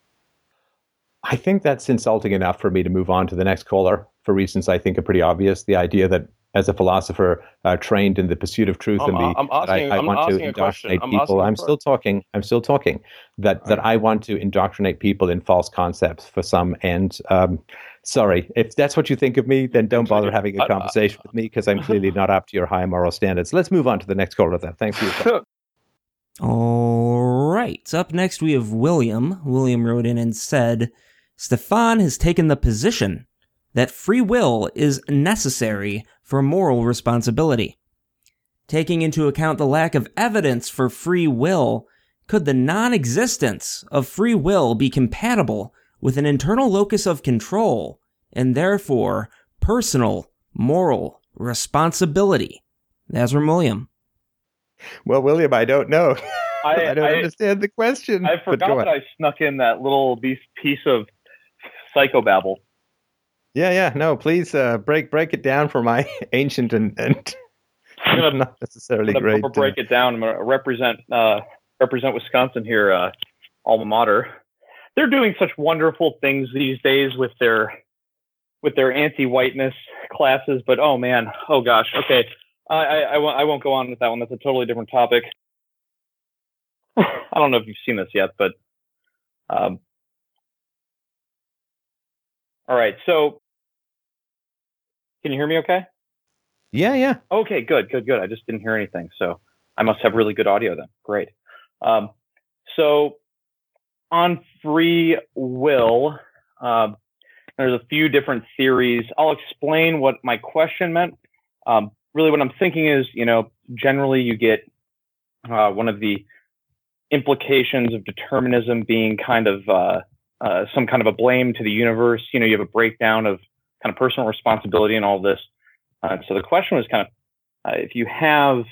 I think that's insulting enough for me to move on to the next caller. For reasons I think are pretty obvious. The idea that as a philosopher uh, trained in the pursuit of truth I'm- and the I'm asking- I, I I'm want to indoctrinate I'm people. I'm still talking. I'm still talking. That that I want to indoctrinate people in false concepts for some end. Um, sorry, if that's what you think of me, then don't bother [laughs] having a conversation with me because I'm [laughs] clearly not up to your high moral standards. Let's move on to the next caller. Then, thanks for your. [laughs] All right. Up next, we have William. William wrote in and said, Stefan has taken the position that free will is necessary for moral responsibility. Taking into account the lack of evidence for free will, could the non existence of free will be compatible with an internal locus of control and therefore personal moral responsibility? That's from William. Well, William, I don't know. I- [laughs] I, don't I- understand the question. I forgot that. I snuck in that little piece piece of psychobabble. Yeah, yeah. No, please uh, break break it down for my [laughs] ancient and, and [laughs] not necessarily I'm great. uh, break it down. I'm gonna represent uh, represent Wisconsin here, uh, alma mater. They're doing such wonderful things these days with their with their anti-whiteness classes, but oh man, oh gosh, okay. I, I, I, won't, I won't go on with that one. That's a totally different topic. [sighs] I don't know if you've seen this yet, but um, all right. So, can you hear me? Okay. yeah, yeah. Okay, good, good, good. I just didn't hear anything, so I must have really good audio then. Great. Um, so on free will, um, there's a few different theories. I'll explain what my question meant. Um, really, what I'm thinking is, you know, generally you get uh, one of the implications of determinism being kind of uh, uh, some kind of a blame to the universe. You know, you have a breakdown of kind of personal responsibility and all this. Uh, so the question was kind of uh, if you have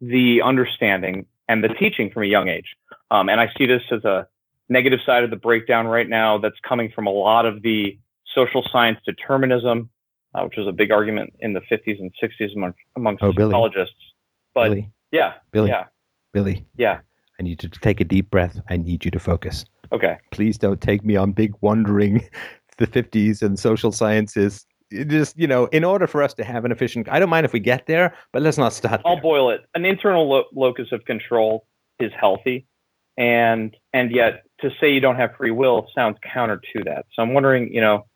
the understanding and the teaching from a young age, um, and I see this as a negative side of the breakdown right now that's coming from a lot of the social science determinism, uh, which was a big argument in the 50s and 60s among, amongst Oh, Billy. psychologists. But Billy, yeah, Billy, yeah, Billy. yeah. I need you to take a deep breath. I need you to focus. Okay. Please don't take me on big wandering the 50s and social sciences. It just, you know, in order for us to have an efficient, I don't mind if we get there, but let's not start. I'll there. boil it. An internal lo- locus of control is healthy, and and yet to say you don't have free will sounds counter to that. So I'm wondering, you know,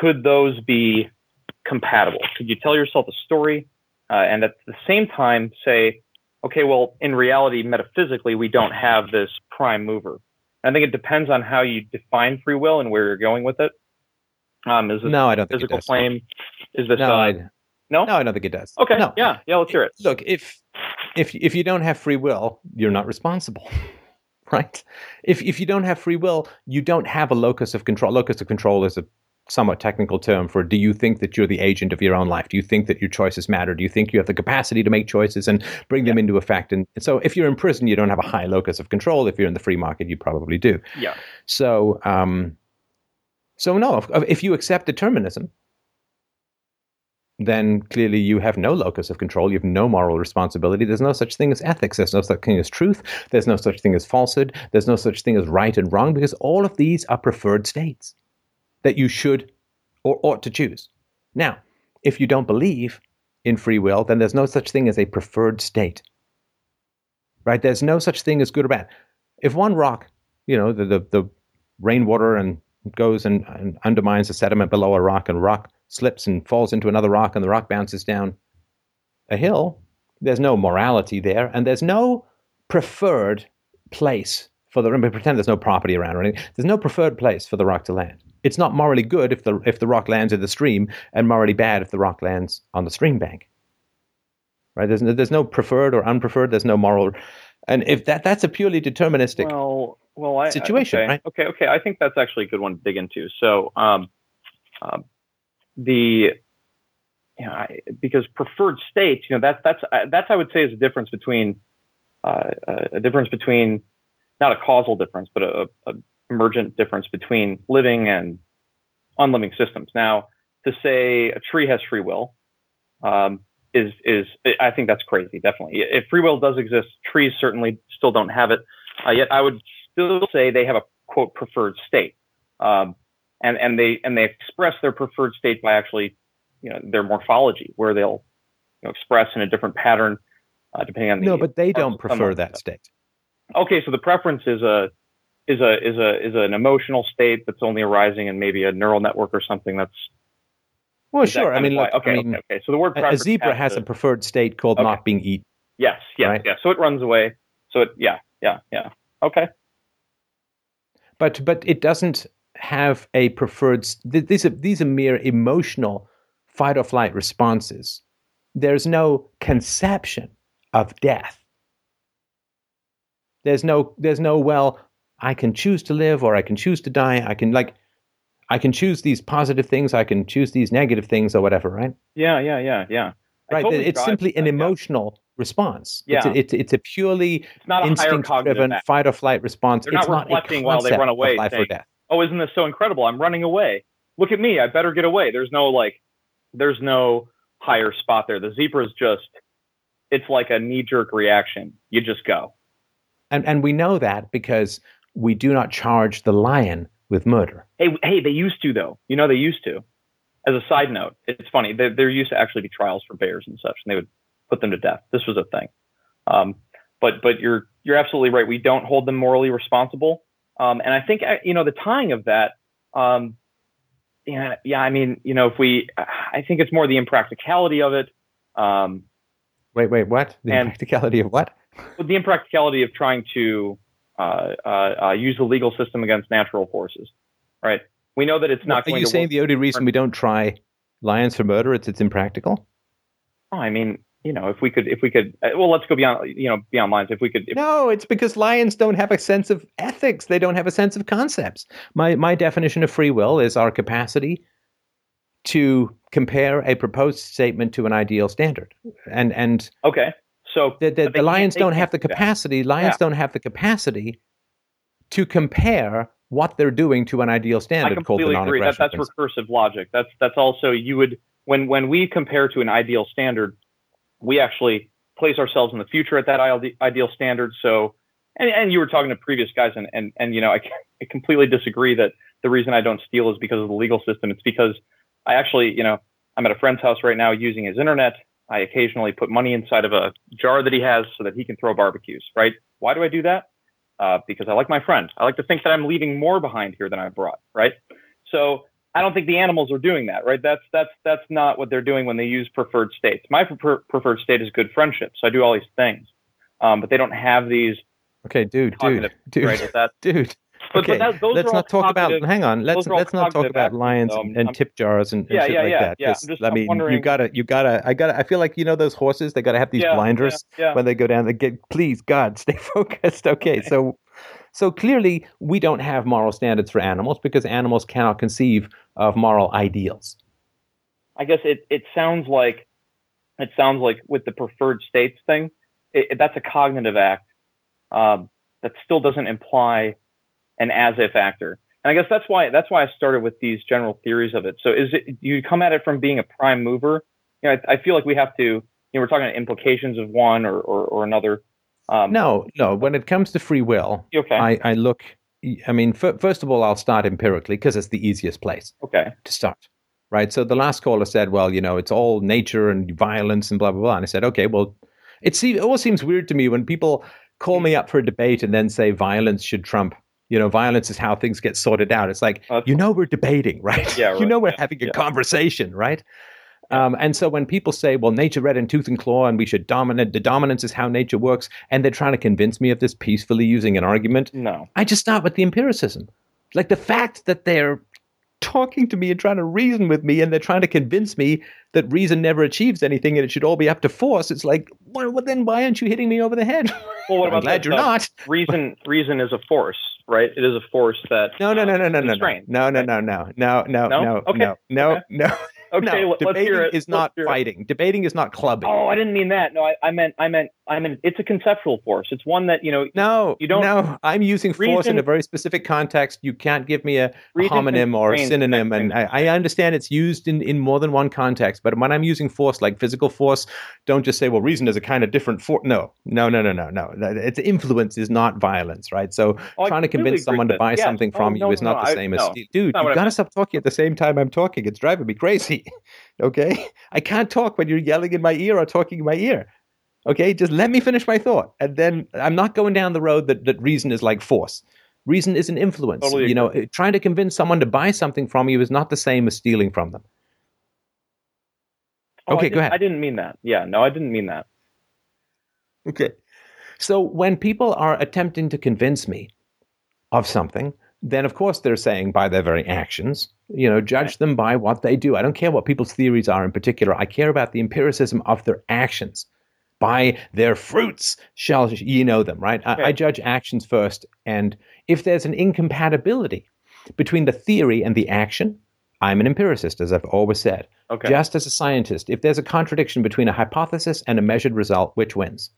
could those be compatible? Could you tell yourself a story, uh, and at the same time say, okay, well, in reality, metaphysically, we don't have this prime mover. I think it depends on how you define free will and where you're going with it. Um, is this No, I don't think it physical does. claim? Is this No, uh, I, no? no, I don't think it does. Okay, No. yeah, yeah. Let's hear it. Look, if if if you don't have free will, you're not responsible. [laughs] Right? If if you don't have free will, you don't have a locus of control. Locus of control is a somewhat technical term for do you think that you're the agent of your own life? Do you think that your choices matter? Do you think you have the capacity to make choices and bring them into effect? And, and so if you're in prison, you don't have a high locus of control. If you're in the free market, you probably do. Yeah. So, um, so no, if, you accept determinism, then clearly you have no locus of control. You have no moral responsibility. There's no such thing as ethics. There's no such thing as truth. There's no such thing as falsehood. There's no such thing as right and wrong because all of these are preferred states that you should or ought to choose. Now, if you don't believe in free will, then there's no such thing as a preferred state. Right? There's no such thing as good or bad. If one rock, you know, the, the, the rainwater and goes and, and undermines the sediment below a rock and rock slips and falls into another rock and the rock bounces down a hill, there's no morality there and there's no preferred place for the remember pretend there's no property around or anything. There's no preferred place for the rock to land. It's not morally good if the if the rock lands in the stream and morally bad if the rock lands on the stream bank. Right? There's no, there's no preferred or unpreferred. There's no moral, and if that that's a purely deterministic. Well, well, I, situation, okay, right? Okay, okay. I think that's actually a good one to dig into. So, um, um, the you know, I, because preferred states, you know, that's that's uh, that's I would say is a difference between uh, a difference between not a causal difference, but a, a emergent difference between living and unliving systems. Now, to say a tree has free will um, is is I think that's crazy. Definitely, if free will does exist, trees certainly still don't have it. Uh, yet, I would still say they have a quote preferred state. Um, and and they and they express their preferred state by actually, you know, their morphology, where they'll you know, express in a different pattern uh, depending on the. No, but they don't prefer that state. Okay, so the preference is a is a is a is an emotional state that's only arising in maybe a neural network or something that's. Well, sure. I mean, look, okay, I mean, okay, okay. So the word a- zebra has a preferred state called Okay. not being eaten. Yes, yes, Right. yes. So it runs away. So it, yeah, yeah, yeah. Okay. But but it doesn't have a preferred th- these are these are mere emotional fight or flight responses. There's no conception of death. There's no there's no well i can choose to live or i can choose to die. I can like i can choose these positive things i can choose these negative things or whatever right? Yeah, yeah, yeah, yeah. I right totally it's simply an that, emotional response it's Yeah. a, it's, it's a purely It's not a higher instinct cognitive driven fight or flight response They're it's not reflecting while they run away, life or death oh, isn't this so incredible? I'm running away. Look at me. I better get away. There's no like, there's no higher spot there. The zebra's just, it's like a knee jerk reaction. You just go. And and we know that because we do not charge the lion with murder. Hey, hey, they used to though. You know, they used to. As a side note, it's funny. There, there used to actually be trials for bears and such, and they would put them to death. This was a thing. Um, but but you're you're absolutely right. We don't hold them morally responsible. Um, and I think uh, you know the tying of that. Um, yeah, yeah. I mean, you know, if we, I think it's more the impracticality of it. Um, Wait, wait, what? The And- practicality of what? the impracticality of trying to uh, uh, uh, use the legal system against natural forces, right? We know that it's not Are going you saying work. the only reason we don't try lions for murder is it's impractical? Oh, I mean, you know, if we could, if we could, uh, well, let's go beyond, you know, beyond lines. If we could, if, No, it's because lions don't have a sense of ethics. They don't have a sense of concepts. My my definition of free will is our capacity to compare a proposed statement to an ideal standard. And and okay, so the, the, the lions don't have the do that. capacity. Lions Yeah. don't have the capacity to compare what they're doing to an ideal I standard called the completely agree. That, that's principle. recursive logic. That's that's also you would when when we compare to an ideal standard, we actually place ourselves in the future at that ideal standard. So, and, and you were talking to previous guys, and and and you know, I, I completely disagree that the reason I don't steal is because of the legal system. It's because I actually, you know, I'm at a friend's house right now using his internet. I occasionally put money inside of a jar that he has so that he can throw barbecues. Right? Why do I do that? Uh, because I like my friend. I like to think that I'm leaving more behind here than I brought. Right? So I don't think the animals are doing that, right? That's that's that's not what they're doing when they use preferred states. My prefer- preferred state is good friendship, so I do all these things, um, but they don't have these. Okay, dude, dude, dude, Right? That, [laughs] dude. but, okay, but that, let's not talk about. Hang on, let's those are all let's not talk about lions and, tip jars and, and Yeah, shit yeah, like yeah, that. yeah. I'm just- I mean, you gotta, you gotta, I gotta. I feel like you know those horses. They gotta have these blinders when they go down. They get, please, God, stay [laughs] focused. Okay, so. So clearly, we don't have moral standards for animals because animals cannot conceive of moral ideals. I guess it it sounds like it sounds like with the preferred states thing, it, it- that's a cognitive act um, that still doesn't imply an as if actor. And I guess that's why that's why I started with these general theories of it. So is it you come at it from being a prime mover? You know, I, I feel like we have to. You know, we're talking about implications of one or or, or another. Um, No, no. When it comes to free will, Okay. I, I look. I mean, f- first of all, I'll start empirically because it's the easiest place Okay. to start, right? So the last caller said, "Well, you know, it's all nature and violence and blah blah blah." And I said, "Okay, well, it, se- it always seems weird to me when people call me up for a debate and then say violence should trump. You know, violence is how things get sorted out. It's like that's you know we're debating, [laughs] right? Yeah, you know we're Yeah, having a yeah. conversation, right? Um, and so when people say, well, nature red in tooth and claw and we should dominate, the dominance is how nature works, and they're trying to convince me of this peacefully using an argument, No. I just start with the empiricism. Like the fact that they're talking to me and trying to reason with me and they're trying to convince me that reason never achieves anything and it should all be up to force. It's like, well, well then why aren't you hitting me over the head? Well, what [laughs] I'm about glad this, you're uh, not. Reason reason is a force, right? It is a force that No, no, no, no, no, no, no, no, no, no, no, no, no, No? no, Okay, no, no, no, Okay, no, let- debating is not fighting. Debating is not clubbing. Oh, I didn't mean that. No, I, I meant, I meant, I meant. It's a conceptual force. It's one that you know. No, You don't- No, I'm using force in a very specific context. You can't give me a Reason homonym or a synonym, and. I, I understand it's used in, in more than one context. But when I'm using force, like physical force, don't just say, "Well, reason is a kind of different force." No, no, no, no, no, no. It's influence is not violence, right? So Oh, trying to convince someone to buy. Yes. something Oh, from no, you is no, not the I- same as dude. You got to stop talking at the same time I'm talking. It's driving me crazy. [laughs] okay, I can't talk when you're yelling in my ear or talking in my ear. Okay, just let me finish my thought, and then I'm not going down the road that, that reason is like force. Reason is an influence. Totally you know, uh, trying to convince someone to buy something from you is not the same as stealing from them. Oh, Okay, go ahead. I didn't mean that. Yeah, no, I didn't mean that. Okay. So when people are attempting to convince me of something, then of course they're saying by their very actions, you know, judge them by what they do. I don't care what people's theories are in particular. I care about the empiricism of their actions. By their fruits shall ye know them, right? I, I judge actions first. And if there's an incompatibility between the theory and the action, I'm an empiricist, as I've always said. Okay. Just as a scientist, if there's a contradiction between a hypothesis and a measured result, which wins?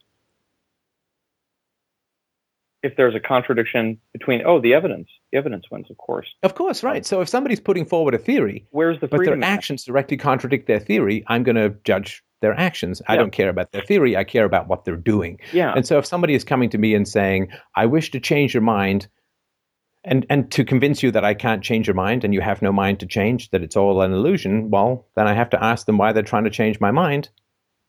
If there's a contradiction between, oh, the evidence, the evidence wins, of course. Of course, right. So if somebody's putting forward a theory, Where's the but their actions directly contradict their theory, I'm going to judge their actions. I Yeah. don't care about their theory. I care about what they're doing. Yeah. And so if somebody is coming to me and saying, I wish to change your mind, and, and to convince you that I can't change your mind and you have no mind to change, that it's all an illusion, well, then I have to ask them why they're trying to change my mind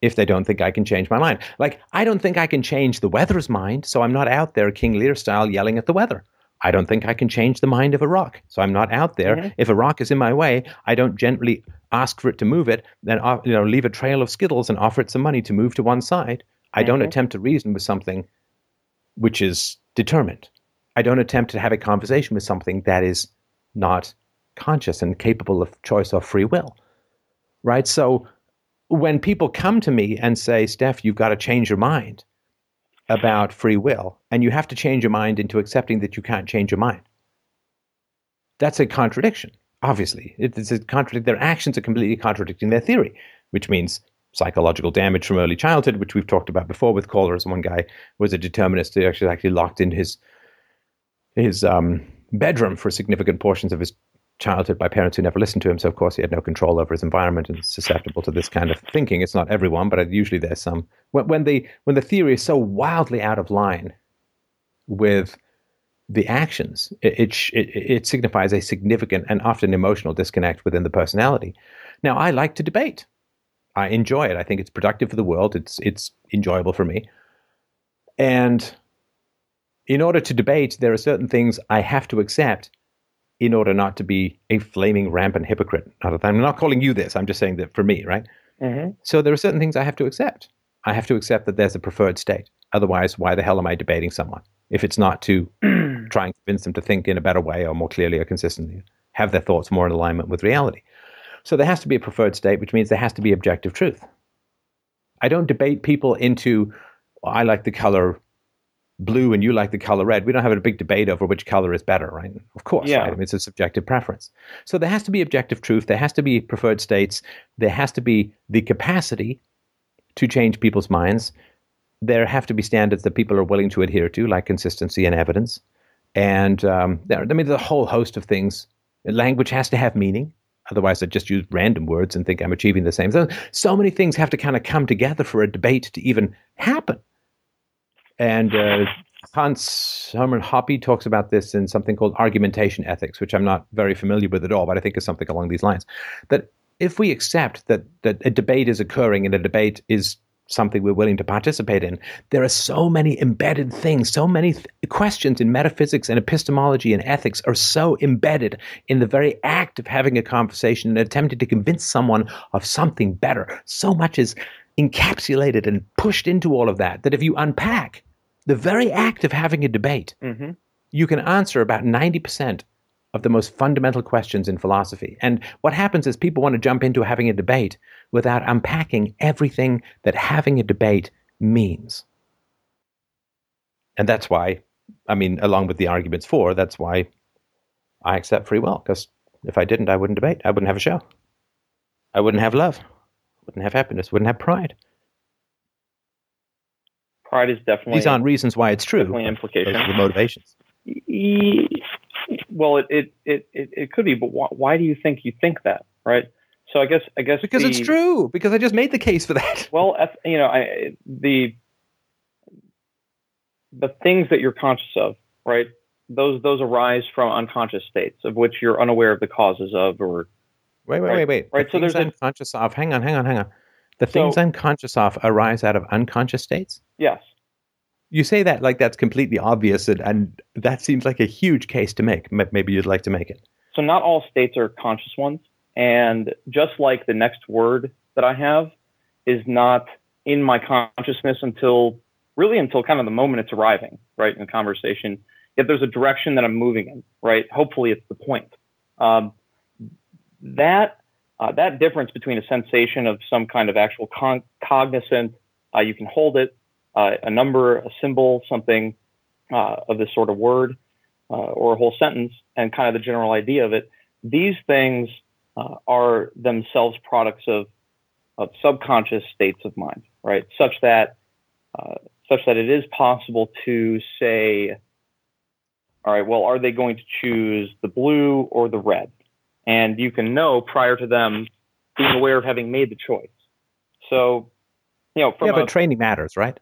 if they don't think I can change my mind. Like, I don't think I can change the weather's mind, so I'm not out there King Lear style yelling at the weather. I don't think I can change the mind of a rock, so I'm not out there. Mhm. If a rock is in my way, I don't gently ask for it to move it, then uh, you know leave a trail of skittles and offer it some money to move to one side. I don't Mhm. attempt to reason with something which is determined. I don't attempt to have a conversation with something that is not conscious and capable of choice or free will. Right? So when people come to me and say, Steph, you've got to change your mind about free will, and you have to change your mind into accepting that you can't change your mind, that's a contradiction, obviously. It's a contradict. Their actions are completely contradicting their theory, which means psychological damage from early childhood, which we've talked about before with callers. One guy was a determinist who actually actually locked in his his um, bedroom for significant portions of his childhood by parents who never listened to him. So of course he had no control over his environment and susceptible to this kind of thinking. It's not everyone, but usually there's some. When, when the when the theory is so wildly out of line with the actions, it, it it it signifies a significant and often emotional disconnect within the personality. Now I like to debate. I enjoy it. I think it's productive for the world. It's it's enjoyable for me. And in order to debate, there are certain things I have to accept in order not to be a flaming rampant hypocrite. I'm not calling you this. I'm just saying that for me, right? hmm So there are certain things I have to accept. I have to accept that there's a preferred state. Otherwise, why the hell am I debating someone if it's not to [clears throat] try and convince them to think in a better way or more clearly or consistently, have their thoughts more in alignment with reality? So there has to be a preferred state, which means there has to be objective truth. I don't debate people into, I like the color blue and you like the color red. We don't have a big debate over which color is better, right? Of course, Yeah. right? I mean, it's a subjective preference. So there has to be objective truth. There has to be preferred states. There has to be the capacity to change people's minds. There have to be standards that people are willing to adhere to, like consistency and evidence. And um, there, I mean, there's a whole host of things. Language has to have meaning. Otherwise, I'd just use random words and think I'm achieving the same. So, so many things have to kind of come together for a debate to even happen. And uh, Hans Hermann Hoppe talks about this in something called argumentation ethics, which I'm not very familiar with at all, but I think is something along these lines. That if we accept that, that a debate is occurring and a debate is something we're willing to participate in, there are so many embedded things, so many th- questions in metaphysics and epistemology and ethics are so embedded in the very act of having a conversation and attempting to convince someone of something better. So much is encapsulated and pushed into all of that that if you unpack the very act of having a debate, hmm you can answer about 90% of the most fundamental questions in philosophy. And what happens is people want to jump into having a debate without unpacking everything that having a debate means. And that's why, I mean, along with the arguments for, that's why I accept free will, because if I didn't, I wouldn't debate. I wouldn't have a show. I wouldn't have love, wouldn't have happiness, wouldn't have pride. Pride is definitely These aren't reasons why it's true. definitely implications. Those are the motivations. Well, it it, it, it could be, but why, why do you think you think that, right? So I guess I guess Because it's true. Because I just made the case for that. Well, [laughs] you know, I, the the things that you're conscious of, right? Those those arise from unconscious states of which you're unaware of the causes of, or Wait, wait, Right, wait, wait. right, The so there's a- I'm conscious of. Hang on, hang on, hang on. The So- things I'm conscious of arise out of unconscious states. yes, You say that like that's completely obvious, and, and that seems like a huge case to make. Maybe you'd like to make it. so not all states are conscious ones, and just like the next word that I have is not in my consciousness until really until kind of the moment it's arriving, right, in the conversation. Yet there's a direction that I'm moving in, right? Hopefully, it's the point. Um, that uh, that difference between a sensation of some kind of actual con- cognizant, uh, you can hold it, uh, a number, a symbol, something uh, of this sort of word, uh, or a whole sentence, and kind of the general idea of it. These things uh, are themselves products of of subconscious states of mind, right? Such that such that it is possible to say, all right, well, are they going to choose the blue or the red? And you can know prior to them being aware of having made the choice. So, you know, from yeah, a, but training matters, right?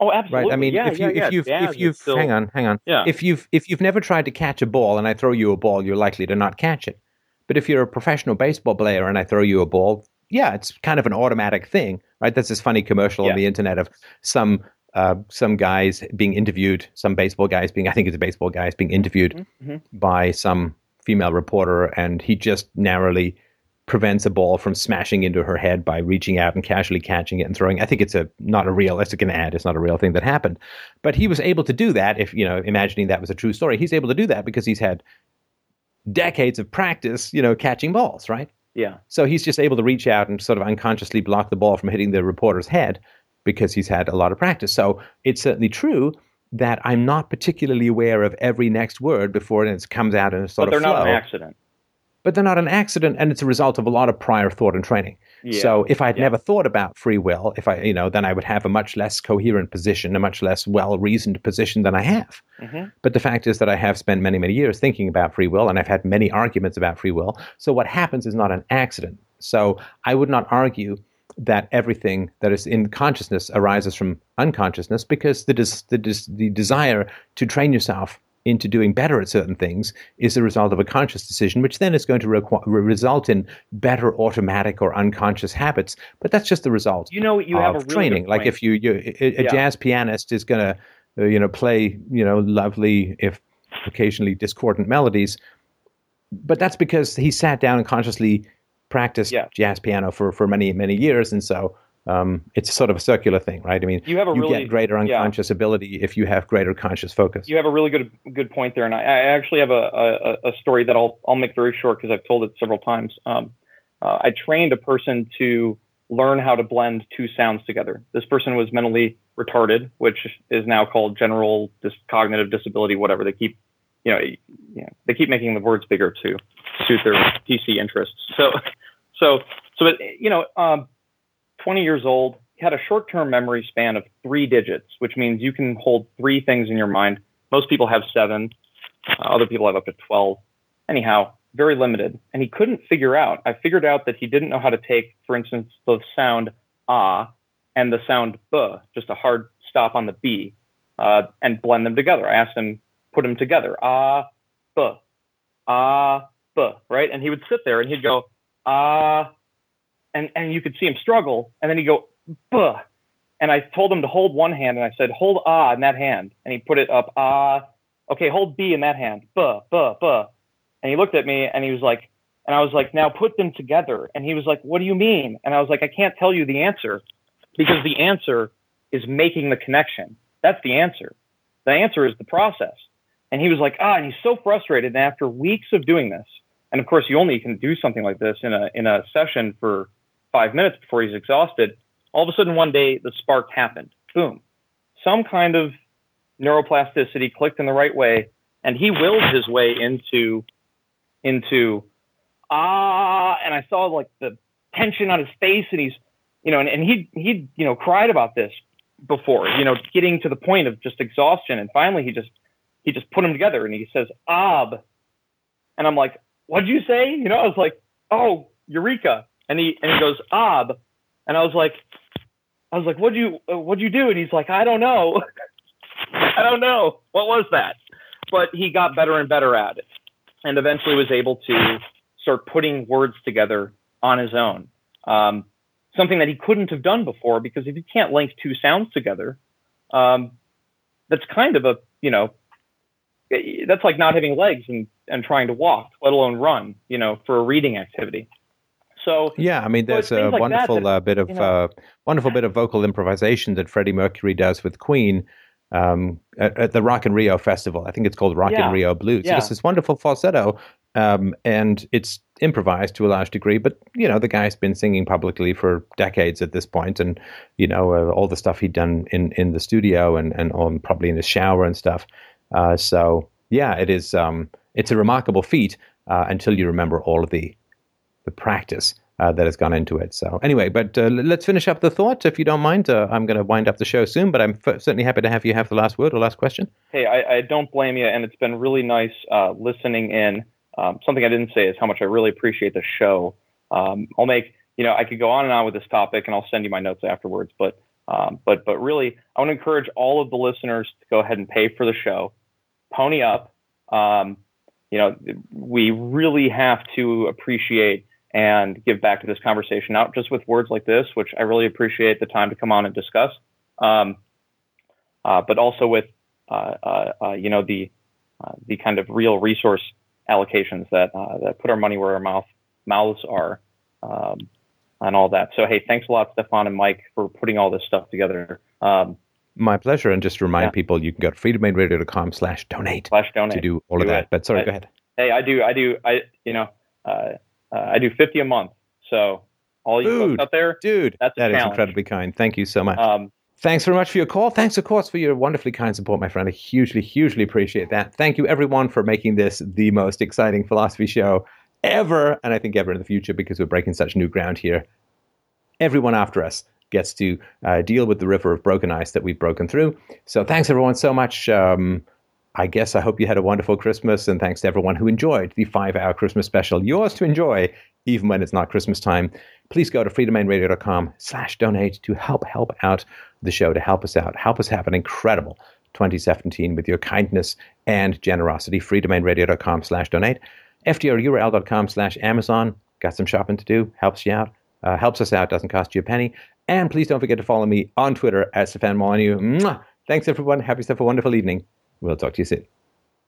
oh, absolutely, Right. I mean, yeah, if you yeah. if you've if you've still- hang on, hang on. Yeah. If you've if you've never tried to catch a ball and I throw you a ball, you're likely to not catch it. But if you're a professional baseball player and I throw you a ball, yeah, it's kind of an automatic thing, right? That's this funny commercial on the internet of some uh, some guys being interviewed, some baseball guys being, I think it's a baseball guys being interviewed Mhm. by some female reporter, and he just narrowly prevents a ball from smashing into her head by reaching out and casually catching it and throwing. I think it's a not a real. It's an ad. It's not a real thing that happened, but he was able to do that. If you know, imagining that was a true story, he's able to do that because he's had decades of practice, you know, catching balls, right? Yeah. So he's just able to reach out and sort of unconsciously block the ball from hitting the reporter's head because he's had a lot of practice. So it's certainly true that I'm not particularly aware of every next word before it comes out in a sort of thing. But they're not an accident. but they're not an accident and it's a result of a lot of prior thought and training Yeah. so if i'd Yeah. never thought about free will if i you know then i would have a much less coherent position a much less well reasoned position than i have Mhm. but the fact is that i have spent many many years thinking about free will and i've had many arguments about free will so what happens is not an accident so i would not argue that everything that is in consciousness arises from unconsciousness because the, des- the, des- the desire to train yourself into doing better at certain things is the result of a conscious decision, which then is going to requ- re- result in better automatic or unconscious habits. But that's just the result You know, you have a really training. Like if you, you a, a Yeah. jazz pianist is going to, uh, you know, play, you know, lovely if occasionally discordant melodies, but that's because he sat down and consciously practiced Yeah. jazz piano for for many many years, and so. Um, it's sort of a circular thing, right? I mean, You have a you really- get greater yeah. unconscious ability if you have greater conscious focus. you have a really good good point there, and I, I actually have a, a, a story that I'll I'll make very short because I've told it several times. Um, uh, I trained a person to learn how to blend two sounds together. This person was mentally retarded, which is now called general dis- cognitive disability, whatever they keep, you know, know, they keep making the words bigger to suit their PC interests. So, so, so, it, you know, um, 20 years old, he had a short-term memory span of three digits, which means you can hold three things in your mind. Most people have seven. Uh, other people have up to 12. Anyhow, very limited. And he couldn't figure out. I figured out that he didn't know how to take, for instance, the sound ah and the sound b, just a hard stop on the b, uh, and blend them together. I asked him, put them together. Ah, buh, ah, buh, right? And he would sit there and he'd go, ah, and, and you could see him struggle. And then he'd go, buh. And I told him to hold one hand and I said, hold ah in that hand. And he put it up, ah. Okay, hold B in that hand. Buh, buh, buh. And he looked at me and he was like, and I was like, now put them together. And he was like, what do you mean? And I was like, I can't tell you the answer because the answer is making the connection. That's the answer. The answer is the process. And he was like, ah, and he's so frustrated. And after weeks of doing this, and of course, you only can do something like this in a in a session for five minutes before he's exhausted. All of a sudden, one day, the spark happened. Boom. Some kind of neuroplasticity clicked in the right way, and he willed his way into into ah, and I saw like the tension on his face, and he's, you know, and, and he he you know cried about this before, you know, getting to the point of just exhaustion, and finally he just he just put them together, and he says Ab, and I'm like, what'd you say? You know, I was like, oh, Eureka, and he and he goes Ab, and I was like, I was like, what'd you uh, what'd you do? And he's like, I don't know, [laughs] I don't know, what was that? But he got better and better at it, and eventually was able to start putting words together on his own. Um, something that he couldn't have done before because if you can't link two sounds together, um, that's kind of a you know that's like not having legs and and trying to walk, let alone run, you know, for a reading activity. So yeah, I mean, there's a like wonderful that, uh, bit of you know, uh, wonderful bit of vocal improvisation that Freddie Mercury does with Queen um, at, at the Rock in Rio festival. I think it's called Rock Yeah. in Rio Blues. Yeah. It's this wonderful falsetto, um, and it's improvised to a large degree. But you know, the guy's been singing publicly for decades at this point, and you know, uh, all the stuff he'd done in in the studio and and on probably in his shower and stuff. Uh, so yeah, it is. Um, it's a remarkable feat uh, until you remember all of the the practice uh, that has gone into it. So anyway, but uh, let's finish up the thought, if you don't mind. Uh, I'm going to wind up the show soon, but I'm f- certainly happy to have you have the last word or last question. hey, I, I don't blame you, and it's been really nice uh, listening in. Um, something I didn't say is how much I really appreciate the show. Um, I'll make, you know, I could go on and on with this topic, and I'll send you my notes afterwards. But, um, but, but really, I want to encourage all of the listeners to go ahead and pay for the show. Pony up. Um, you know, we really have to appreciate and give back to this conversation, not just with words like this, which I really appreciate the time to come on and discuss, um, uh, but also with uh, uh, uh, you know the uh, the kind of real resource allocations that uh, that put our money where our mouth mouths are, um, and all that. So hey, thanks a lot, Stefan and Mike, for putting all this stuff together. Um, My pleasure. And just to remind Yeah. people, you can go to freedomainradio.com slash donate slash donate to do all of Do that. it. But sorry, I- go ahead. Hey, I do, I do, I you know, uh, uh, I do fifty a month. So all you Dude. folks out there, Dude, That's a that is challenge. incredibly kind. Thank you so much. um, Thanks very much for your call. Thanks, of course, for your wonderfully kind support, my friend. I hugely, hugely appreciate that. Thank you, everyone, for making this the most exciting philosophy show ever, and I think ever in the future because we're breaking such new ground here. Everyone after us gets to uh, deal with the river of broken ice that we've broken through. So thanks, everyone, so much. Um, I guess I hope you had a wonderful Christmas, and thanks to everyone who enjoyed the five hour Christmas special. Yours to enjoy, even when it's not Christmas time. Please go to freedomainradio.com slash donate to help help out the show, to help us out, help us have an incredible 2017 with your kindness and generosity. freedomainradio.com slash donate. FDRURL.com slash Amazon. Got some shopping to do, helps you out. Uh, helps us out, doesn't cost you a penny. And please don't forget to follow me on Twitter at Stefan Molyneux. Thanks, everyone. Have yourself a wonderful evening. We'll talk to you soon.